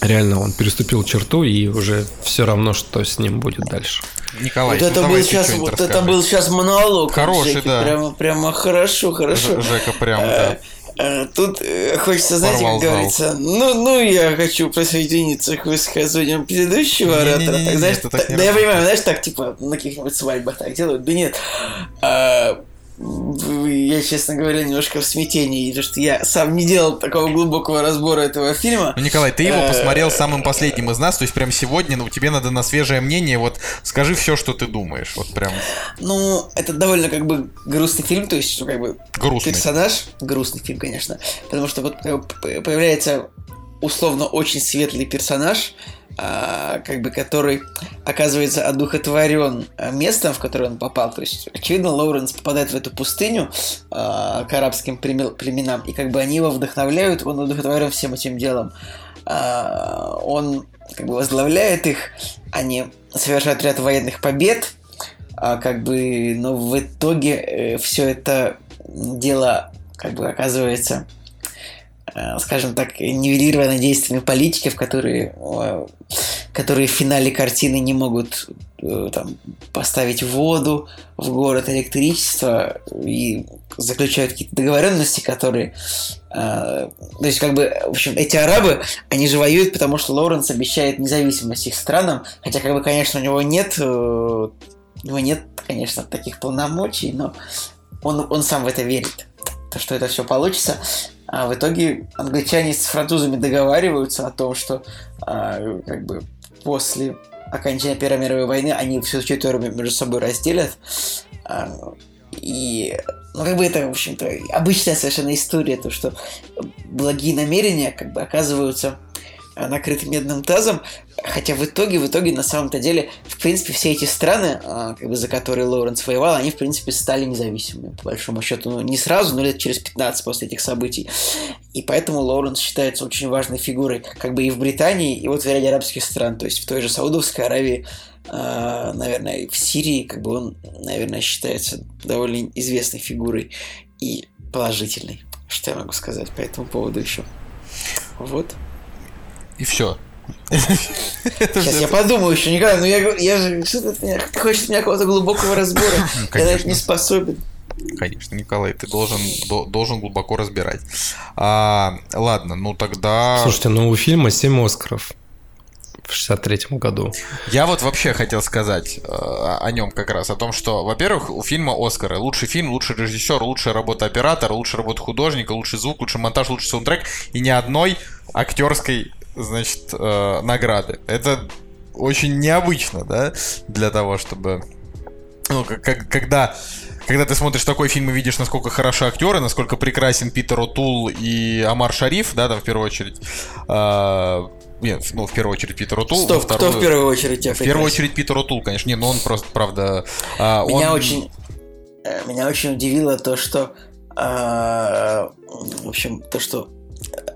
Speaker 2: реально он переступил черту и уже все равно, что с ним будет дальше.
Speaker 1: Николай,
Speaker 3: вот
Speaker 1: ну
Speaker 3: это был сейчас, вот это
Speaker 1: расскажи.
Speaker 3: был сейчас монолог.
Speaker 1: Хороший,
Speaker 3: Жеки.
Speaker 1: да.
Speaker 3: Прямо, прямо хорошо, хорошо.
Speaker 1: Ж- Жека прям, да.
Speaker 3: Э, э, Тут э, хочется, знаете,
Speaker 1: Порвал
Speaker 3: как
Speaker 1: зал.
Speaker 3: говорится, ну, ну, я хочу присоединиться к высказываниям предыдущего
Speaker 1: Не-не-не-не,
Speaker 3: оратора. Так, знаешь,
Speaker 1: ты так
Speaker 3: та-
Speaker 1: не
Speaker 3: да я понимаю, знаешь, так, типа, на каких-нибудь свадьбах так делают. Да нет. А, я, честно говоря, немножко в смятении, потому что я сам не делал такого глубокого разбора этого фильма.
Speaker 1: Ну, Николай, ты его
Speaker 3: Э,
Speaker 1: посмотрел самым последним из нас, то есть прям сегодня, ну, тебе надо на свежее мнение, вот скажи все, что ты думаешь, вот прям
Speaker 3: Ну, это довольно как бы грустный фильм, то есть, ну, как бы
Speaker 1: грустный.
Speaker 3: персонаж, грустный фильм, конечно, потому что вот э, появляется условно очень светлый персонаж, а, как бы который оказывается одухотворен а, местом, в которое он попал. То есть, очевидно, Лоуренс попадает в эту пустыню а, к арабским племе- племенам, и как бы они его вдохновляют, он одухотворен всем этим делом. Он как бы возглавляет их, они совершают ряд военных побед, как бы, но в итоге все это дело как бы оказывается, э, скажем так, нивелировано действиями политиков, которые, э, которые в финале картины не могут э, там, поставить воду в город, электричество и заключают какие-то договоренности, которые... э, то есть, как бы, в общем, эти арабы, они же воюют, потому что Лоуренс обещает независимость их странам, хотя, как бы, конечно, у него нет... э, у него нет, конечно, таких полномочий, но он, он сам в это верит, то, что это все получится. А в итоге англичане с французами договариваются о том, что а, как бы после окончания Первой мировой войны они всю территорию между собой разделят. А, и, ну, как бы это, в общем-то, обычная совершенно история, то, что благие намерения, как бы, оказываются накрыты медным тазом, хотя в итоге, в итоге, на самом-то деле, в принципе, все эти страны, а, как бы, за которые Лоуренс воевал, они, в принципе, стали независимыми, по большому счету, ну, не сразу, но лет через 15 после этих событий. И поэтому Лоуренс считается очень важной фигурой, как бы и в Британии, и вот в ряде арабских стран, то есть в той же Саудовской Аравии, а, наверное, в Сирии, как бы он, наверное, считается довольно известной фигурой и положительной. Что я могу сказать по этому поводу еще? Вот.
Speaker 1: И все.
Speaker 3: Сейчас я подумаю еще, Николай, ну я, говорю, я же, что ты хочешь меня какого-то глубокого разбора, я на это не способен.
Speaker 1: Конечно, Николай, ты должен, до- должен глубоко разбирать. А, ладно, ну тогда...
Speaker 2: Слушайте, ну у фильма 7 Оскаров в 63 году.
Speaker 1: Я вот вообще хотел сказать э, о нем как раз, о том, что, во-первых, у фильма Оскары. Лучший фильм, лучший режиссер, лучшая работа оператора, лучшая работа художника, лучший звук, лучший монтаж, лучший саундтрек и ни одной актерской, значит, э, награды. Это очень необычно, да, для того, чтобы... Ну, как, как- когда когда ты смотришь такой фильм и видишь, насколько хороши актеры, насколько прекрасен Питер О'Тул и Амар Шариф, да, там в первую очередь. а, нет, ну, в первую очередь Питер О'Тул.
Speaker 3: Стоп, кто
Speaker 1: вторую-
Speaker 3: в первую очередь тебя
Speaker 1: в первую очередь Питер О'Тул, конечно. Не, ну он просто, правда... а,
Speaker 3: Меня
Speaker 1: он-
Speaker 3: очень... э, Меня очень удивило то, что... а, В общем, то, что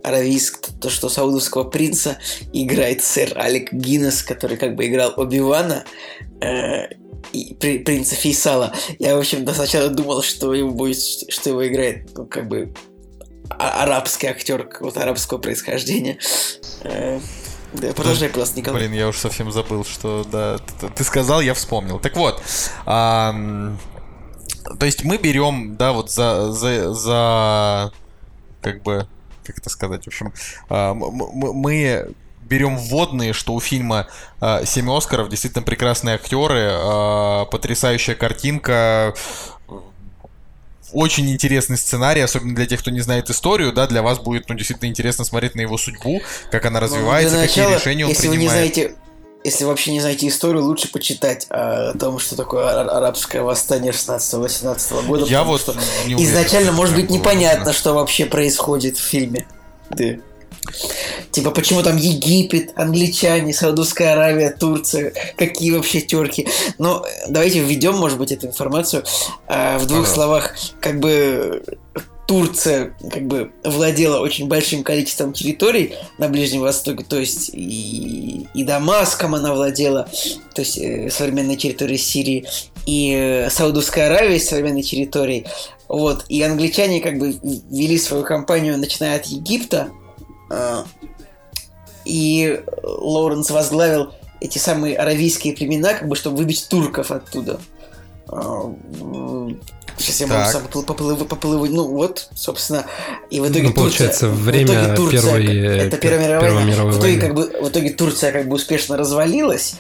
Speaker 3: Аравийск, то, что саудовского принца играет сэр Алек Гиннес, который как бы играл Оби-Вана, э, и при- принца Фейсала. Я, в общем, до сначала думал, что его будет, что его играет, ну, как бы а- арабский актер какого-то арабского происхождения. Э, Да, продолжай просто, Николай.
Speaker 1: Блин, я уж совсем забыл, что да, т- ты сказал, я вспомнил. Так вот, ам, то есть мы берем, да, вот за, за, за как бы, как это сказать, в общем, а, мы берем вводные, что у фильма а, 7 Оскаров, действительно прекрасные актеры, а, потрясающая картинка, очень интересный сценарий, особенно для тех, кто не знает историю, да, для вас будет, ну, действительно интересно смотреть на его судьбу, как она
Speaker 3: Ну,
Speaker 1: развивается,
Speaker 3: для
Speaker 1: какие
Speaker 3: начала,
Speaker 1: решения он
Speaker 3: если
Speaker 1: принимает.
Speaker 3: вы не знаете, если вообще не знаете историю, лучше почитать а, о том, что такое ара- арабское восстание 16-18 года.
Speaker 1: Я вот
Speaker 3: что
Speaker 1: не уверен,
Speaker 3: изначально может быть непонятно, что вообще происходит в фильме. Да. Типа, почему там Египет, англичане, Саудовская Аравия, Турция, какие вообще терки. Но э, давайте введем, может быть, эту информацию. А, в двух
Speaker 1: Пожалуйста.
Speaker 3: словах, как бы Турция как бы владела очень большим количеством территорий на Ближнем Востоке, то есть и, и Дамаском она владела, то есть э, современной территорией Сирии, и э, Саудовская Аравия современной территорией. Вот, и англичане как бы вели свою кампанию, начиная от Египта, а, и Лоуренс возглавил эти самые аравийские племена, как бы, чтобы выбить турков оттуда. Сейчас я могу
Speaker 1: Так.
Speaker 3: сам поплы- поплыву, поплыву. Ну вот, собственно, и в итоге
Speaker 2: Ну, получается,
Speaker 3: Турция,
Speaker 2: время
Speaker 3: в итоге Турция,
Speaker 2: Первой,
Speaker 3: как-
Speaker 2: э,
Speaker 3: это Первая мировая
Speaker 2: Первой
Speaker 3: война.
Speaker 2: мировой
Speaker 3: в итоге
Speaker 2: войны.
Speaker 3: как бы в итоге Турция как бы успешно развалилась,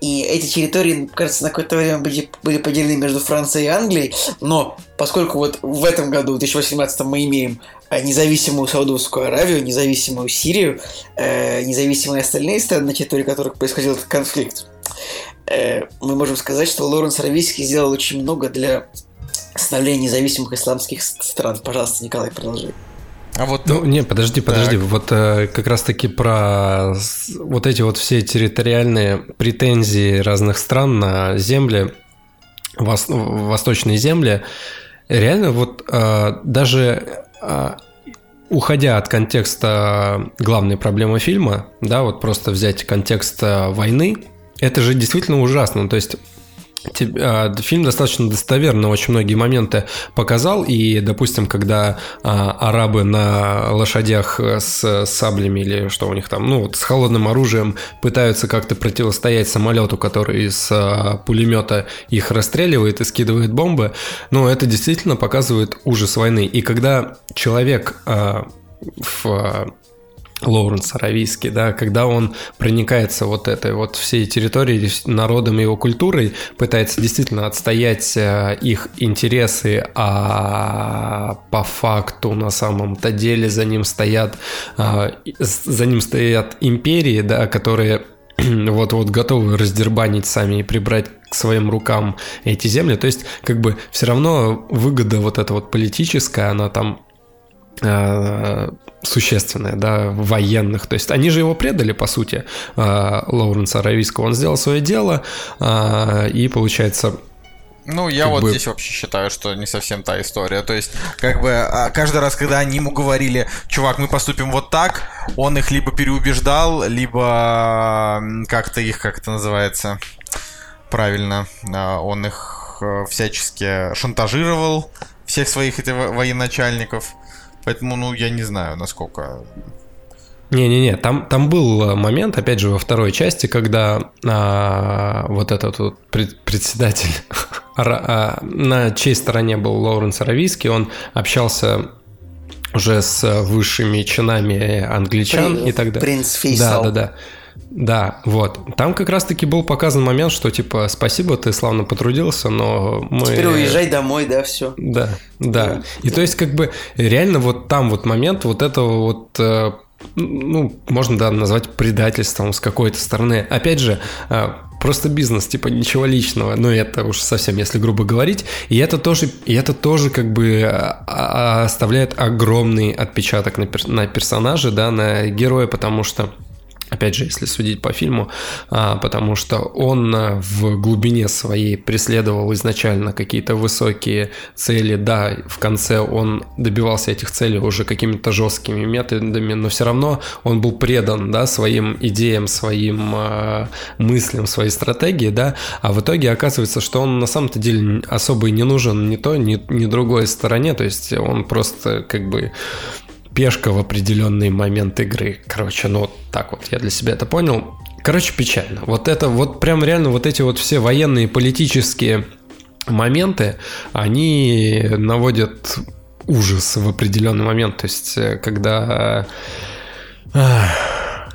Speaker 3: и эти территории, кажется, на какое-то время были, были поделены между Францией и Англией, но поскольку вот в этом году, в 2018 мы имеем э, независимую Саудовскую Аравию, независимую Сирию, э, независимые остальные страны, на территории которых происходил этот конфликт, э, мы можем сказать, что Лоренс Аравийский сделал очень много для становления независимых исламских стран. Пожалуйста, Николай, продолжи.
Speaker 1: А вот
Speaker 2: Ну, не, подожди, подожди.
Speaker 1: Так.
Speaker 2: Вот э, как раз-таки про вот эти вот все территориальные претензии разных стран на земли, вос- восточные земли, реально вот э, даже э, уходя от контекста главной проблемы фильма, да, вот просто взять контекст э, войны, это же действительно ужасно. То есть Фильм достаточно достоверно очень многие моменты показал, и, допустим, когда а, арабы на лошадях э, с саблями или что у них там, ну вот с холодным оружием пытаются как-то противостоять самолету, который из а, пулемета их расстреливает и скидывает бомбы, ну это действительно показывает ужас войны. И когда человек а, в а, Лоуренс Аравийский, да, когда он проникается вот этой вот всей территорией, народом его культурой, пытается действительно отстоять э, их интересы, а по факту на самом-то деле за ним стоят, э, за ним стоят империи, да, которые вот-вот готовы раздербанить сами и прибрать к своим рукам эти земли. То есть, как бы, все равно выгода вот эта вот политическая, она там э, существенная, да, военных. То есть они же его предали, по сути, э, Лоуренса Аравийского. Он сделал свое дело, э, и получается...
Speaker 1: Ну, я вот
Speaker 2: бы-
Speaker 1: здесь вообще считаю, что не совсем та история. То есть, как бы, а, каждый раз, когда они ему говорили, чувак, мы поступим вот так, он их либо переубеждал, либо как-то их, как это называется, правильно, а, он их всячески шантажировал, всех своих этих во- военачальников. Поэтому, ну, я не знаю, насколько...
Speaker 2: Не-не-не, там, там был э, момент, опять же, во второй части, когда а, вот этот вот пред- председатель а, на чьей стороне был Лоуренс Аравийский, он общался уже с высшими чинами англичан
Speaker 3: При-
Speaker 2: и так далее.
Speaker 3: принц Фейсал.
Speaker 2: Да, да, да. Да, вот. Там как раз-таки был показан момент, что типа спасибо, ты славно потрудился, но мы...
Speaker 3: Теперь уезжай домой, да, все.
Speaker 2: Да, да. И то есть как бы реально вот там вот момент вот этого вот э, ну, можно, да, назвать предательством с какой-то стороны. Опять же, э, просто бизнес, типа ничего личного, но это уж совсем, если грубо говорить. И это тоже, и это тоже как бы а, а, оставляет огромный отпечаток на, пер, на персонаже, да, на героя, потому что Опять же, если судить по фильму, а, потому что он а, в глубине своей преследовал изначально какие-то высокие цели. Да, в конце он добивался этих целей уже какими-то жесткими методами, но все равно он был предан да, своим идеям, своим а, мыслям, своей стратегии, да, а в итоге оказывается, что он на самом-то деле особо и не нужен ни то, ни, ни другой стороне, то есть он просто как бы пешка в определенный момент игры. Короче, ну так вот я для себя это понял. Короче, печально. Вот это вот прям реально вот эти вот все военные политические моменты, они наводят ужас в определенный момент. То есть, когда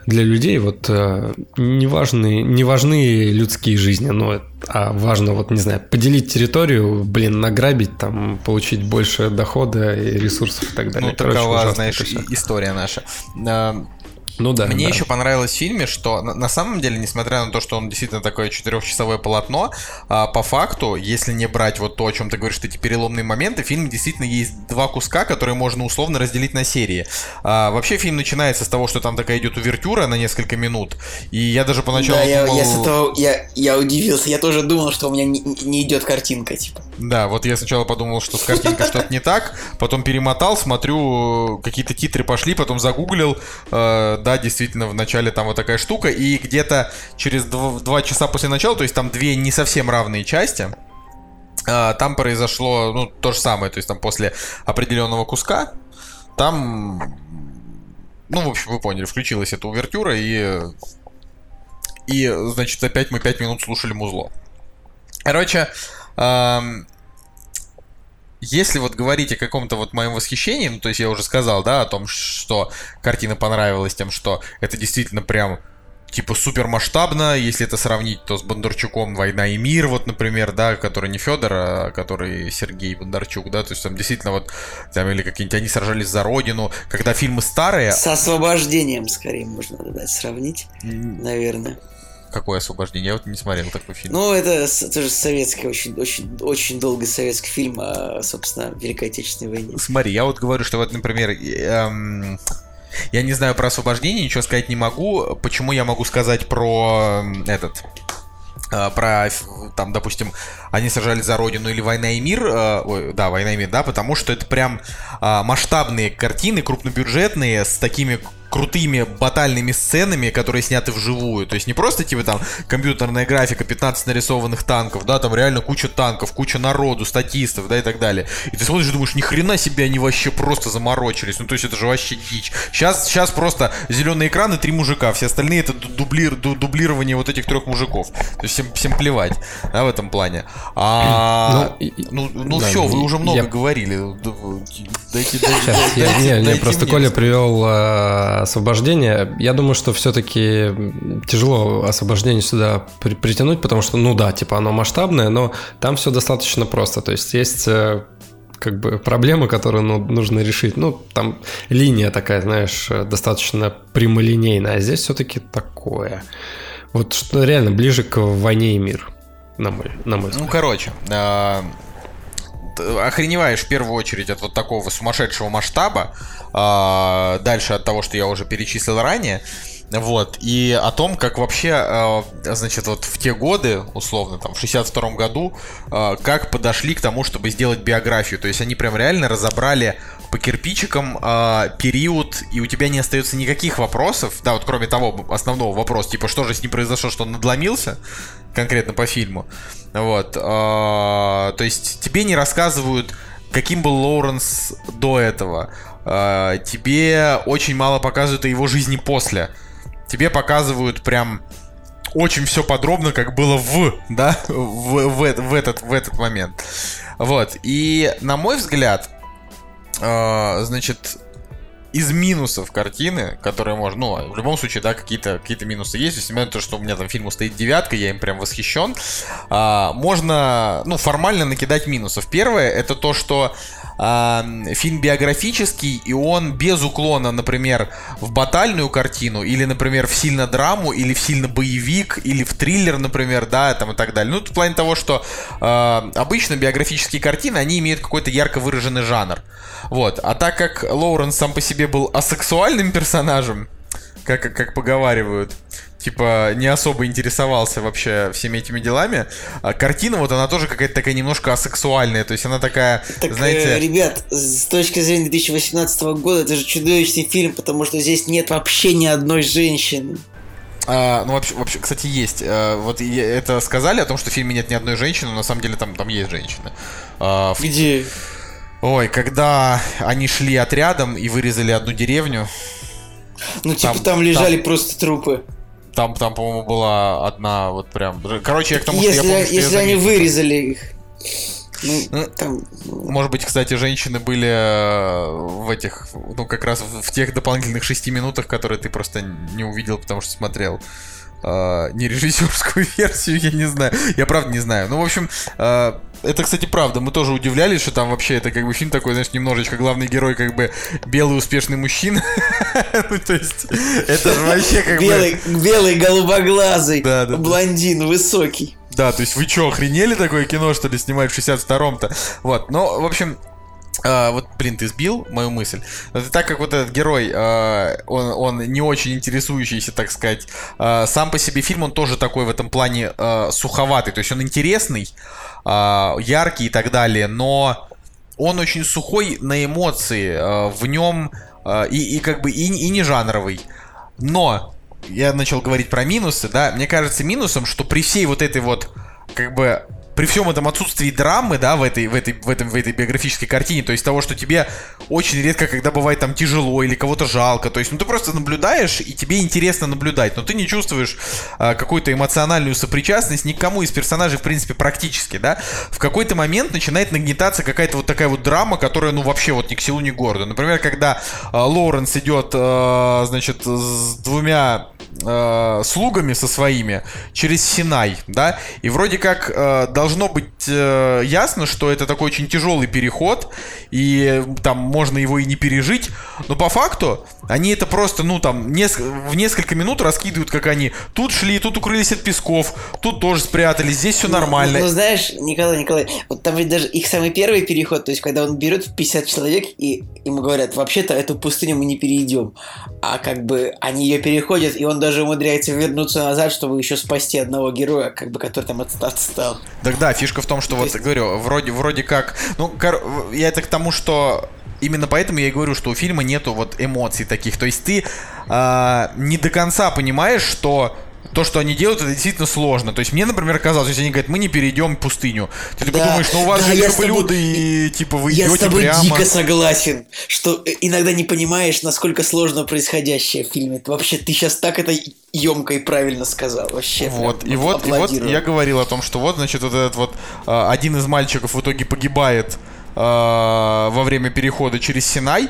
Speaker 2: для людей вот э, не важны, не важны людские жизни, но а важно вот, не знаю, поделить территорию, блин, награбить, там, получить больше дохода и ресурсов и так далее.
Speaker 1: Ну, такова, знаешь, история наша.
Speaker 2: Ну да.
Speaker 1: Мне
Speaker 2: да.
Speaker 1: еще понравилось в фильме, что на, на самом деле, несмотря на то, что он действительно такое четырехчасовое полотно, а, по факту, если не брать вот то, о чем ты говоришь, что эти переломные моменты, в фильме действительно есть два куска, которые можно условно разделить на серии. А, вообще фильм начинается с того, что там такая идет увертюра на несколько минут, и я даже поначалу
Speaker 3: да, я,
Speaker 1: думал...
Speaker 3: я, с этого, я, я удивился, я тоже думал, что у меня не, не идет картинка, типа.
Speaker 1: Да, вот я сначала подумал, что с картинкой что-то не так, потом перемотал, смотрю, какие-то титры пошли, потом загуглил, э, да, действительно, в начале там вот такая штука, и где-то через два, два часа после начала, то есть там две не совсем равные части, э, там произошло, ну, то же самое, то есть там после определенного куска, там, ну, в общем, вы поняли, включилась эта увертюра, и, и значит, опять мы пять минут слушали музло. Короче, если вот говорить о каком-то вот моем восхищении, ну, то есть я уже сказал, да, о том, что картина понравилась тем, что это действительно прям типа супер масштабно, если это сравнить, то с Бондарчуком «Война и мир», вот, например, да, который не Федор, а который Сергей Бондарчук, да, то есть там действительно вот, там или какие-нибудь «Они сражались за родину», когда фильмы старые...
Speaker 3: С освобождением, скорее, можно дать сравнить, наверное.
Speaker 1: Какое освобождение? Я вот не смотрел такой фильм.
Speaker 3: Ну, это тоже советский, очень, очень, очень долгий советский фильм о, собственно, Великой Отечественной войне.
Speaker 1: Смотри, я вот говорю, что вот, например, эм, я не знаю про освобождение, ничего сказать не могу. Почему я могу сказать про этот про, там, допустим, они сажали за родину или война и мир, э, ой, да, война и мир, да, потому что это прям э, масштабные картины, крупнобюджетные, с такими крутыми батальными сценами, которые сняты вживую. То есть не просто типа там компьютерная графика, 15 нарисованных танков, да, там реально куча танков, куча народу, статистов, да, и так далее. И ты смотришь и думаешь, ни хрена себе они вообще просто заморочились. Ну, то есть это же вообще дичь. Сейчас, сейчас просто зеленый экран и три мужика, все остальные это дублир, дублирование вот этих трех мужиков. То есть всем, всем плевать, да, в этом плане. А, ну, ну, ну да, все, вы уже много я... говорили.
Speaker 2: Дайте, дайте, Сейчас, дайте, я, не, дайте просто мне. Коля привел а, освобождение. Я думаю, что все-таки тяжело освобождение сюда при, притянуть, потому что, ну да, типа оно масштабное, но там все достаточно просто. То есть есть э, как бы проблемы, которые ну, нужно решить. Ну, там линия такая, знаешь, достаточно прямолинейная, а здесь все-таки такое. Вот что реально ближе к войне и мир, на мой, на мой взгляд.
Speaker 1: Ну, короче, э, охреневаешь в первую очередь от вот такого сумасшедшего масштаба, э, дальше от того, что я уже перечислил ранее, вот, и о том, как вообще, э, значит, вот в те годы, условно, там, в 62 году, э, как подошли к тому, чтобы сделать биографию. То есть они прям реально разобрали по кирпичикам э, период, и у тебя не остается никаких вопросов, да, вот кроме того основного вопроса, типа, что же с ним произошло, что он надломился, конкретно по фильму. Вот, то есть тебе не рассказывают, каким был Лоуренс до этого. Тебе очень мало показывают о его жизни после тебе показывают прям очень все подробно, как было в, да, в, в, в, этот, в этот момент. Вот. И, на мой взгляд, э, значит, из минусов картины, которые можно, ну, в любом случае, да, какие-то какие минусы есть, несмотря на то, что у меня там фильму стоит девятка, я им прям восхищен, а, можно, ну, формально накидать минусов. Первое, это то, что фильм биографический, и он без уклона, например, в батальную картину, или, например, в сильно драму, или в сильно боевик, или в триллер, например, да, там и так далее. Ну, в плане того, что а, обычно биографические картины, они имеют какой-то ярко выраженный жанр. Вот. А так как Лоуренс сам по себе был асексуальным персонажем, как, как поговаривают, типа не особо интересовался вообще всеми этими делами. А картина вот она тоже какая-то такая немножко асексуальная, то есть она такая,
Speaker 3: так,
Speaker 1: знаете...
Speaker 3: Э, ребят, с точки зрения 2018 года это же чудовищный фильм, потому что здесь нет вообще ни одной женщины.
Speaker 1: А, ну, вообще, вообще, кстати, есть. А, вот это сказали о том, что в фильме нет ни одной женщины, но на самом деле там, там есть женщины.
Speaker 3: А, в... Где?
Speaker 1: Ой, когда они шли отрядом и вырезали одну деревню.
Speaker 3: Ну, типа там, там лежали там, просто трупы.
Speaker 1: Там, там, по-моему, была одна вот прям. Короче, я к тому,
Speaker 3: если,
Speaker 1: что я помню,
Speaker 3: Если
Speaker 1: я
Speaker 3: они вырезали их.
Speaker 1: Ну, ну, там... Может быть, кстати, женщины были э, в этих, ну, как раз в тех дополнительных шести минутах, которые ты просто не увидел, потому что смотрел э, не режиссерскую версию, я не знаю. Я правда не знаю. Ну, в общем, э, это, кстати, правда. Мы тоже удивлялись, что там вообще это как бы фильм такой, знаешь, немножечко главный герой как бы белый успешный мужчина. Ну, то есть, это же вообще как
Speaker 3: бы... Белый, голубоглазый, блондин, высокий.
Speaker 1: Да, то есть вы что, охренели такое кино, что ли, снимать в 62-м-то? Вот, но, в общем, Uh, вот, блин, ты сбил мою мысль. Это так как вот этот герой, uh, он, он не очень интересующийся, так сказать, uh, сам по себе фильм, он тоже такой в этом плане суховатый. То есть он интересный, яркий и так далее, но он очень сухой на эмоции. в нем и, и как бы и, и не жанровый. Но я начал говорить про минусы, да, мне кажется минусом, что при всей вот этой вот как бы при всем этом отсутствии драмы, да, в этой, в этой, в этом, в этой биографической картине, то есть того, что тебе очень редко, когда бывает там тяжело или кого-то жалко, то есть, ну ты просто наблюдаешь и тебе интересно наблюдать, но ты не чувствуешь а, какую-то эмоциональную сопричастность никому из персонажей, в принципе, практически, да. В какой-то момент начинает нагнетаться какая-то вот такая вот драма, которая, ну вообще вот ни к селу, ни к городу. Например, когда а, Лоуренс идет, а, значит, с двумя а, слугами со своими через Синай, да, и вроде как а, должно быть э, ясно, что это такой очень тяжелый переход, и там можно его и не пережить, но по факту они это просто, ну там, неск- в несколько минут раскидывают, как они тут шли, тут укрылись от песков, тут тоже спрятались, здесь все нормально.
Speaker 3: Ну, ну, знаешь, Николай, Николай, вот там ведь даже их самый первый переход, то есть когда он берет 50 человек, и ему говорят, вообще-то эту пустыню мы не перейдем, а как бы они ее переходят, и он даже умудряется вернуться назад, чтобы еще спасти одного героя, как бы, который там отстал.
Speaker 1: Так да, фишка в том, что То вот, есть... говорю, вроде, вроде как... Ну, я это к тому, что именно поэтому я и говорю, что у фильма нету вот эмоций таких. То есть ты э, не до конца понимаешь, что то, что они делают, это действительно сложно. То есть мне, например, казалось, если они говорят, мы не перейдем пустыню, ты да, подумаешь, ну у вас да, же верблюды, и типа вы
Speaker 3: я
Speaker 1: идете
Speaker 3: прямо.
Speaker 1: Я
Speaker 3: с тобой дико согласен, что иногда не понимаешь, насколько сложно происходящее в фильме. Вообще, ты сейчас так это емко и правильно сказал. Вообще.
Speaker 1: Вот, и вот, и вот я говорил о том, что вот, значит, вот этот вот а, один из мальчиков в итоге погибает а, во время перехода через Синай,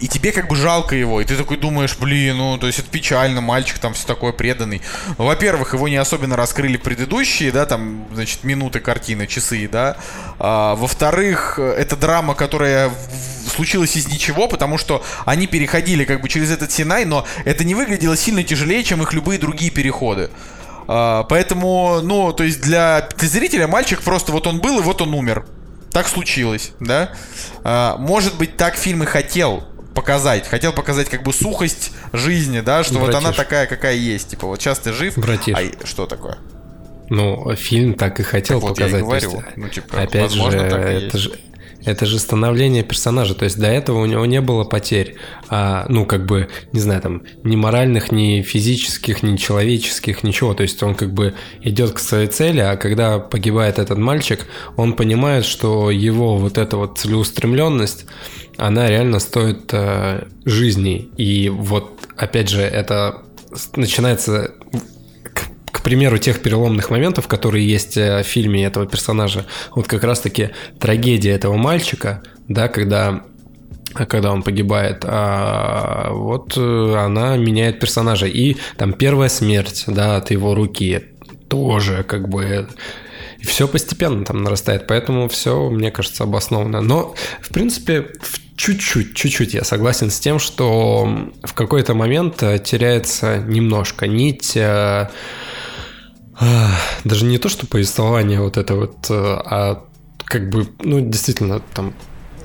Speaker 1: и тебе как бы жалко его, и ты такой думаешь, блин, ну, то есть это печально, мальчик там все такое преданный. Во-первых, его не особенно раскрыли предыдущие, да, там, значит, минуты картины, часы, да. А, во-вторых, это драма, которая случилась из ничего, потому что они переходили как бы через этот Синай, но это не выглядело сильно тяжелее, чем их любые другие переходы. А, поэтому, ну, то есть для, для зрителя мальчик просто вот он был и вот он умер. Так случилось, да? А, может быть, так фильм и хотел показать. Хотел показать как бы сухость жизни, да, что Братиш. вот она такая, какая есть. Типа, вот сейчас ты жив.
Speaker 2: Братиш.
Speaker 1: А что такое?
Speaker 2: Ну, фильм так и хотел так показать. Вот я и говорю. Есть, ну, типа, опять же, это же это же становление персонажа. То есть до этого у него не было потерь. А, ну, как бы, не знаю, там, ни моральных, ни физических, ни человеческих, ничего. То есть он как бы идет к своей цели, а когда погибает этот мальчик, он понимает, что его вот эта вот целеустремленность, она реально стоит э, жизни. И вот, опять же, это начинается, примеру тех переломных моментов, которые есть э, в фильме этого персонажа, вот как раз-таки трагедия этого мальчика, да, когда когда он погибает, а вот э, она меняет персонажа. И там первая смерть, да, от его руки тоже как бы и все постепенно там нарастает, поэтому все, мне кажется, обоснованно. Но, в принципе, чуть-чуть, чуть-чуть я согласен с тем, что в какой-то момент э, теряется немножко нить даже не то, что повествование вот это вот, а как бы, ну, действительно, там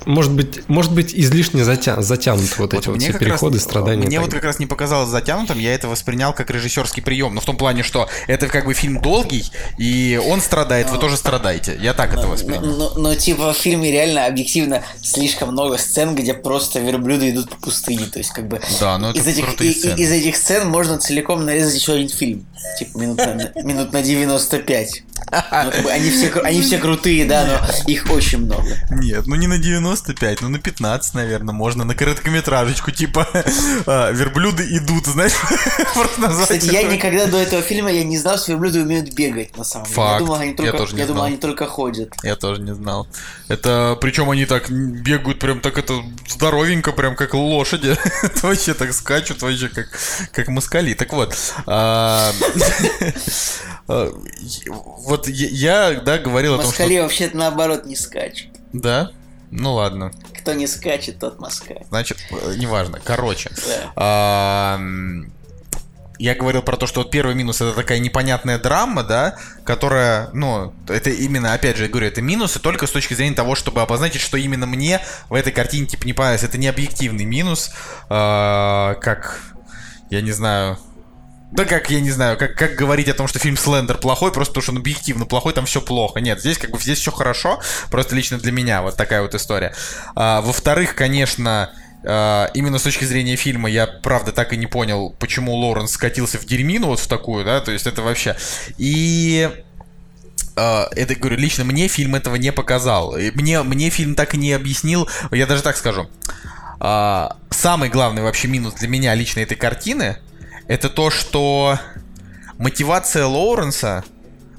Speaker 2: может быть, может быть излишне затя... затянут вот, вот эти вот все переходы, раз, страдания.
Speaker 1: Мне вот как раз не показалось затянутым, я это воспринял как режиссерский прием. Но в том плане, что это как бы фильм долгий, и он страдает, но, вы тоже страдаете. Я так но, это воспринял.
Speaker 3: Но, но, но типа в фильме реально объективно слишком много сцен, где просто верблюды идут по пустыне. То есть как бы
Speaker 1: да, но
Speaker 3: из, этих, и, из этих сцен можно целиком нарезать еще один фильм. Типа минут на, минут на 95. Ну, как бы они, все, они все крутые, да, но их очень много.
Speaker 1: Нет, ну не на 95, ну на 15, наверное, можно. На короткометражечку, типа а, верблюды идут, знаешь,
Speaker 3: Кстати, я никогда до этого фильма я не знал, что верблюды умеют бегать, на самом деле.
Speaker 1: Факт.
Speaker 3: Я думал, они только,
Speaker 1: я тоже не
Speaker 3: я
Speaker 1: знал.
Speaker 3: думал, они только ходят.
Speaker 1: Я тоже не знал. Это, причем они так бегают прям так это здоровенько, прям как лошади. вообще так скачут, вообще как, как москали. Так вот, а, а, вот я, да, говорил
Speaker 3: Москали
Speaker 1: о том, что...
Speaker 3: вообще-то наоборот не скачут.
Speaker 1: Да? Ну ладно.
Speaker 3: Кто не скачет, тот москаль.
Speaker 1: Значит, э, неважно. Короче.
Speaker 3: Да.
Speaker 1: А, я говорил про то, что вот первый минус это такая непонятная драма, да, которая, ну, это именно, опять же, я говорю, это минусы только с точки зрения того, чтобы обозначить, что именно мне в этой картине типа не понравилось. Это не объективный минус, э, как, я не знаю, да как, я не знаю, как, как говорить о том, что фильм Слендер плохой, просто потому что он объективно плохой, там все плохо. Нет, здесь как бы здесь все хорошо, просто лично для меня вот такая вот история. А, во-вторых, конечно, а, именно с точки зрения фильма я, правда, так и не понял, почему Лоуренс скатился в дерьмину вот в такую, да, то есть это вообще... И Uh, это, говорю, лично мне фильм этого не показал. Мне, мне фильм так и не объяснил, я даже так скажу. Uh, самый главный вообще минус для меня лично этой картины — это то, что мотивация Лоуренса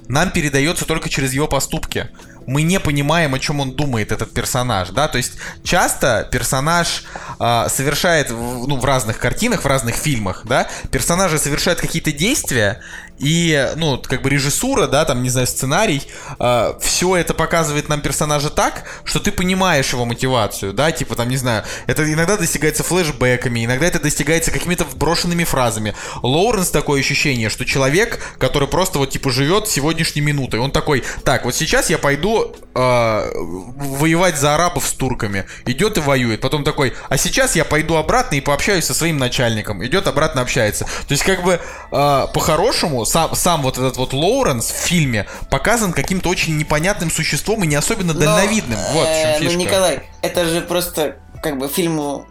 Speaker 1: нам передается только через его поступки. Мы не понимаем, о чем он думает, этот персонаж, да, то есть часто персонаж э, совершает, ну, в разных картинах, в разных фильмах, да, персонажи совершают какие-то действия, и, ну, как бы режиссура, да, там, не знаю, сценарий, э, а, все это показывает нам персонажа так, что ты понимаешь его мотивацию, да, типа, там, не знаю, это иногда достигается флешбэками, иногда это достигается какими-то вброшенными фразами. Лоуренс такое ощущение, что человек, который просто вот, типа, живет сегодняшней минутой, он такой, так, вот сейчас я пойду э, воевать за арабов с турками, идет и воюет, потом такой, а сейчас я пойду обратно и пообщаюсь со своим начальником, идет обратно общается. То есть, как бы, э, по-хорошему, сам, сам вот этот вот Лоуренс в фильме показан каким-то очень непонятным существом и не особенно Но, дальновидным. Вот в чем
Speaker 3: э,
Speaker 1: фишка.
Speaker 3: Ну, Николай, это же просто как бы фильму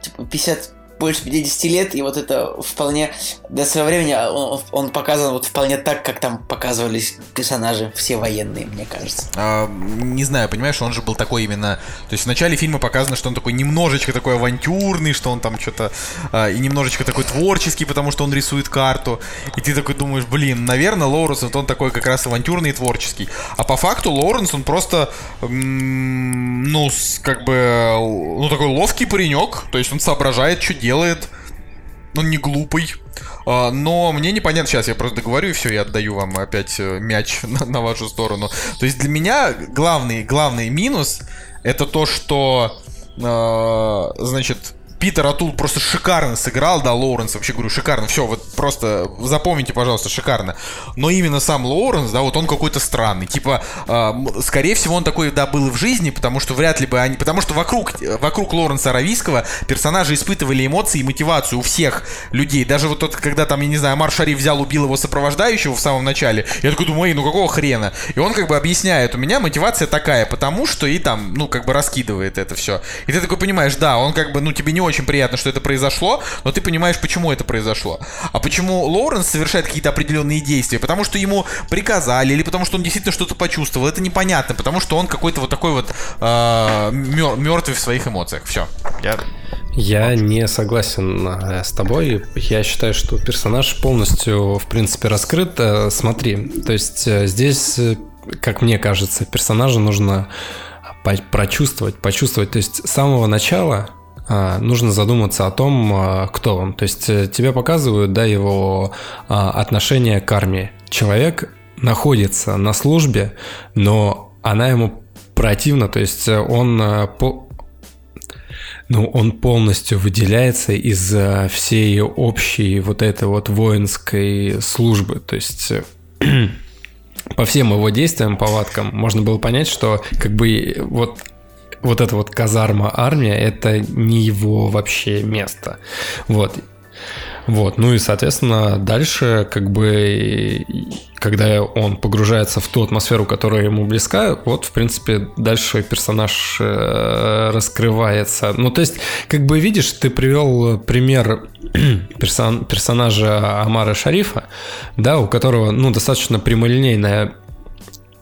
Speaker 3: типа 50 больше 50 лет, и вот это вполне до своего времени а, он, он показан вот вполне так, как там показывались персонажи все военные, мне кажется.
Speaker 1: А, не знаю, понимаешь, он же был такой именно... То есть в начале фильма показано, что он такой немножечко такой авантюрный, что он там что-то... А, и немножечко такой творческий, потому что он рисует карту. И ты такой думаешь, блин, наверное, Лоуренс, вот он такой как раз авантюрный и творческий. А по факту Лоуренс, он просто... ну, как бы... Ну, такой ловкий паренек. То есть он соображает, что делает. Он не глупый. А, но мне непонятно, сейчас я просто договорю и все, я отдаю вам опять э, мяч на, на вашу сторону. То есть для меня главный, главный минус это то, что, э, значит, Питер Атул просто шикарно сыграл, да, Лоуренс, вообще говорю, шикарно, все, вот просто запомните, пожалуйста, шикарно. Но именно сам Лоуренс, да, вот он какой-то странный, типа, э, скорее всего, он такой, да, был и в жизни, потому что вряд ли бы они, потому что вокруг, вокруг Лоуренса Аравийского персонажи испытывали эмоции и мотивацию у всех людей, даже вот тот, когда там, я не знаю, Мар Шариф взял, убил его сопровождающего в самом начале, я такой думаю, эй, ну какого хрена? И он как бы объясняет, у меня мотивация такая, потому что и там, ну, как бы раскидывает это все. И ты такой понимаешь, да, он как бы, ну, тебе не очень приятно, что это произошло, но ты понимаешь, почему это произошло. А почему Лоуренс совершает какие-то определенные действия? Потому что ему приказали, или потому что он действительно что-то почувствовал. Это непонятно, потому что он какой-то вот такой вот э, мертвый в своих эмоциях. Все. Я
Speaker 2: Я не согласен э, с тобой. Я считаю, что персонаж полностью, в принципе, раскрыт. Э, Смотри, то есть э, здесь, э, как мне кажется, персонажа нужно по- прочувствовать, почувствовать. То есть с самого начала а, нужно задуматься о том, а, кто он. То есть э, тебе показывают, да, его а, отношение к армии. Человек находится на службе, но она ему противна, то есть э, он э, по, ну, он полностью выделяется из всей общей вот этой вот воинской службы. То есть по всем его действиям, повадкам можно было понять, что как бы вот вот эта вот казарма армия это не его вообще место. Вот. Вот, ну и, соответственно, дальше, как бы, когда он погружается в ту атмосферу, которая ему близка, вот, в принципе, дальше персонаж э, раскрывается. Ну, то есть, как бы, видишь, ты привел пример персон, персонажа Амара Шарифа, да, у которого, ну, достаточно прямолинейная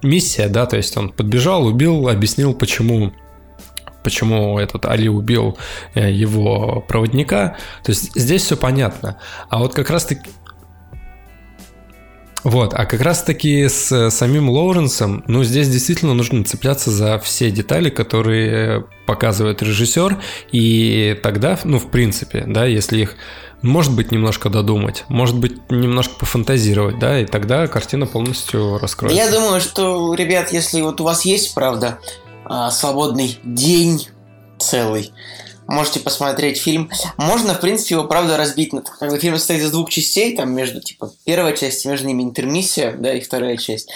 Speaker 2: миссия, да, то есть он подбежал, убил, объяснил, почему почему этот Али убил э, его проводника. То есть здесь все понятно. А вот как раз таки... Вот, а как раз таки с самим Лоуренсом, ну, здесь действительно нужно цепляться за все детали, которые показывает режиссер, и тогда, ну, в принципе, да, если их может быть, немножко додумать, может быть, немножко пофантазировать, да, и тогда картина полностью раскроется.
Speaker 3: Я думаю, что, ребят, если вот у вас есть, правда, а, свободный день целый, можете посмотреть фильм. Можно, в принципе, его, правда, разбить на... Как бы фильм состоит из двух частей, там между, типа, первая часть, между ними интермиссия, да, и вторая часть.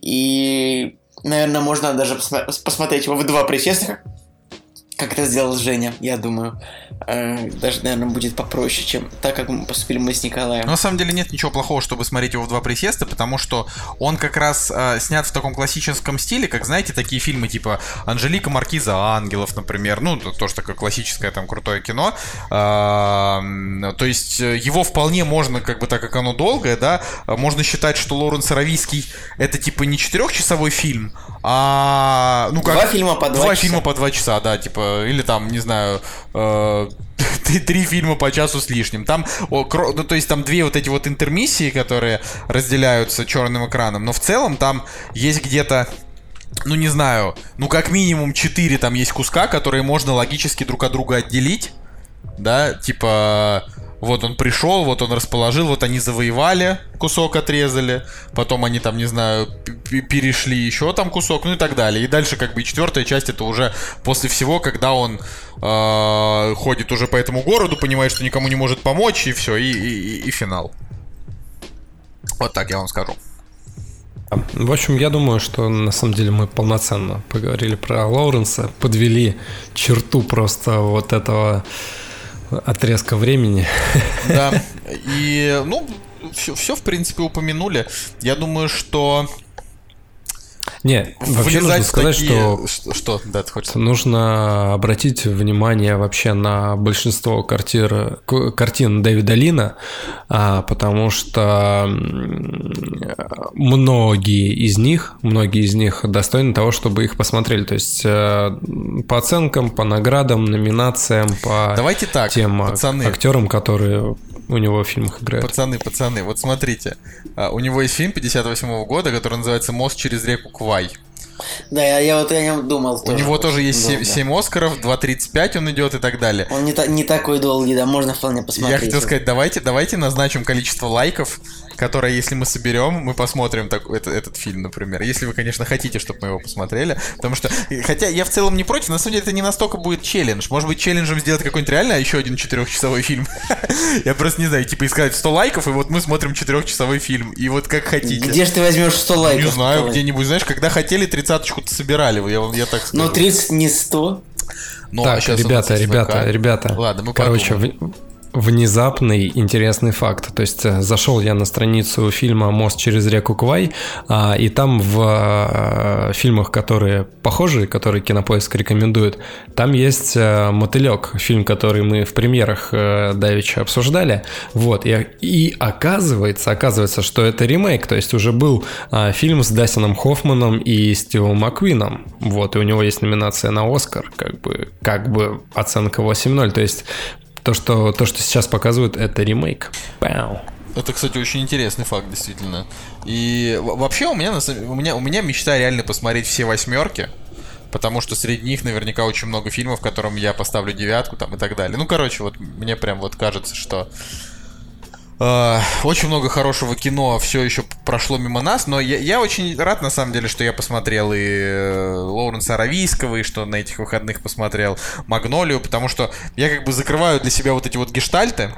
Speaker 3: И, наверное, можно даже посмотреть его в два присеста, как это сделал Женя, я думаю. Э, Даже, наверное, будет попроще, чем так, как мы поступили мы с Николаем.
Speaker 1: Но на самом деле нет ничего плохого, чтобы смотреть его в два присеста, потому что он как раз э, снят в таком классическом стиле, как, знаете, такие фильмы типа Анжелика Маркиза Ангелов, например, ну, то- тоже такое классическое там крутое кино. А, м, то есть э, его вполне можно, как бы так как оно долгое, да, можно считать, что Лоуренс Аравийский это типа не четырехчасовой фильм, а ну как
Speaker 3: Два фильма по два
Speaker 1: два
Speaker 3: часа.
Speaker 1: фильма по два часа, да, типа или там не знаю. э, Три фильма по часу с лишним. Там, ну, то есть там две вот эти вот интермиссии, которые разделяются черным экраном, но в целом там есть где-то ну не знаю, ну как минимум 4 там есть куска, которые можно логически друг от друга отделить, да, типа вот он пришел, вот он расположил, вот они завоевали, кусок отрезали, потом они там, не знаю, перешли еще там кусок, ну и так далее. И дальше как бы и четвертая часть это уже после всего, когда он э, ходит уже по этому городу, понимает, что никому не может помочь, и все, и, и- и- и финал. Вот так я вам скажу.
Speaker 2: В общем, я думаю, что на самом деле мы полноценно поговорили про Лоуренса, подвели черту просто вот этого отрезка времени.
Speaker 1: Да. И, ну, все, в принципе, упомянули. Я думаю, что
Speaker 2: Не, вообще нужно сказать,
Speaker 1: такие-
Speaker 2: что
Speaker 1: Что? Да, ты хочешь
Speaker 2: нужно обратить внимание вообще на большинство квартир, к- картин Дэвида Лина, а, потому что многие из них, многие из них достойны того, чтобы их посмотрели. То есть э, по оценкам, по наградам, номинациям, по
Speaker 1: Давайте так,
Speaker 2: тем а,
Speaker 1: пацаны.
Speaker 2: актерам, которые у него в фильмах играют.
Speaker 1: Пацаны, пацаны, вот смотрите. а, У него есть фильм 58 года, который называется «Мост через реку Квай».
Speaker 3: Да, я, я вот о нем думал
Speaker 1: У него тоже есть
Speaker 3: долго.
Speaker 1: 7, Оскаров, 2.35 он идет и так далее.
Speaker 3: Он не, та- не такой долгий, да, можно вполне посмотреть.
Speaker 1: Я хотел сказать, давайте, давайте назначим количество лайков, которое, если мы соберем, мы посмотрим так, это- этот фильм, например. Если вы, конечно, хотите, чтобы мы его посмотрели. Потому что, хотя я в целом не против, на самом деле это не настолько будет челлендж. Может быть, челленджем сделать какой-нибудь реально еще один четырехчасовой фильм. Я просто не знаю, типа искать 100 лайков, и вот мы смотрим четырехчасовой фильм. И вот как хотите.
Speaker 3: Где же ты возьмешь 100 лайков?
Speaker 1: Не знаю, где-нибудь, знаешь, когда хотели, тридцаточку-то собирали, я, вам- я так скажу.
Speaker 3: Ну, 30 не 100.
Speaker 1: Ну, а
Speaker 2: так,
Speaker 1: нас
Speaker 2: ребята, ребята, ребята.
Speaker 1: Ладно, мы
Speaker 2: Короче,
Speaker 1: подумаем.
Speaker 2: в- внезапный интересный факт. То есть э, зашел я на страницу фильма «Мост через реку Квай», а, и там в а, фильмах, которые похожи, которые Кинопоиск рекомендует, там есть а, «Мотылек», фильм, который мы в премьерах а, давеча обсуждали. Вот, и, и оказывается, оказывается, что это ремейк, то есть уже был а, фильм с Дастином Хоффманом и Стивом Маквином. Вот, и у него есть номинация на Оскар, как бы, как бы оценка 8.0. То есть то, что, то, что сейчас показывают, это ремейк. Пау.
Speaker 1: Это, кстати, очень интересный факт, действительно. И вообще у меня, у меня, у меня мечта реально посмотреть все восьмерки. Потому что среди них наверняка очень много фильмов, которым я поставлю девятку там и так далее. Ну, короче, вот мне прям вот кажется, что очень много хорошего кино все еще прошло мимо нас, но я, я очень рад, на самом деле, что я посмотрел и э, Лоуренса Аравийского, и что на этих выходных посмотрел Магнолию, потому что я как бы закрываю для себя вот эти вот гештальты,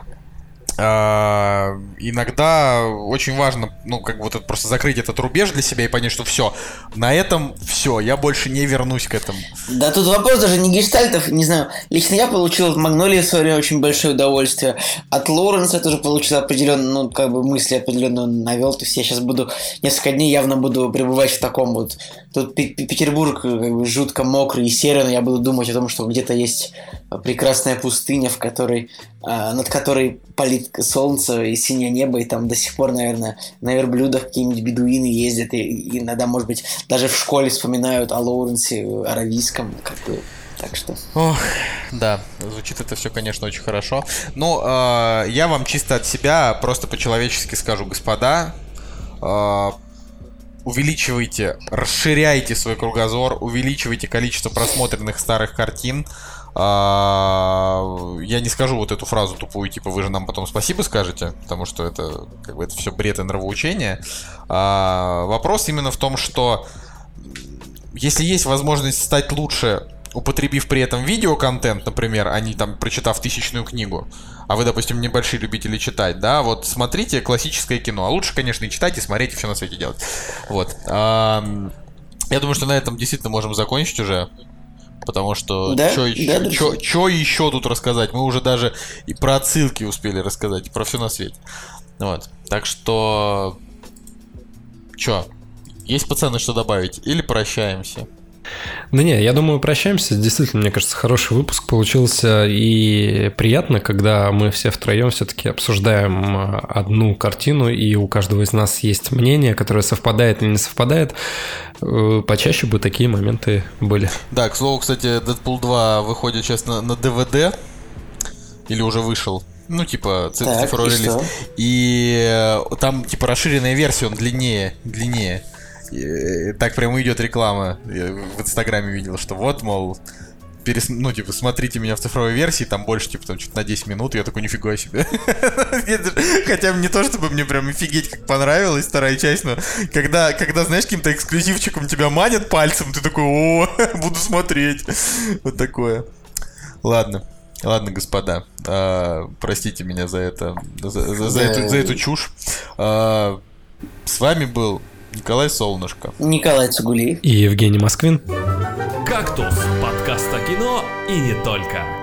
Speaker 1: иногда очень важно, ну, как бы вот просто закрыть этот рубеж для себя и понять, что все, на этом все, я больше не вернусь к этому.
Speaker 3: Да тут вопрос даже не гештальтов, не знаю. Лично я получил от Магнолии в свое время очень большое удовольствие. От Лоуренса я тоже получил определенно, ну, как бы мысли определенно навел. То есть я сейчас буду, несколько дней явно буду пребывать в таком вот... Тут Петербург как бы жутко мокрый и серый, но я буду думать о том, что где-то есть прекрасная пустыня, в которой, а, над которой палит солнце и синее небо, и там до сих пор, наверное, на верблюдах какие-нибудь бедуины ездят, и, иногда, может быть, даже в школе вспоминают о Лоуренсе Аравийском, как бы, так что...
Speaker 1: Ох, да, звучит это все, конечно, очень хорошо. Ну, э, я вам чисто от себя просто по-человечески скажу, господа, э, увеличивайте, расширяйте свой кругозор, увеличивайте количество просмотренных старых картин, а, я не скажу вот эту фразу тупую, типа вы же нам потом спасибо скажете, потому что это как бы это все бред и нравоучение. А, вопрос именно в том, что если есть возможность стать лучше, употребив при этом видеоконтент, например, а не там прочитав тысячную книгу, а вы, допустим, небольшие любители читать, да, вот смотрите классическое кино. А лучше, конечно, и читать, и смотреть, и все на свете делать. Вот. Я думаю, что на этом действительно можем закончить уже. Потому что
Speaker 3: да?
Speaker 1: что
Speaker 3: еще,
Speaker 1: да, чё, чё еще тут рассказать? Мы уже даже и про отсылки успели рассказать, и про все на свете. Вот. Так что... Чё? Есть, пацаны, что добавить? Или прощаемся?
Speaker 2: Да не, я думаю, прощаемся. Действительно, мне кажется, хороший выпуск получился. И приятно, когда мы все втроем все-таки обсуждаем э, одну картину, и у каждого из нас есть мнение, которое совпадает или не совпадает. Э, почаще бы такие моменты были.
Speaker 1: Да, к слову, кстати, Deadpool 2 выходит сейчас на, на DVD. Или уже вышел. Ну, типа, цифровой релиз. И э, там, типа, расширенная версия, он длиннее, длиннее. И, так прямо идет реклама. Я в Инстаграме видел, что вот, мол, перес... ну, типа, смотрите меня в цифровой версии, там больше, типа, там, что-то на 10 минут, я такой, нифига себе. Хотя не то, чтобы мне прям офигеть, как понравилась вторая часть, но когда, когда знаешь, каким-то эксклюзивчиком тебя манят пальцем, ты такой, о, буду смотреть. Вот такое. Ладно. Ладно, господа, а, простите меня за это, за, за, за, эту, за эту чушь. А, с вами был Николай Солнышко.
Speaker 3: Николай Цугулиев.
Speaker 2: И Евгений Москвин.
Speaker 4: «Кактус» — подкаст о кино и не только.